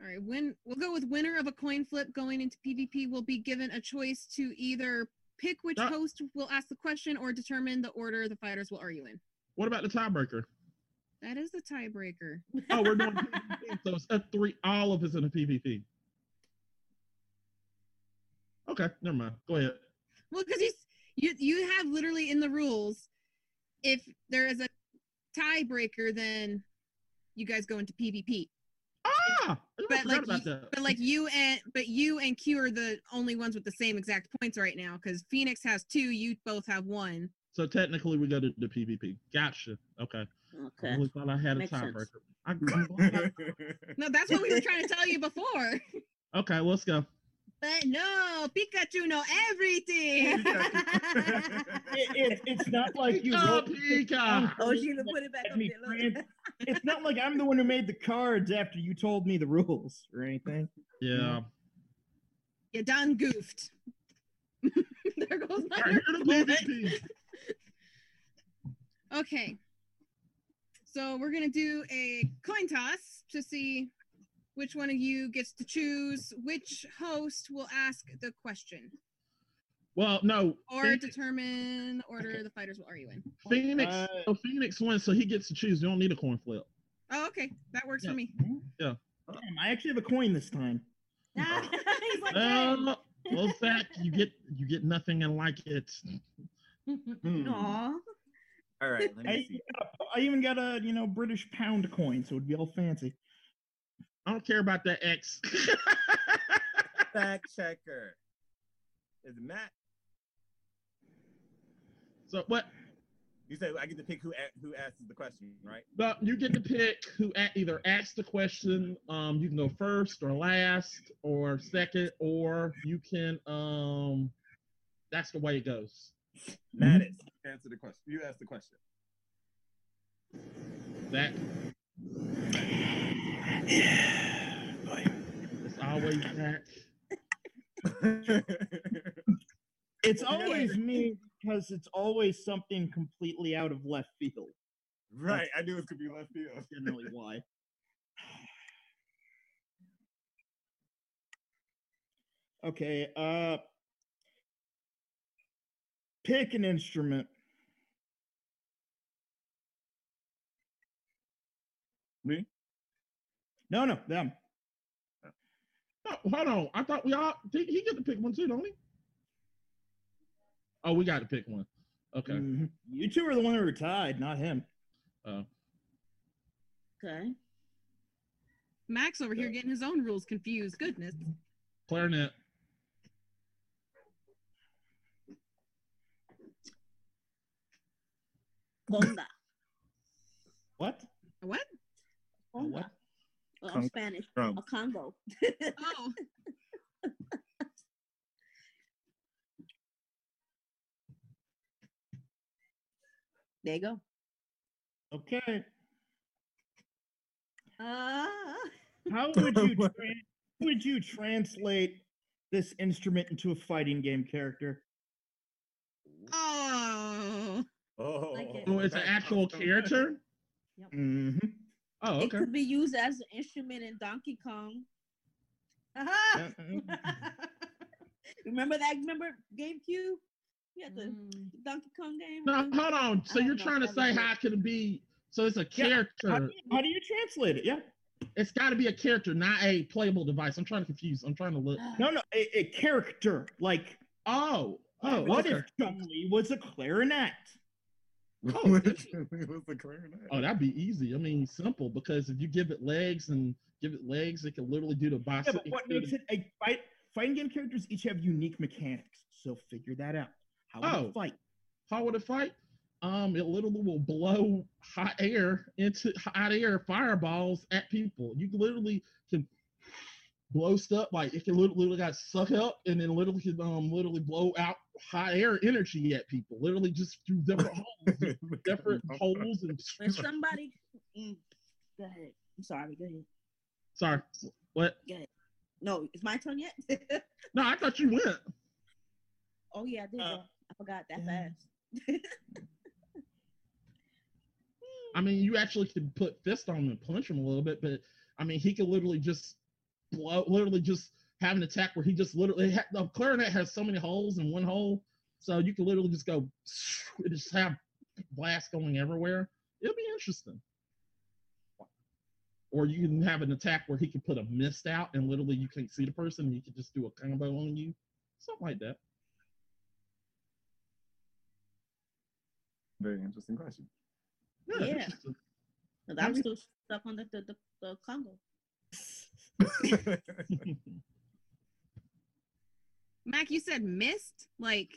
Speaker 5: All right, win. We'll go with winner of a coin flip going into PvP will be given a choice to either pick which
Speaker 4: Uh,
Speaker 5: host will ask the question or determine the order the fighters will argue in.
Speaker 4: What about the tiebreaker?
Speaker 5: That is the tiebreaker.
Speaker 4: Oh, we're doing PvP, so it's a three. All of us in a PvP. Okay, never mind. Go ahead.
Speaker 5: Well, because you you you have literally in the rules, if there is a tiebreaker, then you guys go into PvP.
Speaker 4: Ah,
Speaker 5: But like,
Speaker 4: about
Speaker 5: you,
Speaker 4: that.
Speaker 5: but like you and but you and Q are the only ones with the same exact points right now because Phoenix has two, you both have one.
Speaker 4: So technically, we go to the PvP. Gotcha. Okay. I
Speaker 8: Okay.
Speaker 4: really thought I had a
Speaker 8: Makes sense.
Speaker 4: tiebreaker. I,
Speaker 5: No, that's what we were trying to tell you before.
Speaker 4: I- okay, let's go.
Speaker 5: But no, Pikachu know everything.
Speaker 7: It, it, it's not like you.
Speaker 4: Pika,
Speaker 7: wrote the thing
Speaker 4: Pika.
Speaker 8: Oh,
Speaker 7: me
Speaker 8: she even put it back
Speaker 7: had
Speaker 8: up there.
Speaker 7: It's not like I'm the one who made the cards after you told me the rules or anything.
Speaker 4: Yeah.
Speaker 5: you done goofed. there goes my
Speaker 4: All right, here to
Speaker 5: point.
Speaker 4: PvP.
Speaker 5: Okay. So we're gonna do a coin toss to see which one of you gets to choose which host will ask the question
Speaker 4: Well, no.
Speaker 5: or
Speaker 4: Phoenix,
Speaker 5: determine the order the fighters will argue in.
Speaker 4: Phoenix,
Speaker 7: Uh,
Speaker 4: so Phoenix wins, so he gets to choose. You don't need a coin flip.
Speaker 5: Oh, okay. That works
Speaker 4: Yeah.
Speaker 5: for me.
Speaker 7: Damn, I actually have a coin this time.
Speaker 2: He's like, "Hey."
Speaker 4: Uh, well, Zach, you get you get nothing and like it.
Speaker 6: Hmm. All right, let
Speaker 7: I
Speaker 6: me
Speaker 7: even,
Speaker 6: see.
Speaker 7: got even got a you know British pound coin, so it'd be all fancy.
Speaker 4: I don't care about that X.
Speaker 6: Fact checker. Is Matt?
Speaker 4: so what?
Speaker 6: You said I get to pick who who asks the question, right?
Speaker 4: But you get to pick who either asks the question. Um, you can go first or last or second, or you can. Um, that's the way it goes.
Speaker 6: Matt is. Answer the question. You ask the question.
Speaker 4: Zach, it's always Zach.
Speaker 7: It's always me because it's always something completely out of left field.
Speaker 6: right. I knew it could be left field.
Speaker 7: That's generally why. Okay, uh pick an instrument.
Speaker 6: Me?
Speaker 7: No, no, them.
Speaker 4: Oh, hold on. I thought we all he, he get to pick one too, don't he? Oh, we got to pick one. Okay.
Speaker 7: Mhm. You two are the one who were tied, not him.
Speaker 4: Uh,
Speaker 8: Okay.
Speaker 5: Max over here getting his own rules confused. Goodness.
Speaker 4: clarinet.
Speaker 8: Conga.
Speaker 7: What?
Speaker 5: What?
Speaker 3: Oh,
Speaker 7: what?
Speaker 3: well, I'm Spanish.
Speaker 6: Trump.
Speaker 3: A Congo.
Speaker 5: Oh,
Speaker 3: there you go.
Speaker 7: Okay.
Speaker 2: Uh,
Speaker 7: How would you tra- would you translate this instrument into a fighting game character?
Speaker 5: oh,
Speaker 6: Oh,
Speaker 2: Like it.
Speaker 4: Oh, it's an actual character.
Speaker 7: hmm
Speaker 4: Oh,
Speaker 3: It could be used as an instrument in Donkey Kong.
Speaker 2: aha!
Speaker 3: Remember that? Remember GameCube? You had the
Speaker 2: Mm.
Speaker 3: Donkey Kong game.
Speaker 4: No, hold on. So
Speaker 3: I
Speaker 4: you're trying to say how can it be? So it's a
Speaker 7: Yeah, How
Speaker 4: character.
Speaker 7: do, you, how do you translate it? Yeah.
Speaker 4: It's got to be a character, not a playable device. I'm trying to confuse. I'm trying to look.
Speaker 7: No, no, a, a character. Like,
Speaker 4: Oh, oh,
Speaker 7: what
Speaker 4: okay.
Speaker 7: if Chun Li was a clarinet?
Speaker 4: Oh,
Speaker 6: it was the clarinet.
Speaker 4: Oh, that'd be easy. I mean, simple because if you give it legs and give it legs, it can literally do the
Speaker 7: Yeah, but what makes it a fight? Fighting game characters each have unique mechanics, so figure that out. How would
Speaker 4: Oh.
Speaker 7: it fight?
Speaker 4: How would it fight? Um, it literally will blow hot air into hot air fireballs at people. You literally can blow stuff like it can literally, literally got suck up and then literally can um literally blow out hot air energy at people. Literally just through different holes, different holes and.
Speaker 3: When somebody, Mm, go ahead. I'm sorry. Go ahead.
Speaker 4: Sorry, what?
Speaker 3: No, it's my turn yet.
Speaker 4: No, I thought you went.
Speaker 3: oh yeah, I did.
Speaker 7: Uh.
Speaker 3: I forgot that
Speaker 7: yeah.
Speaker 3: fast.
Speaker 4: I mean, you actually could put fist on him and punch him a little bit, but I mean, he could literally just blow, literally just have an attack where he just literally ha- the clarinet has so many holes in one hole, so you can literally just go just have blast going everywhere. It'll be interesting. Or you can have an attack where he can put a mist out and literally you can't see the person and he can just do a combo on you, something like that.
Speaker 6: Very interesting question.
Speaker 3: Yeah.
Speaker 4: interesting.
Speaker 3: 'Cause I'm still stuck on the the, the, the Congo.
Speaker 5: Mac, you said missed? Like,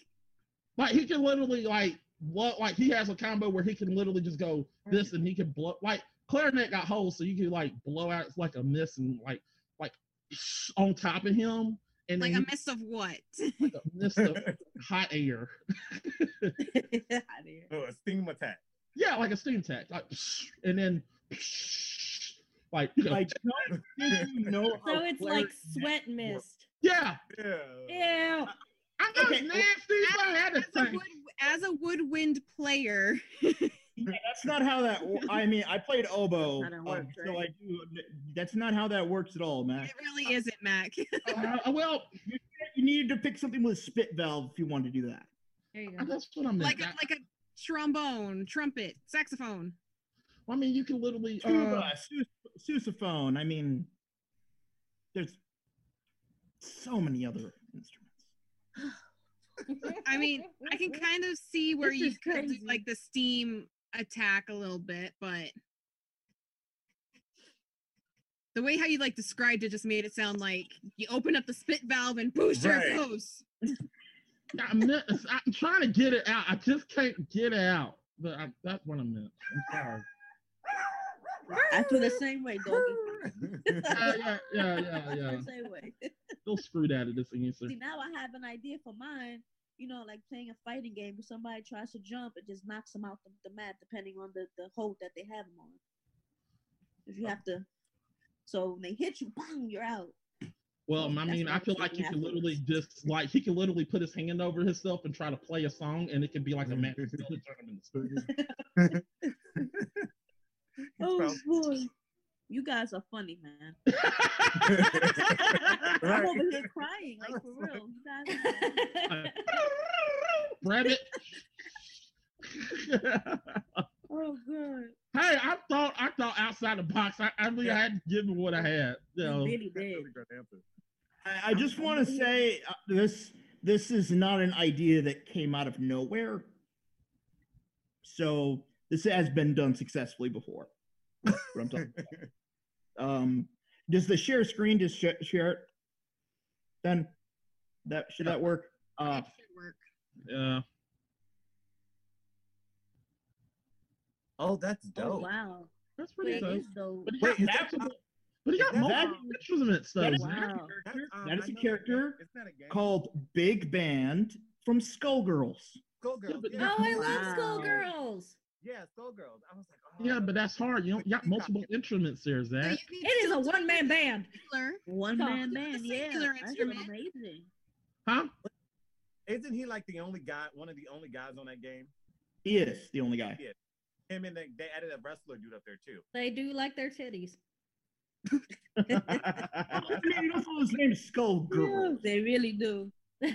Speaker 4: Like he can literally like what like he has a combo where he can literally just go this and he can blow like clarinet got holes so you can like blow out like a miss and like like on top of him and
Speaker 5: like a
Speaker 4: he-
Speaker 5: mist of what?
Speaker 4: like a mist of hot air.
Speaker 6: oh, a steam attack.
Speaker 4: Yeah, like a steam attack. Like and then like you know,
Speaker 7: I don't you know
Speaker 2: So it's like sweat mist.
Speaker 4: Yeah.
Speaker 6: Yeah.
Speaker 2: Ew.
Speaker 4: I know
Speaker 7: Okay,
Speaker 4: it's nasty, but I had to
Speaker 5: As a,
Speaker 4: think.
Speaker 5: wood, as a woodwind player,
Speaker 7: Yeah, that's not how that. I mean, I played oboe,
Speaker 3: That's not
Speaker 7: um,
Speaker 3: how it works,
Speaker 7: so I do. That's not how that works at all, man.
Speaker 5: it really isn't, Mac.
Speaker 4: Uh, well,
Speaker 7: You needed to pick something with a spit valve if you wanted to do that.
Speaker 2: There you go.
Speaker 4: that's what I'm
Speaker 5: like a,
Speaker 4: I-
Speaker 5: like a trombone, trumpet, saxophone.
Speaker 4: Well, I mean, you can literally. Uh,
Speaker 7: Tuba, sus- sousaphone. I mean, there's so many other instruments.
Speaker 5: I mean, I can kind of see where
Speaker 3: This
Speaker 5: you could do like the steam attack a little bit, but the way how you like described it just made it sound like you open up the spit valve and boost
Speaker 6: Right.
Speaker 5: your goes.
Speaker 4: I meant, I'm trying to get it out. I just can't get it out. But I, that's what I meant. I'm sorry.
Speaker 3: I feel the same way, doggy.
Speaker 4: Yeah, yeah, yeah, yeah, yeah.
Speaker 3: the same way.
Speaker 4: Still screwed out of this answer.
Speaker 3: See, now I have an idea for mine. You know, like playing a fighting game where somebody tries to jump, it just knocks them out the, the mat, depending on the, the hold that they have them on. If you have to, so when they hit you, bang, you're out.
Speaker 4: Well,
Speaker 3: Well,
Speaker 4: I mean, I feel like he
Speaker 3: thinking
Speaker 4: can literally just like he can literally put his hand over himself and try to play a song, and it could be like a match. Still turn
Speaker 3: Oh boy, you guys are funny, man. I'm over here crying, like for real. You guys,
Speaker 4: Rabbit.
Speaker 3: oh god,
Speaker 4: hey, I thought I thought outside the box. I, I mean, I had to give him what I had. You
Speaker 3: you
Speaker 4: know.
Speaker 3: really did.
Speaker 6: Really good answer.
Speaker 7: I, I just want to say uh, this this is not an idea that came out of nowhere. So this has been done successfully before. What I'm talking about. Um, does the share screen just sh- share it? Then that should that work? Uh,
Speaker 5: That should work.
Speaker 4: Yeah.
Speaker 6: Oh, that's
Speaker 3: Oh
Speaker 6: dope.
Speaker 3: wow,
Speaker 4: That's pretty
Speaker 8: It
Speaker 4: dope.
Speaker 8: is.
Speaker 4: But he
Speaker 6: Wait,
Speaker 4: got
Speaker 6: is that-
Speaker 4: multiple, but he got
Speaker 6: that-
Speaker 4: multiple instruments though.
Speaker 7: that is-
Speaker 4: Zach.
Speaker 8: Wow.
Speaker 6: That's, um,
Speaker 7: That is
Speaker 6: I
Speaker 7: a
Speaker 6: know
Speaker 7: character
Speaker 6: It's a
Speaker 7: called Big Band from Skullgirls.
Speaker 6: Skullgirls.
Speaker 4: but-
Speaker 6: yeah.
Speaker 2: Oh, I love
Speaker 8: Wow.
Speaker 2: Skullgirls.
Speaker 6: Yeah, Skullgirls. I was like, oh,
Speaker 4: Yeah, but that's hard. You, don't, you got multiple instruments there, Zach.
Speaker 5: you need
Speaker 2: It is a one man band.
Speaker 5: Singular.
Speaker 8: One
Speaker 2: Talk.
Speaker 8: man band. Yeah, that's amazing.
Speaker 4: Huh?
Speaker 6: Isn't he like the only guy, one of the only guys on that game?
Speaker 7: He is the only guy.
Speaker 6: Him and they, they added a wrestler dude up there too.
Speaker 2: They do like their titties.
Speaker 7: I mean, also his name is Skullgirls.
Speaker 8: They really do.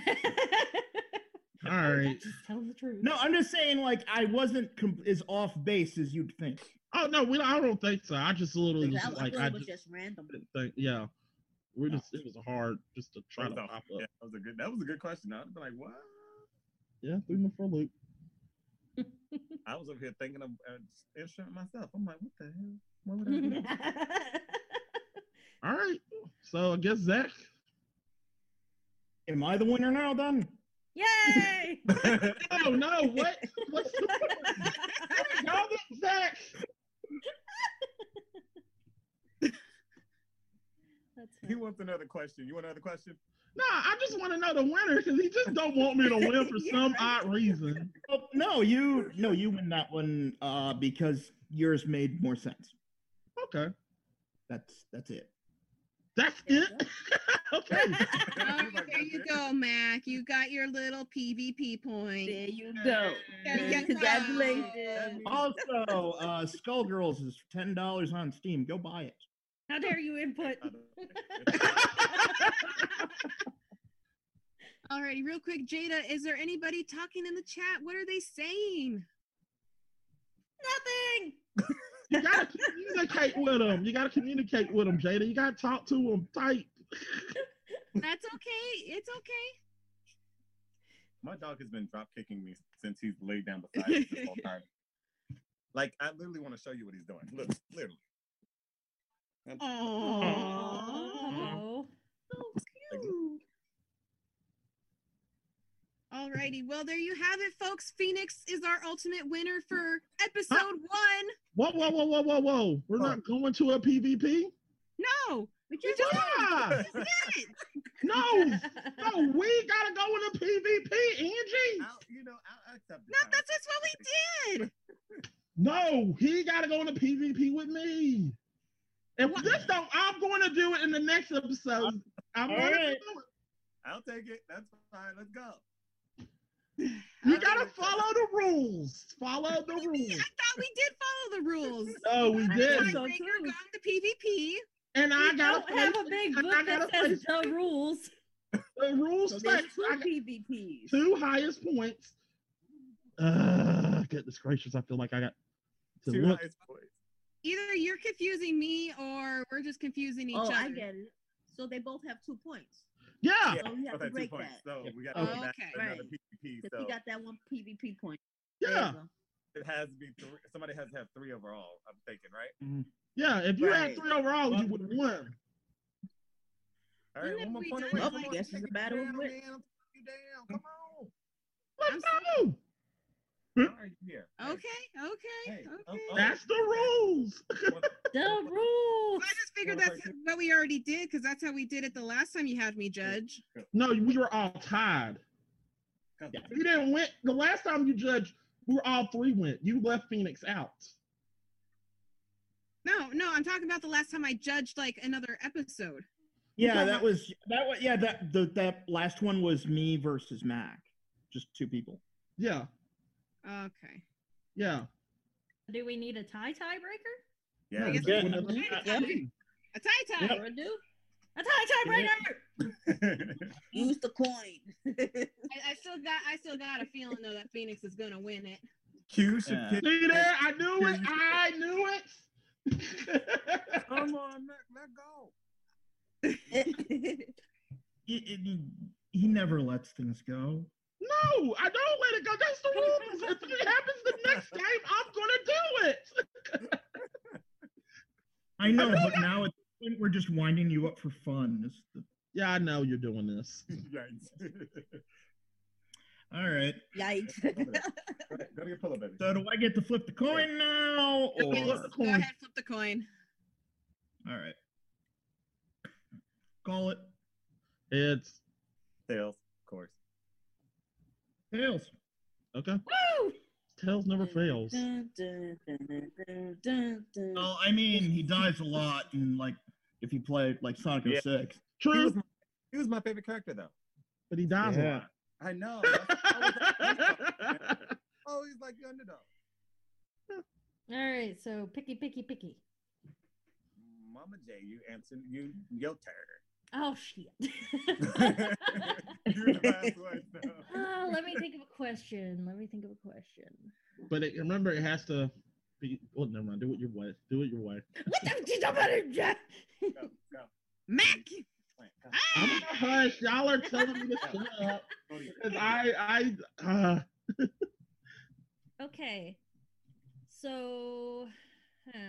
Speaker 4: All right.
Speaker 2: Just telling the truth.
Speaker 7: No, I'm just saying, like, I wasn't com- as off base as you'd think.
Speaker 4: Oh no, we. I don't think so. I just literally
Speaker 8: That
Speaker 4: just
Speaker 8: was,
Speaker 4: like
Speaker 8: it
Speaker 4: I
Speaker 8: was
Speaker 4: just
Speaker 8: just random.
Speaker 4: think. Yeah, we're just. It was hard just to try to
Speaker 6: That was
Speaker 4: pop
Speaker 6: a-
Speaker 4: up.
Speaker 6: yeah, that was a good. That was a good question. I'd be like, what?
Speaker 4: Yeah, threw me for a loop.
Speaker 6: I was over here thinking of uh, instrument myself. I'm like, what the hell? What would I do?
Speaker 4: All right. So I guess Zach.
Speaker 7: Am I the winner now? Then
Speaker 2: Yay!
Speaker 4: Oh no! What? What's Y'all get Zach.
Speaker 6: He wants another question. You want another question?
Speaker 4: Nah, I just want to know the winner because he just don't want me to win for some odd reason.
Speaker 7: oh, no, you no, you win that one uh, because yours made more sense.
Speaker 4: Okay,
Speaker 7: That's that's it.
Speaker 4: That's it. okay.
Speaker 5: Oh, there you go, Mac. You got your little PvP point.
Speaker 8: There you go.
Speaker 5: Yeah, yeah.
Speaker 8: Congratulations.
Speaker 7: Also, uh, Skullgirls is ten dollars on Steam. Go buy it.
Speaker 2: How dare you input?
Speaker 5: Alrighty, real quick, Jada, is there anybody talking in the chat? What are they saying?
Speaker 2: Nothing.
Speaker 4: You gotta communicate with them. You gotta communicate with them, Jada. You gotta talk to them tight.
Speaker 5: That's okay. It's okay.
Speaker 6: My dog has been drop kicking me since he's laid down beside me this whole time. Like I literally want to show you what he's doing. Look, literally. Mm-hmm.
Speaker 2: Oh. Oh.
Speaker 5: Alrighty, well there you have it, folks. Phoenix is our ultimate winner for episode one.
Speaker 4: Whoa, whoa, whoa, whoa, whoa, whoa. We're not going to a PvP?
Speaker 5: No,
Speaker 8: We
Speaker 5: we
Speaker 8: just
Speaker 5: just
Speaker 4: Ah,
Speaker 5: it.
Speaker 4: no, no, we gotta go in a PvP, Angie.
Speaker 6: I'll, you know, I'll accept
Speaker 5: No,
Speaker 6: it.
Speaker 5: that's just what we did.
Speaker 4: No, he gotta go in a PvP with me. If this don't, I'm going to do it in the next episode. I'm
Speaker 7: All
Speaker 4: going to do it.
Speaker 6: I'll take it. That's fine. Let's go.
Speaker 4: You gotta follow the rules. Follow the rules.
Speaker 5: I thought we did follow the rules.
Speaker 4: No, we did.
Speaker 8: So
Speaker 5: Tiebreaker
Speaker 8: true.
Speaker 5: gone to PvP.
Speaker 4: And I gotta
Speaker 2: don't have a big book
Speaker 4: I gotta
Speaker 2: that says
Speaker 4: face
Speaker 2: the rules.
Speaker 4: the rules.
Speaker 8: So there's two
Speaker 4: I
Speaker 8: PvPs.
Speaker 4: two highest points. Uh, goodness gracious! I feel like I got to
Speaker 6: Two
Speaker 4: look.
Speaker 6: highest points.
Speaker 5: Either you're confusing me or we're just confusing each
Speaker 8: Oh,
Speaker 5: other.
Speaker 8: I get it. So they both have two points.
Speaker 4: Yeah,
Speaker 6: Yeah,
Speaker 8: Oh, you have
Speaker 6: both
Speaker 8: to
Speaker 6: had two
Speaker 8: break
Speaker 6: points.
Speaker 8: that.
Speaker 6: So we got
Speaker 5: Oh,
Speaker 6: to go
Speaker 5: okay.
Speaker 6: another
Speaker 8: Right.
Speaker 6: PvP.
Speaker 8: Because
Speaker 6: So
Speaker 8: he got that one PvP point.
Speaker 4: Yeah,
Speaker 6: it has to be three. Somebody has to have three overall. I'm thinking, right? Mm-hmm.
Speaker 4: yeah. If you had three overall, you would have won.
Speaker 6: All right, one more point away.
Speaker 5: it
Speaker 6: Come
Speaker 5: like
Speaker 6: on,
Speaker 8: this?
Speaker 6: take
Speaker 8: It's a battle
Speaker 6: down,
Speaker 8: of wit.
Speaker 6: man. I'm taking you down. Come on.
Speaker 4: Let's
Speaker 5: I'm Hmm?
Speaker 4: go.
Speaker 6: All right, here.
Speaker 5: Okay, okay,
Speaker 6: Hey, oh,
Speaker 5: okay.
Speaker 6: oh.
Speaker 4: That's the um, rules.
Speaker 2: The rules.
Speaker 5: I just figured that's what we already did because that's how we did it the last time you had me judge.
Speaker 4: No, we were all tied.
Speaker 6: Come on.
Speaker 4: You didn't win. The last time you judged, we were all three went. You left Phoenix out.
Speaker 5: No, no, I'm talking about the last time I judged like another episode.
Speaker 7: Yeah, that was that was yeah that the, that last one was me versus Mac, just two people.
Speaker 4: Yeah,
Speaker 5: Okay.
Speaker 4: yeah.
Speaker 2: Do we need a tie tiebreaker?
Speaker 6: Yeah,
Speaker 5: I guess
Speaker 7: Yeah.
Speaker 4: Whenever-
Speaker 5: A tie tie.
Speaker 8: Sure do.
Speaker 2: A tie tiebreaker.
Speaker 8: Use the coin.
Speaker 5: I, I still got I still got a feeling though that Phoenix is gonna win it.
Speaker 6: Q should
Speaker 7: Yeah.
Speaker 6: pick.
Speaker 4: See there? I knew it. I knew it.
Speaker 6: Come on, Mac, let go.
Speaker 7: He, he, he never lets things go.
Speaker 4: No, I don't let it go. That's the rules. If it happens the next game, I'm gonna do it.
Speaker 7: I know, but now at this point, we're just winding you up for fun. It's the-
Speaker 4: Yeah, I know you're doing this.
Speaker 6: Yikes.
Speaker 7: All right.
Speaker 8: Yikes.
Speaker 6: Go ahead. To your pillow, baby.
Speaker 7: So do I get to flip the coin now? Or...
Speaker 5: Yes, Go ahead, flip the coin.
Speaker 7: All right. Call it.
Speaker 4: It's
Speaker 6: Tails, of course.
Speaker 7: Tails.
Speaker 4: okay.
Speaker 2: Woo!
Speaker 4: Tails never fails.
Speaker 8: Dun, dun, dun.
Speaker 7: Well, I mean, he dies a lot, and like if you play like Sonic
Speaker 6: Yeah.
Speaker 7: 06.
Speaker 6: He was,
Speaker 4: True,
Speaker 6: my, he was my favorite character, though.
Speaker 4: but he dies
Speaker 7: Yeah. A lot.
Speaker 6: I know. That's always like the underdog. Always like the underdog.
Speaker 2: All right, so picky, picky, picky.
Speaker 6: Mama J, you answered you your
Speaker 2: Oh shit.
Speaker 6: turn. You're the last one. So.
Speaker 2: Ah, let me think of a question. Let me think of a question.
Speaker 4: But it, remember, it has to be. Well, never mind. Do it your way. Do it your way.
Speaker 2: What the?
Speaker 6: Go, go.
Speaker 5: Mac.
Speaker 6: Wait.
Speaker 4: I'm gonna hush. Y'all are telling me to shut up
Speaker 6: Go to your-
Speaker 4: because I, I, uh,
Speaker 2: Okay, so. uh,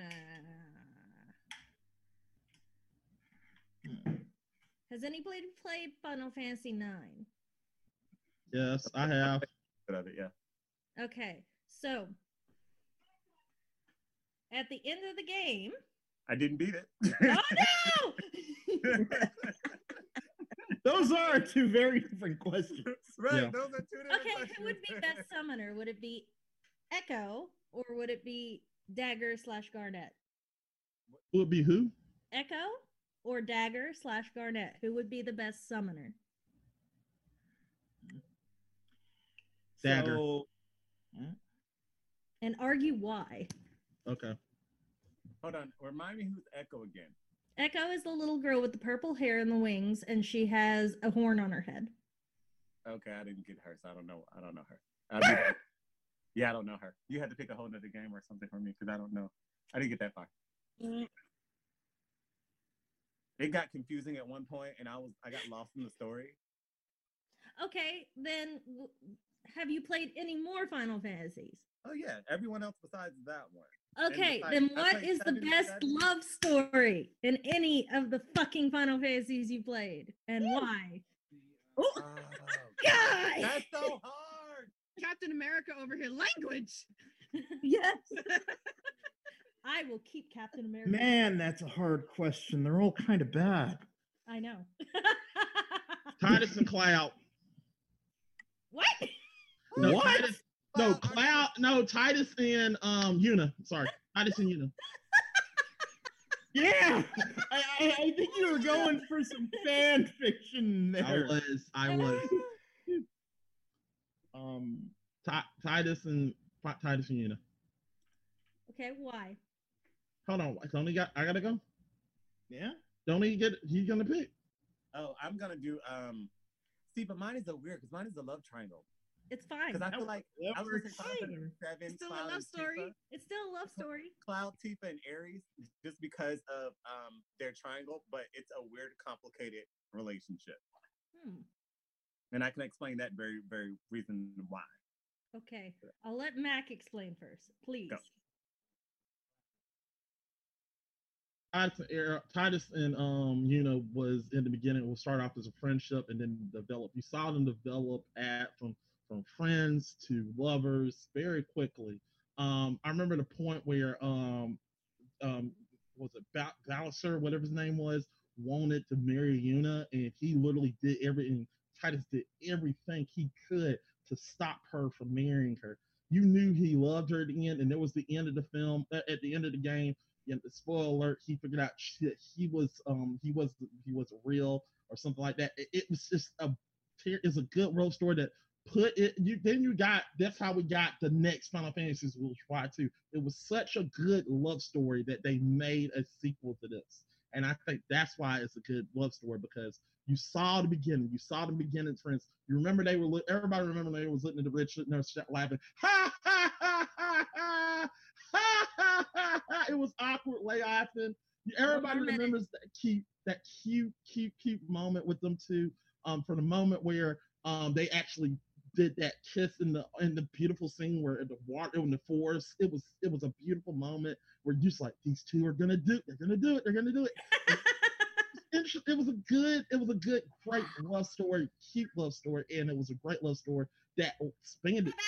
Speaker 2: has anybody played Final Fantasy Nine?
Speaker 4: yes, I have.
Speaker 6: Bit of it, yeah.
Speaker 2: Okay, so at the end of the game.
Speaker 6: I didn't beat it.
Speaker 2: Oh no!
Speaker 7: Those are two very different questions.
Speaker 6: right,
Speaker 4: Yeah.
Speaker 6: those are two different questions.
Speaker 2: Okay,
Speaker 6: questions.
Speaker 2: who would be best summoner? Would it be Eiko or would it be Dagger slash Garnet?
Speaker 4: Would be who?
Speaker 2: Eiko or Dagger slash Garnet? Who would be the best summoner?
Speaker 4: Dagger.
Speaker 7: So,
Speaker 2: And argue why.
Speaker 4: Okay.
Speaker 6: Hold on. Remind me who's Eiko again.
Speaker 2: Eiko is the little girl with the purple hair and the wings, and she has a horn on her head.
Speaker 6: Okay, I didn't get her, so I don't know. I don't know her. I don't- yeah, I don't know her. You had to pick a whole other game or something for me because I don't know. I didn't get that far. Mm. It got confusing at one point, and I was I got lost in the story.
Speaker 2: Okay, then have you played any more Final Fantasies?
Speaker 6: Oh yeah, everyone else besides that one.
Speaker 2: Okay,
Speaker 6: besides-
Speaker 2: then what is what
Speaker 6: the
Speaker 2: best
Speaker 6: seven-
Speaker 2: love story in any of the fucking Final Fantasies you played, and why?
Speaker 6: Oh, uh,
Speaker 2: God!
Speaker 6: that's so hard.
Speaker 5: Captain America over here. Language.
Speaker 8: yes.
Speaker 2: I will keep Captain America.
Speaker 7: man, that's a hard question. They're all kind of bad.
Speaker 2: I know.
Speaker 4: Tidus and Cloud.
Speaker 2: what?
Speaker 4: No,
Speaker 7: What?
Speaker 4: Tidus, no,
Speaker 6: Cloud,
Speaker 4: No, Tidus and um Yuna. Sorry, Tidus and Yuna.
Speaker 7: Yeah, I, I, I think you were going for some fan fiction there.
Speaker 4: I was. I was.
Speaker 7: Um,
Speaker 4: Ti- Tidus and Tidus and Yuna.
Speaker 2: Okay, why?
Speaker 4: Hold on. Don't he got? I gotta go.
Speaker 7: yeah.
Speaker 4: Don't he get? He's gonna pick.
Speaker 6: Oh, I'm gonna do um. See, but mine is a weird because mine is a love triangle.
Speaker 2: It's fine.
Speaker 6: Because I feel like I was
Speaker 7: works.
Speaker 6: listening to Final Fantasy Seven,
Speaker 5: It's still a love story.
Speaker 6: Tifa.
Speaker 2: It's still a love story.
Speaker 6: Cloud, Tifa, and Aerith just because of um their triangle, but it's a weird, complicated relationship,
Speaker 2: Hmm.
Speaker 6: and I can explain that very, very reason why.
Speaker 2: Okay, I'll let Mac explain first, please.
Speaker 4: Tidus and, Era- Tidus and um know was in the beginning. Will start off as a friendship and then develop. You saw them develop at from from friends to lovers very quickly. Um, I remember the point where um um was it ba- Balasar, whatever his name was, wanted to marry Yuna, and he literally did everything. Tidus did everything he could to stop her from marrying her. You knew he loved her at the end, and it was the end of the film. At at the end of the game, you know, spoiler alert, he figured out shit. He was um he was he was real or something like that. It, it was just a it's a good road story that put it you then you got that's how we got the next Final Fantasy which why too. It was such a good love story that they made a sequel to this. And I think that's why it's a good love story because you saw the beginning, you saw the beginning trends. You remember they were everybody remember they was listening to Rich and they was laughing. Ha ha ha ha ha ha ha. It was awkward laughing. Everybody
Speaker 2: minute.
Speaker 4: remembers that cute, that cute, cute, cute moment with them two. Um, from the moment where um they actually did that kiss in the in the beautiful scene where in the water in the forest. It was it was a beautiful moment where you're just like these two are gonna do it. they're gonna do it they're gonna do it. it was a good, it was a good, great love story, cute love story, and it was a great love story that expanded.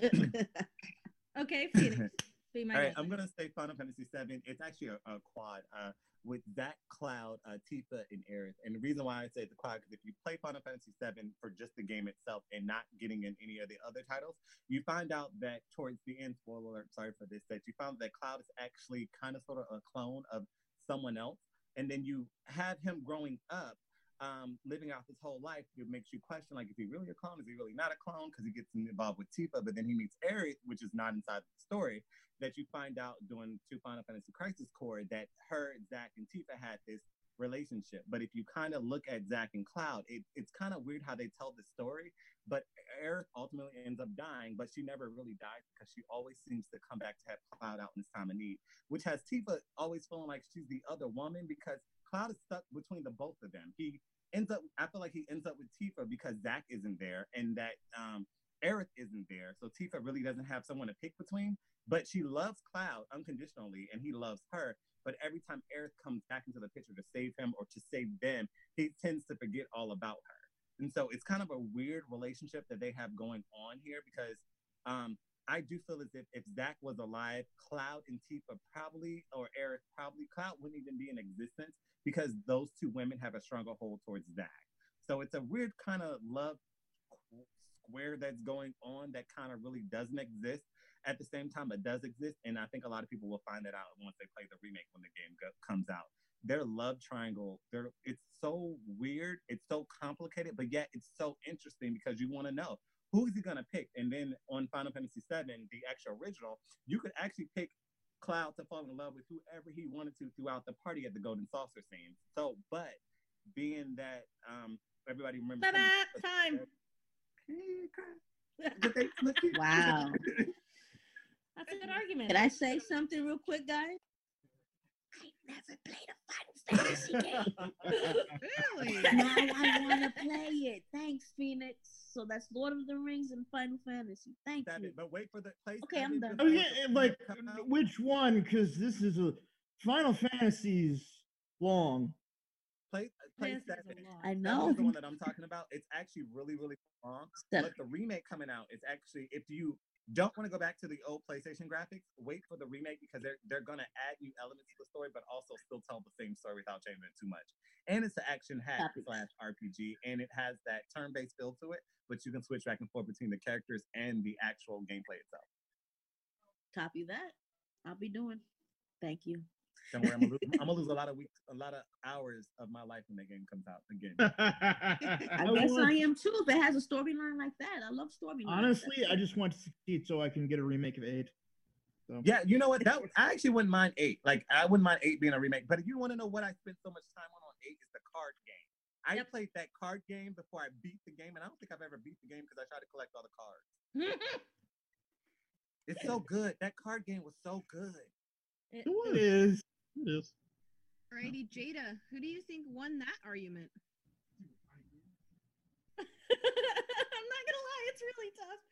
Speaker 2: Bad time.
Speaker 4: One.
Speaker 2: Okay, Phoenix.
Speaker 6: All right. I'm gonna say Final Fantasy VII. It's actually a, a quad uh, with Zack, Cloud, uh, Tifa, and Aerith. And the reason why I say it's a quad because if you play Final Fantasy VII for just the game itself and not getting in any of the other titles, you find out that towards the end, spoiler alert, sorry for this, that you found that Cloud is actually kind of sort of a clone of someone else. And then you have him growing up um, living out his whole life, it makes you question like, is he really a clone? Is he really not a clone? Because he gets involved with Tifa, but then he meets Aerith, which is not inside the story. That you find out during two Final Fantasy Crisis Core that her, Zack, and Tifa had this relationship. But if you kind of look at Zack and Cloud, it, it's kind of weird how they tell the story. But Aerith ultimately ends up dying, but she never really dies because she always seems to come back to have Cloud out in this time of need, which has Tifa always feeling like she's the other woman because Cloud is stuck between the both of them. He ends up, I feel like he ends up with Tifa because Zack isn't there and that um, Aerith isn't there. So Tifa really doesn't have someone to pick between, but she loves Cloud unconditionally and he loves her. But every time Aerith comes back into the picture to save him or to save them, he tends to forget all about her. And so it's kind of a weird relationship that they have going on here because um, I do feel as if if Zack was alive, Cloud and Tifa probably, or Aerith probably, Cloud wouldn't even be in existence because those two women have a stronger hold towards Zack. So it's a weird kind of love square that's going on that kind of really doesn't exist. At the same time, it does exist, and I think a lot of people will find that out once they play the remake when the game go- comes out. Their love triangle, it's so weird, it's so complicated, but yet it's so interesting because you want to know who is he gonna pick. And then on Final Fantasy VII, the actual original, you could actually pick Cloud to fall in love with whoever he wanted to throughout the party at the Golden Saucer scene. So, but being that um everybody remembers
Speaker 2: Bye bye. Time.
Speaker 8: Wow.
Speaker 2: That's a good argument.
Speaker 8: Can I say something real quick, guys? I never played a Final Fantasy game.
Speaker 5: Really?
Speaker 8: now I want to play it. Thanks, Phoenix. So that's Lord of the Rings and Final Fantasy. Thank
Speaker 6: That
Speaker 8: you.
Speaker 6: is- but wait for the place.
Speaker 8: Okay, I'm done.
Speaker 7: Oh yeah, like which one? Because this is a Final Fantasy's long.
Speaker 6: Play, uh, play
Speaker 2: This
Speaker 6: seven.
Speaker 8: I
Speaker 6: Seven
Speaker 8: know.
Speaker 6: is the one that I'm talking about. It's actually really, really long.
Speaker 8: Seven.
Speaker 6: But the remake coming out is actually, if you don't want to go back to the old PlayStation graphics, wait for the remake because they're they're gonna add new elements to the story, but also still tell the same story without changing it too much. And it's an action hack slash RPG, and it has that turn-based feel to it, but you can switch back and forth between the characters and the actual gameplay itself.
Speaker 8: Copy that. I'll be doing. Thank you.
Speaker 6: Don't worry, I'm gonna, lose, I'm gonna lose a lot of weeks, a lot of hours of my life when that game comes out again.
Speaker 8: I,
Speaker 7: I
Speaker 8: guess
Speaker 7: want-
Speaker 8: I am too. If it has a storyline like that, I love storylines.
Speaker 7: Honestly, I just want to see it so I can get a remake of eight. So
Speaker 6: Yeah, you know what? That I actually wouldn't mind eight. Like I wouldn't mind eight being a remake. But if you want to know what I spent so much time on on eight, is the card game. I
Speaker 2: Yep.
Speaker 6: played that card game before I beat the game, and I don't think I've ever beat the game because I tried to collect all the cards. It's so good. That card game was so good.
Speaker 2: It-
Speaker 4: It
Speaker 7: it
Speaker 4: was.
Speaker 7: is.
Speaker 4: It is.
Speaker 5: Alrighty, Jada, who do you think won that argument?
Speaker 2: I'm not gonna lie, it's really tough.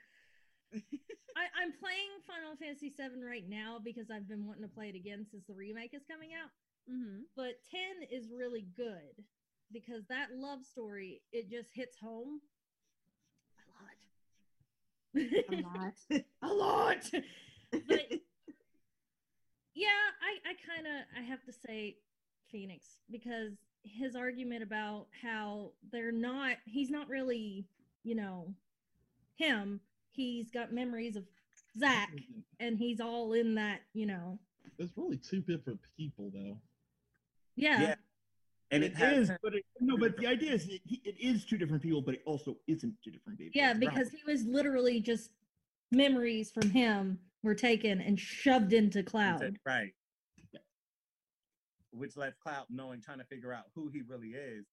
Speaker 2: I, I'm playing Final Fantasy VII right now because I've been wanting to play it again since the remake is coming out.
Speaker 5: Mm-hmm.
Speaker 2: But 10 is really good because that love story it just hits home a lot.
Speaker 8: A lot.
Speaker 2: a lot. But yeah, I, I kind of I have to say Phoenix because his argument about how they're not he's not really you know him he's got memories of Zack mm-hmm. and he's all in that you know
Speaker 4: It's really two different people though.
Speaker 2: yeah,
Speaker 6: Yeah. And it,
Speaker 7: it
Speaker 6: has
Speaker 7: is, but it, no, but the idea is it, it is two different people, but it also isn't two different people.
Speaker 2: yeah
Speaker 7: It's
Speaker 2: because
Speaker 7: backwards.
Speaker 2: he was literally just memories from him were taken and shoved into Cloud
Speaker 6: right. Which left Cloud knowing, trying to figure out who he really is.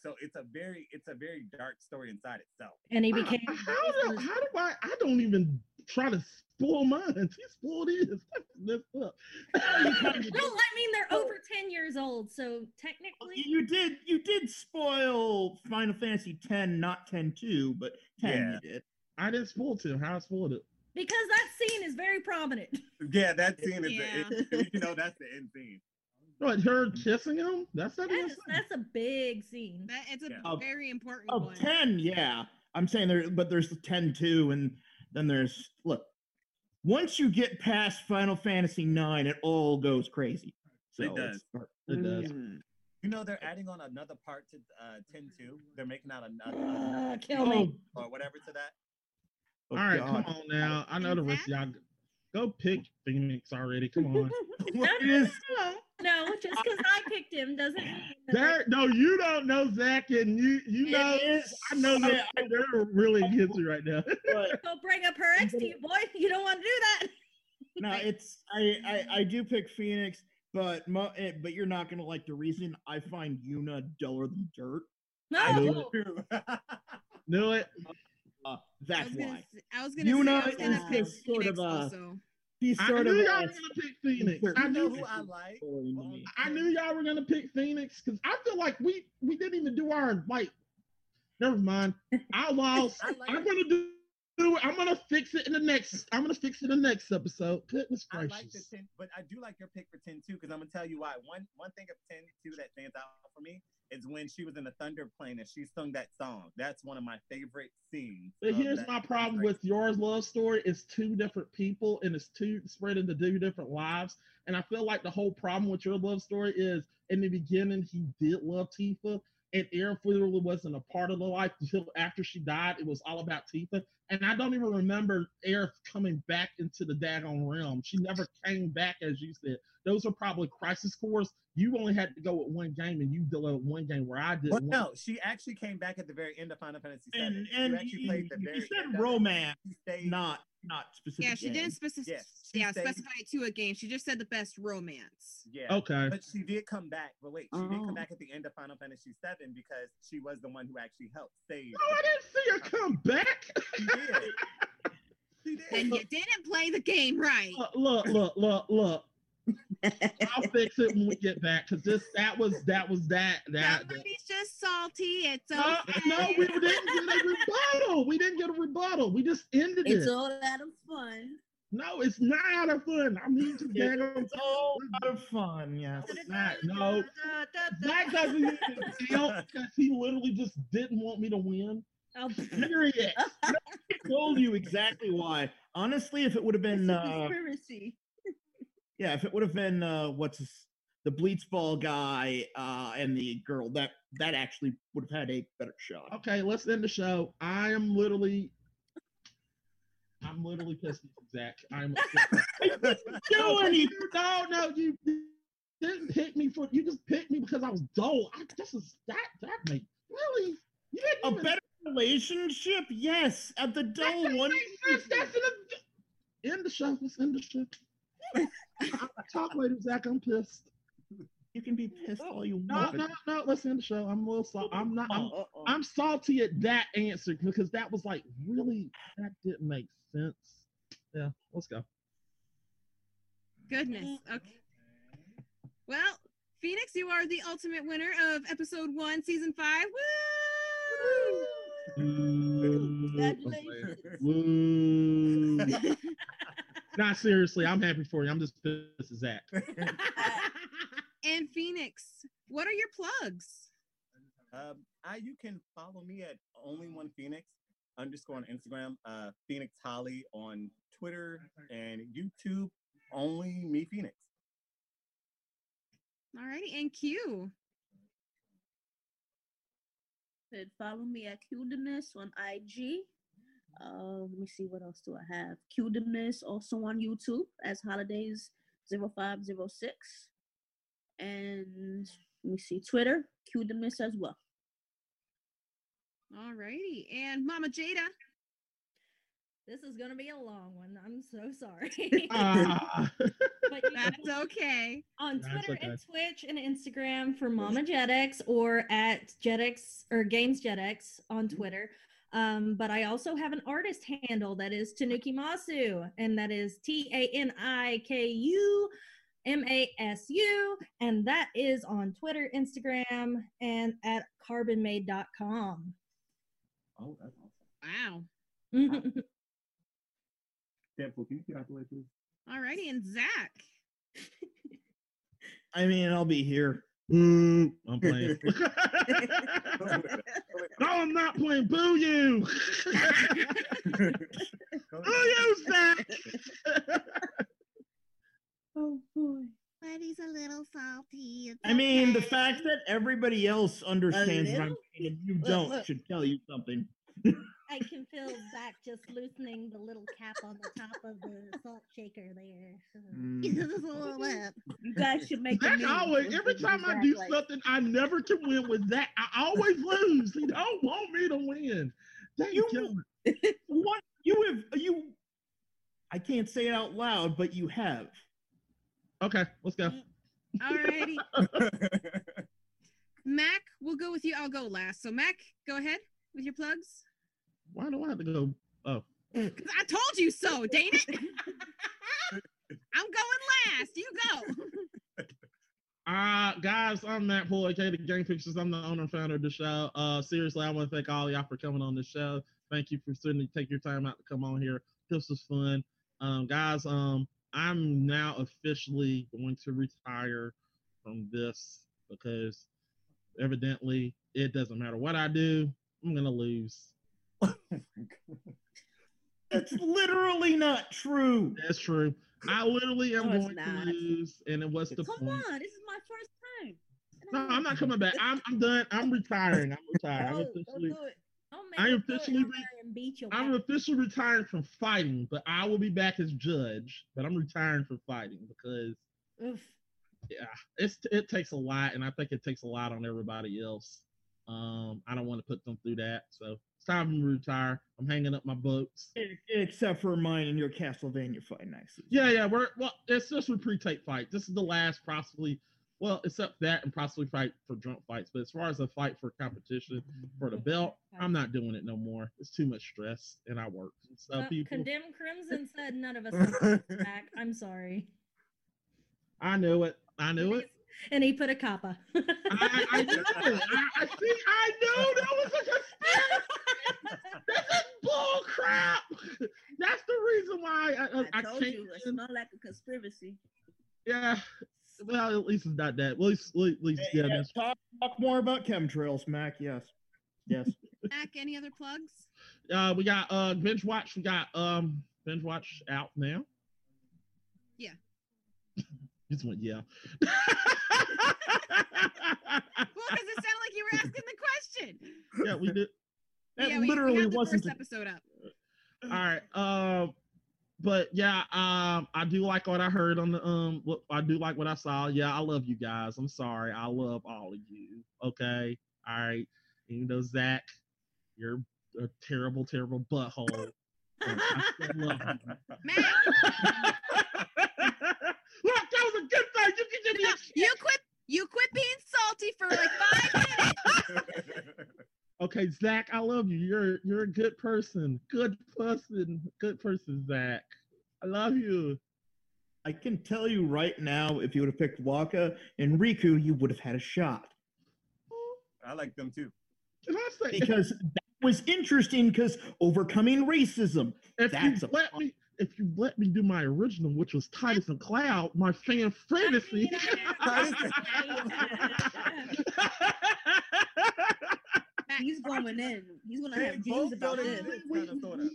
Speaker 6: So it's a very, it's a very dark story inside itself.
Speaker 2: and he
Speaker 4: How-
Speaker 2: became
Speaker 4: How, do, how do I? I don't even try to spoil mine. He spoiled his. That's messed up.
Speaker 2: well I mean they're over 10 years old so technically
Speaker 7: You you did you did spoil Final Fantasy ten, not 10-2, but 10
Speaker 6: Yeah.
Speaker 7: you did.
Speaker 4: I didn't spoil it. How I spoiled it?
Speaker 2: Because that scene is very prominent
Speaker 6: Yeah, that scene is, the,
Speaker 5: Yeah.
Speaker 6: it, you know, that's the end scene.
Speaker 4: What, her kissing him? That's not
Speaker 2: That's, that's a big scene.
Speaker 5: That it's a
Speaker 6: Yeah.
Speaker 7: Of-
Speaker 5: very important
Speaker 7: Of
Speaker 5: one.
Speaker 7: 10, yeah. I'm saying there, but there's 10 too. And then there's, look, once you get past Final Fantasy 9, it all goes crazy. So
Speaker 6: It does.
Speaker 7: it's-
Speaker 4: It does.
Speaker 3: Mm.
Speaker 6: You know they're adding on another part to uh, 10 2. They're making out another
Speaker 2: Uh, kill me.
Speaker 4: Oh,
Speaker 6: or whatever to that.
Speaker 7: Oh,
Speaker 4: all right,
Speaker 7: God.
Speaker 4: come on now. I know the rest of y'all. Go pick Phoenix already. Come on.
Speaker 2: No,
Speaker 7: It
Speaker 2: no, no, no. Just because I picked him doesn't mean that
Speaker 4: There, no, you don't know Zach, and you you know.
Speaker 7: is-
Speaker 4: I know
Speaker 7: I-
Speaker 4: that they're really against you right now.
Speaker 7: but
Speaker 2: Don't bring up her ex to you, boy. You don't want to do that.
Speaker 7: no, it's I, I I do pick Phoenix, but mo- eh, but you're not gonna like the reason I find Yuna duller than dirt.
Speaker 6: I
Speaker 2: No.
Speaker 6: do.
Speaker 4: Knew it.
Speaker 7: Uh, that's
Speaker 5: was gonna,
Speaker 7: why.
Speaker 5: s- I was gonna
Speaker 7: Yuna
Speaker 5: say I was gonna
Speaker 3: is
Speaker 5: pick
Speaker 7: just sort
Speaker 5: Phoenix
Speaker 7: of a-
Speaker 5: also.
Speaker 7: He's
Speaker 4: I
Speaker 7: sort
Speaker 4: knew
Speaker 7: of
Speaker 4: y'all were gonna pick Phoenix. I
Speaker 6: know
Speaker 4: knew.
Speaker 6: who I like?
Speaker 7: boring to me.
Speaker 4: I knew y'all were gonna pick Phoenix because I feel like we we didn't even do our like. Never mind. I lost.
Speaker 6: I like-
Speaker 4: I'm gonna do. do it. I'm gonna fix it in the next. I'm gonna fix it in the next episode. Goodness
Speaker 6: I like the
Speaker 4: gracious.
Speaker 6: 10, but I do like your pick for 10 too, because I'm gonna tell you why. One one thing of 10 2 that stands out for me is when she was in the Thunder plane and she sung that song. That's one of my favorite scenes.
Speaker 4: But here's my problem with yours love story. It's two different people and it's two spread into two different lives. And I feel like the whole problem with your love story is in the beginning he did love Tifa and Aerith literally wasn't a part of the life until after she died. It was all about Tifa. And I don't even remember Aerith coming back into the Dagon realm. She never came back, as you said. Those are probably crisis cores. You only had to go with one game, and you delivered one game where I did.
Speaker 6: Well,
Speaker 4: one.
Speaker 6: no, she actually came back at the very end of Final Fantasy VII.
Speaker 7: And
Speaker 6: She
Speaker 7: and
Speaker 6: actually
Speaker 7: you,
Speaker 6: played the
Speaker 7: you
Speaker 6: very
Speaker 7: said
Speaker 6: of it.
Speaker 7: romance, not not specific.
Speaker 5: Yeah, she
Speaker 7: game.
Speaker 5: didn't specify.
Speaker 6: Yes, she
Speaker 5: yeah,
Speaker 6: stayed-
Speaker 5: specify it to a game. She just said the best romance.
Speaker 6: Yeah.
Speaker 4: Okay.
Speaker 6: But she did come back. But wait, she did
Speaker 3: Oh.
Speaker 6: come back at the end of Final Fantasy VII because she was the one who actually helped save.
Speaker 4: Oh, I didn't see her come back.
Speaker 6: She did. She did.
Speaker 5: Then you didn't play the game right.
Speaker 4: look, look, look, look, look. I'll fix it when we get back because this that was that was that that. that.
Speaker 5: Just salty. It's
Speaker 4: No,
Speaker 5: okay.
Speaker 4: no, we didn't get a rebuttal. We didn't get a rebuttal. We just ended
Speaker 8: It's
Speaker 4: it.
Speaker 8: It's all out of fun.
Speaker 4: no, it's not out of fun. I mean, to
Speaker 7: Yeah,
Speaker 4: daggone-
Speaker 7: It's all out of fun. Yes.
Speaker 4: It's not. No, that doesn't even count because he literally just didn't want me to win.
Speaker 2: Oh,
Speaker 4: Period.
Speaker 7: I told you exactly why. Honestly, if it would have been,
Speaker 8: a
Speaker 7: uh,
Speaker 8: conspiracy.
Speaker 7: Yeah, if it would have been, uh, what's his, the blitzball guy, uh, and the girl, that that actually would have had a better shot.
Speaker 4: Okay, let's end the show. I am literally, I'm literally pissed at Zach. I'm.
Speaker 7: Do anything.
Speaker 4: No, no, you didn't pick me for. You just picked me because I was dull. I, this is that that make really. You didn't
Speaker 7: A
Speaker 4: even,
Speaker 7: better relationship? Yes. At the dull one.
Speaker 4: That's an, end the show. Let's end the show. I'll talk later, Zach. I'm pissed.
Speaker 7: You can be pissed all you
Speaker 4: No,
Speaker 7: want.
Speaker 4: no, no. No. Let's end the show. I'm a little salty. I'm not. I'm,
Speaker 3: Uh-oh.
Speaker 4: I'm salty at that answer because that was like really that didn't make sense. Yeah, let's go.
Speaker 5: Goodness. Okay. Well, Phoenix, you are the ultimate winner of episode one, season five. Woo!
Speaker 8: Congratulations.
Speaker 4: Woo. Not seriously. I'm happy for you. I'm just pissed at Zach.
Speaker 5: and Phoenix, what are your plugs?
Speaker 6: Um, I you can follow me at only one Phoenix underscore on Instagram, uh, Phoenix Holly on Twitter and YouTube. Only me Phoenix.
Speaker 5: Alrighty, and Q.
Speaker 8: And follow me at Qdemness on IG. Uh, let me see what else do I have. Qdemness also on YouTube as Holidays 0506. And let me see Twitter, Qdemness as well.
Speaker 5: All righty. and Mama Jada.
Speaker 2: this is gonna be a long one. I'm so sorry.
Speaker 4: Ah.
Speaker 2: but you
Speaker 5: That's okay.
Speaker 2: on Twitter
Speaker 4: okay.
Speaker 2: and Twitch and Instagram for Mama Jetix or at Jetix or Games Jetix on Twitter. Um, but I also have an artist handle that is Tanuki Masu, and that is T A N I K U M A S U, and that is on Twitter, Instagram, and at carbonmade.com.
Speaker 6: Oh, that's awesome.
Speaker 5: Wow.
Speaker 6: Deadpool, can you get out the way, please?
Speaker 5: Alrighty, and Zach.
Speaker 7: I mean, I'll be here.
Speaker 4: Boo. I'm playing. no, I'm not playing. Boo you. Boo you, Zach.
Speaker 8: Oh boy.
Speaker 9: But he's a little salty. It's
Speaker 7: I mean, the fact that everybody else understands what I'm
Speaker 8: little?
Speaker 7: saying and you don't
Speaker 8: look.
Speaker 7: should tell you something.
Speaker 2: I can feel Zach just loosening the little cap on the top of the salt shaker there.
Speaker 7: Mm.
Speaker 9: Just a little bit.
Speaker 8: You guys should make a
Speaker 4: Zach always, every time I do
Speaker 8: like,
Speaker 4: something, I never can win with Zach. I always lose. He don't want me to win. Thank
Speaker 7: You-
Speaker 4: you.
Speaker 7: What you have you? I can't say it out loud, but you have.
Speaker 4: Okay, let's go.
Speaker 5: Alrighty. Mac, we'll go with you. I'll go last. So Mac, go ahead with your plugs.
Speaker 4: Why do I have to go? Oh,
Speaker 5: 'Cause I told you so, dang it. I'm going last. You go.
Speaker 4: Uh, guys, I'm Matt aka the Game Fixers. I'm the owner and founder of the show. Uh, seriously, I want to thank all y'all for coming on the show. Thank you for sitting, take your time out to come on here. This was fun. Um, guys, um, I'm now officially going to retire from this because evidently it doesn't matter what I do, I'm gonna lose.
Speaker 7: That's literally not true.
Speaker 4: That's true. I literally am
Speaker 8: No, it's
Speaker 4: going to
Speaker 8: not.
Speaker 4: lose, and it was the
Speaker 8: Come
Speaker 4: point.
Speaker 8: on, this is my first time.
Speaker 4: No,
Speaker 8: I
Speaker 4: I'm not coming back. I'm I'm done. I'm retiring. I'm retired. I'm
Speaker 8: No, don't
Speaker 4: officially
Speaker 8: do it.
Speaker 2: Don't
Speaker 4: I
Speaker 2: him do it
Speaker 4: officially
Speaker 2: on
Speaker 4: re-
Speaker 2: there and beat your
Speaker 4: I'm officially retiring from fighting, but I will be back as judge. But I'm retiring from fighting because
Speaker 2: Oof.
Speaker 4: yeah, it's it takes a lot, and I think it takes a lot on everybody else. Um, I don't want to put them through that, so it's time to retire. I'm hanging up my boats.
Speaker 7: E- Except for mine and your Castlevania fight next.
Speaker 4: Yeah, yeah, we're well. It's just a pre-tape fight. This is the last, possibly. Well, except that and possibly fight for drunk fights. But as far as a fight for competition for the belt, I'm not doing it no more. It's too much stress, and I work. So
Speaker 2: Uh,
Speaker 4: people,
Speaker 2: Condemn Crimson said none of us are back. I'm sorry.
Speaker 4: I knew it. I knew it.
Speaker 2: And he put a kappa.
Speaker 4: I, I knew it. I, I see. I knew that was a conspiracy. This is bull crap. That's the reason why I, I,
Speaker 8: I
Speaker 4: I
Speaker 8: told
Speaker 4: can't.
Speaker 8: you, it smelled like a conspiracy.
Speaker 4: Yeah. Well, at least it's not that. Well, at least, at least yeah.
Speaker 7: Yeah, talk, talk more about chemtrails, Mac. Yes. Yes.
Speaker 5: Mac, any other plugs?
Speaker 4: Uh, we got uh binge watch. We got um binge watch out now.
Speaker 5: Yeah.
Speaker 4: Just went yeah.
Speaker 5: Well, because it sounded like you were asking the question.
Speaker 4: yeah, we did.
Speaker 7: That
Speaker 5: yeah, we, we
Speaker 7: literally
Speaker 5: the
Speaker 7: wasn't.
Speaker 5: first episode up.
Speaker 4: All right. Um, but yeah, um, I do like what I heard on the um. What I do like what I saw. Yeah, I love you guys. I'm sorry. I love all of you. Okay. All right. Even though Zach, you're a terrible, terrible butthole. but I still love you.
Speaker 5: Mac,
Speaker 4: Look, that was a good thing. You can give me
Speaker 5: no,
Speaker 4: a
Speaker 5: you quit. You quit being salty for like five minutes.
Speaker 4: Okay, Zach, I love you. You're you're a good person. Good person. Good person, Zach. I love you.
Speaker 7: I can tell you right now, if you would have picked Wakka and Rikku, you would have had a shot.
Speaker 6: I like them too.
Speaker 4: Can I say
Speaker 7: Because that was interesting because overcoming racism.
Speaker 4: if
Speaker 7: that's
Speaker 4: you
Speaker 7: a
Speaker 4: let me if you let me do my original, which was Tidus and Cloud, my fan fantasy.
Speaker 8: He's going in. He's gonna
Speaker 6: They
Speaker 8: have
Speaker 6: both
Speaker 8: dreams about
Speaker 6: go
Speaker 8: this.
Speaker 6: sleep. kinda, sorta.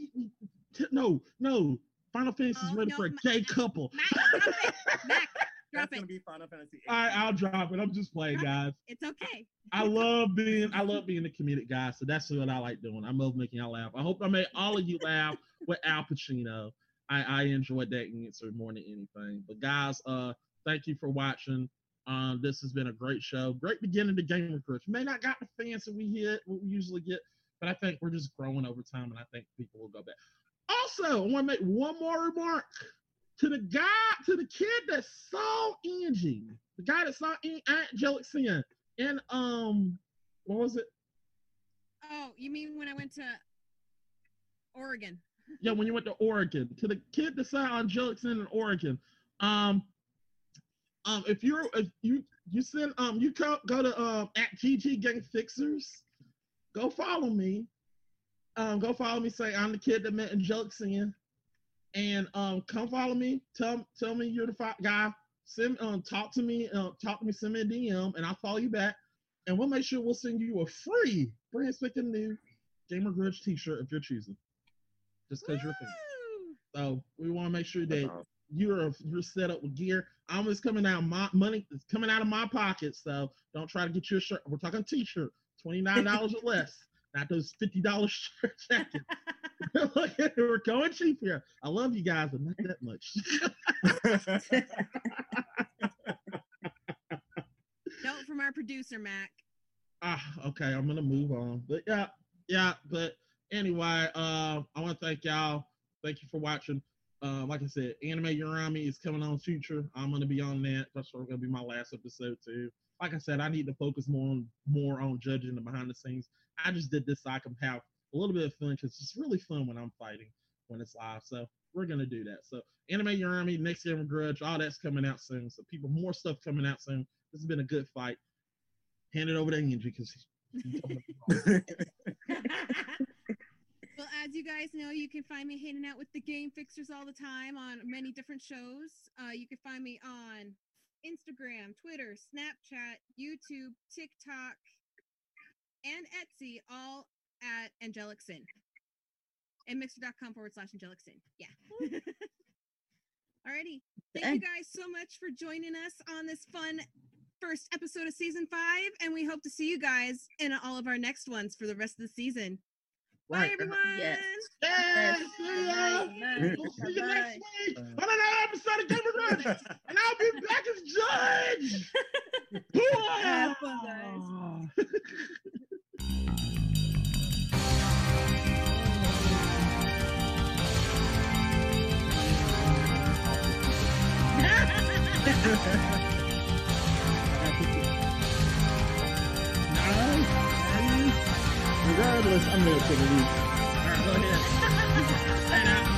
Speaker 4: no, no. Final Fantasy is
Speaker 5: Oh,
Speaker 4: ready
Speaker 5: no,
Speaker 4: for a gay couple.
Speaker 5: Mac, drop it. Mac, drop
Speaker 6: That's gonna
Speaker 5: it.
Speaker 6: be Final Fantasy.
Speaker 4: All right, I'll drop it. I'm just playing, guys.
Speaker 5: It's okay.
Speaker 4: I love being I love being a comedic guy, so that's what I like doing. I love making y'all laugh. I hope I made all of you laugh with Al Pacino. I, I enjoyed that answer more than anything. But guys, uh, thank you for watching. Um, this has been a great show. Great beginning to Gamer Grudge. May not got the fans that we hit, what we usually get, but I think we're just growing over time, and I think people will go back. Also, I want to make one more remark to the guy, to the kid that saw Angie, the guy that saw An- Angelic Sin in um, what was it?
Speaker 5: Oh, you mean when I went to Oregon?
Speaker 4: Yeah, when you went to Oregon, to the kid that saw Angelic Sin in Oregon. Um, um, if you're if you you send um you co- go to um at GG Gang Fixers, go follow me. Um, go follow me. Say I'm the kid that met Angelic Sin, and um come follow me. Tell tell me you're the fi- guy. send um talk to me, uh, talk to me, send me a DM, and I'll call you back, and we'll make sure we'll send you a free brand spanking new Gamer Grudge T-shirt if you're choosing, just because you're a fan. So we want to make sure that you're you're set up with gear. I'm just coming out my money. It's coming out of my pocket. So don't try to get your shirt. We're talking T-shirt, twenty nine dollars or less, not those fifty dollars shirt jackets. We're going cheap here. I love you guys, but not that much.
Speaker 5: Note from our producer, Mac.
Speaker 4: ah, okay, I'm gonna move on. But yeah, yeah. But anyway, uh, I want to thank y'all. Thank you for watching. Uh, like I said, Anime Urami is coming on future. I'm gonna be on that. That's sort of gonna be my last episode too. Like I said, I need to focus more on more on judging the behind the scenes. I just did this so I can have a little bit of fun because it's really fun when I'm fighting when it's live. So we're gonna do that. So Anime Urami, next Gamer Grudge, all that's coming out soon. So people, more stuff coming out soon. This has been a good fight. Hand it over to Angie because
Speaker 5: Well, as you guys know, you can find me hanging out with the Game Fixers all the time on many different shows. Uh, you can find me on Instagram, Twitter, Snapchat, YouTube, TikTok, and Etsy, all at Angelic Sin. And mixer.com forward slash Angelic Sin. Yeah. Alrighty. Thank you guys so much for joining us on this fun first episode of season five. And we hope to see you guys in all of our next ones for the rest of the season. Bye,
Speaker 4: Right.
Speaker 5: everyone.
Speaker 8: Yes. Yes.
Speaker 4: see
Speaker 8: Good
Speaker 4: ya.
Speaker 8: night, night.
Speaker 4: We'll see you next week on another episode of Gamer Grudge, and I'll be back as judge.
Speaker 8: Have fun, guys.
Speaker 7: regardless, I'm gonna take a leak. Alright, go ahead.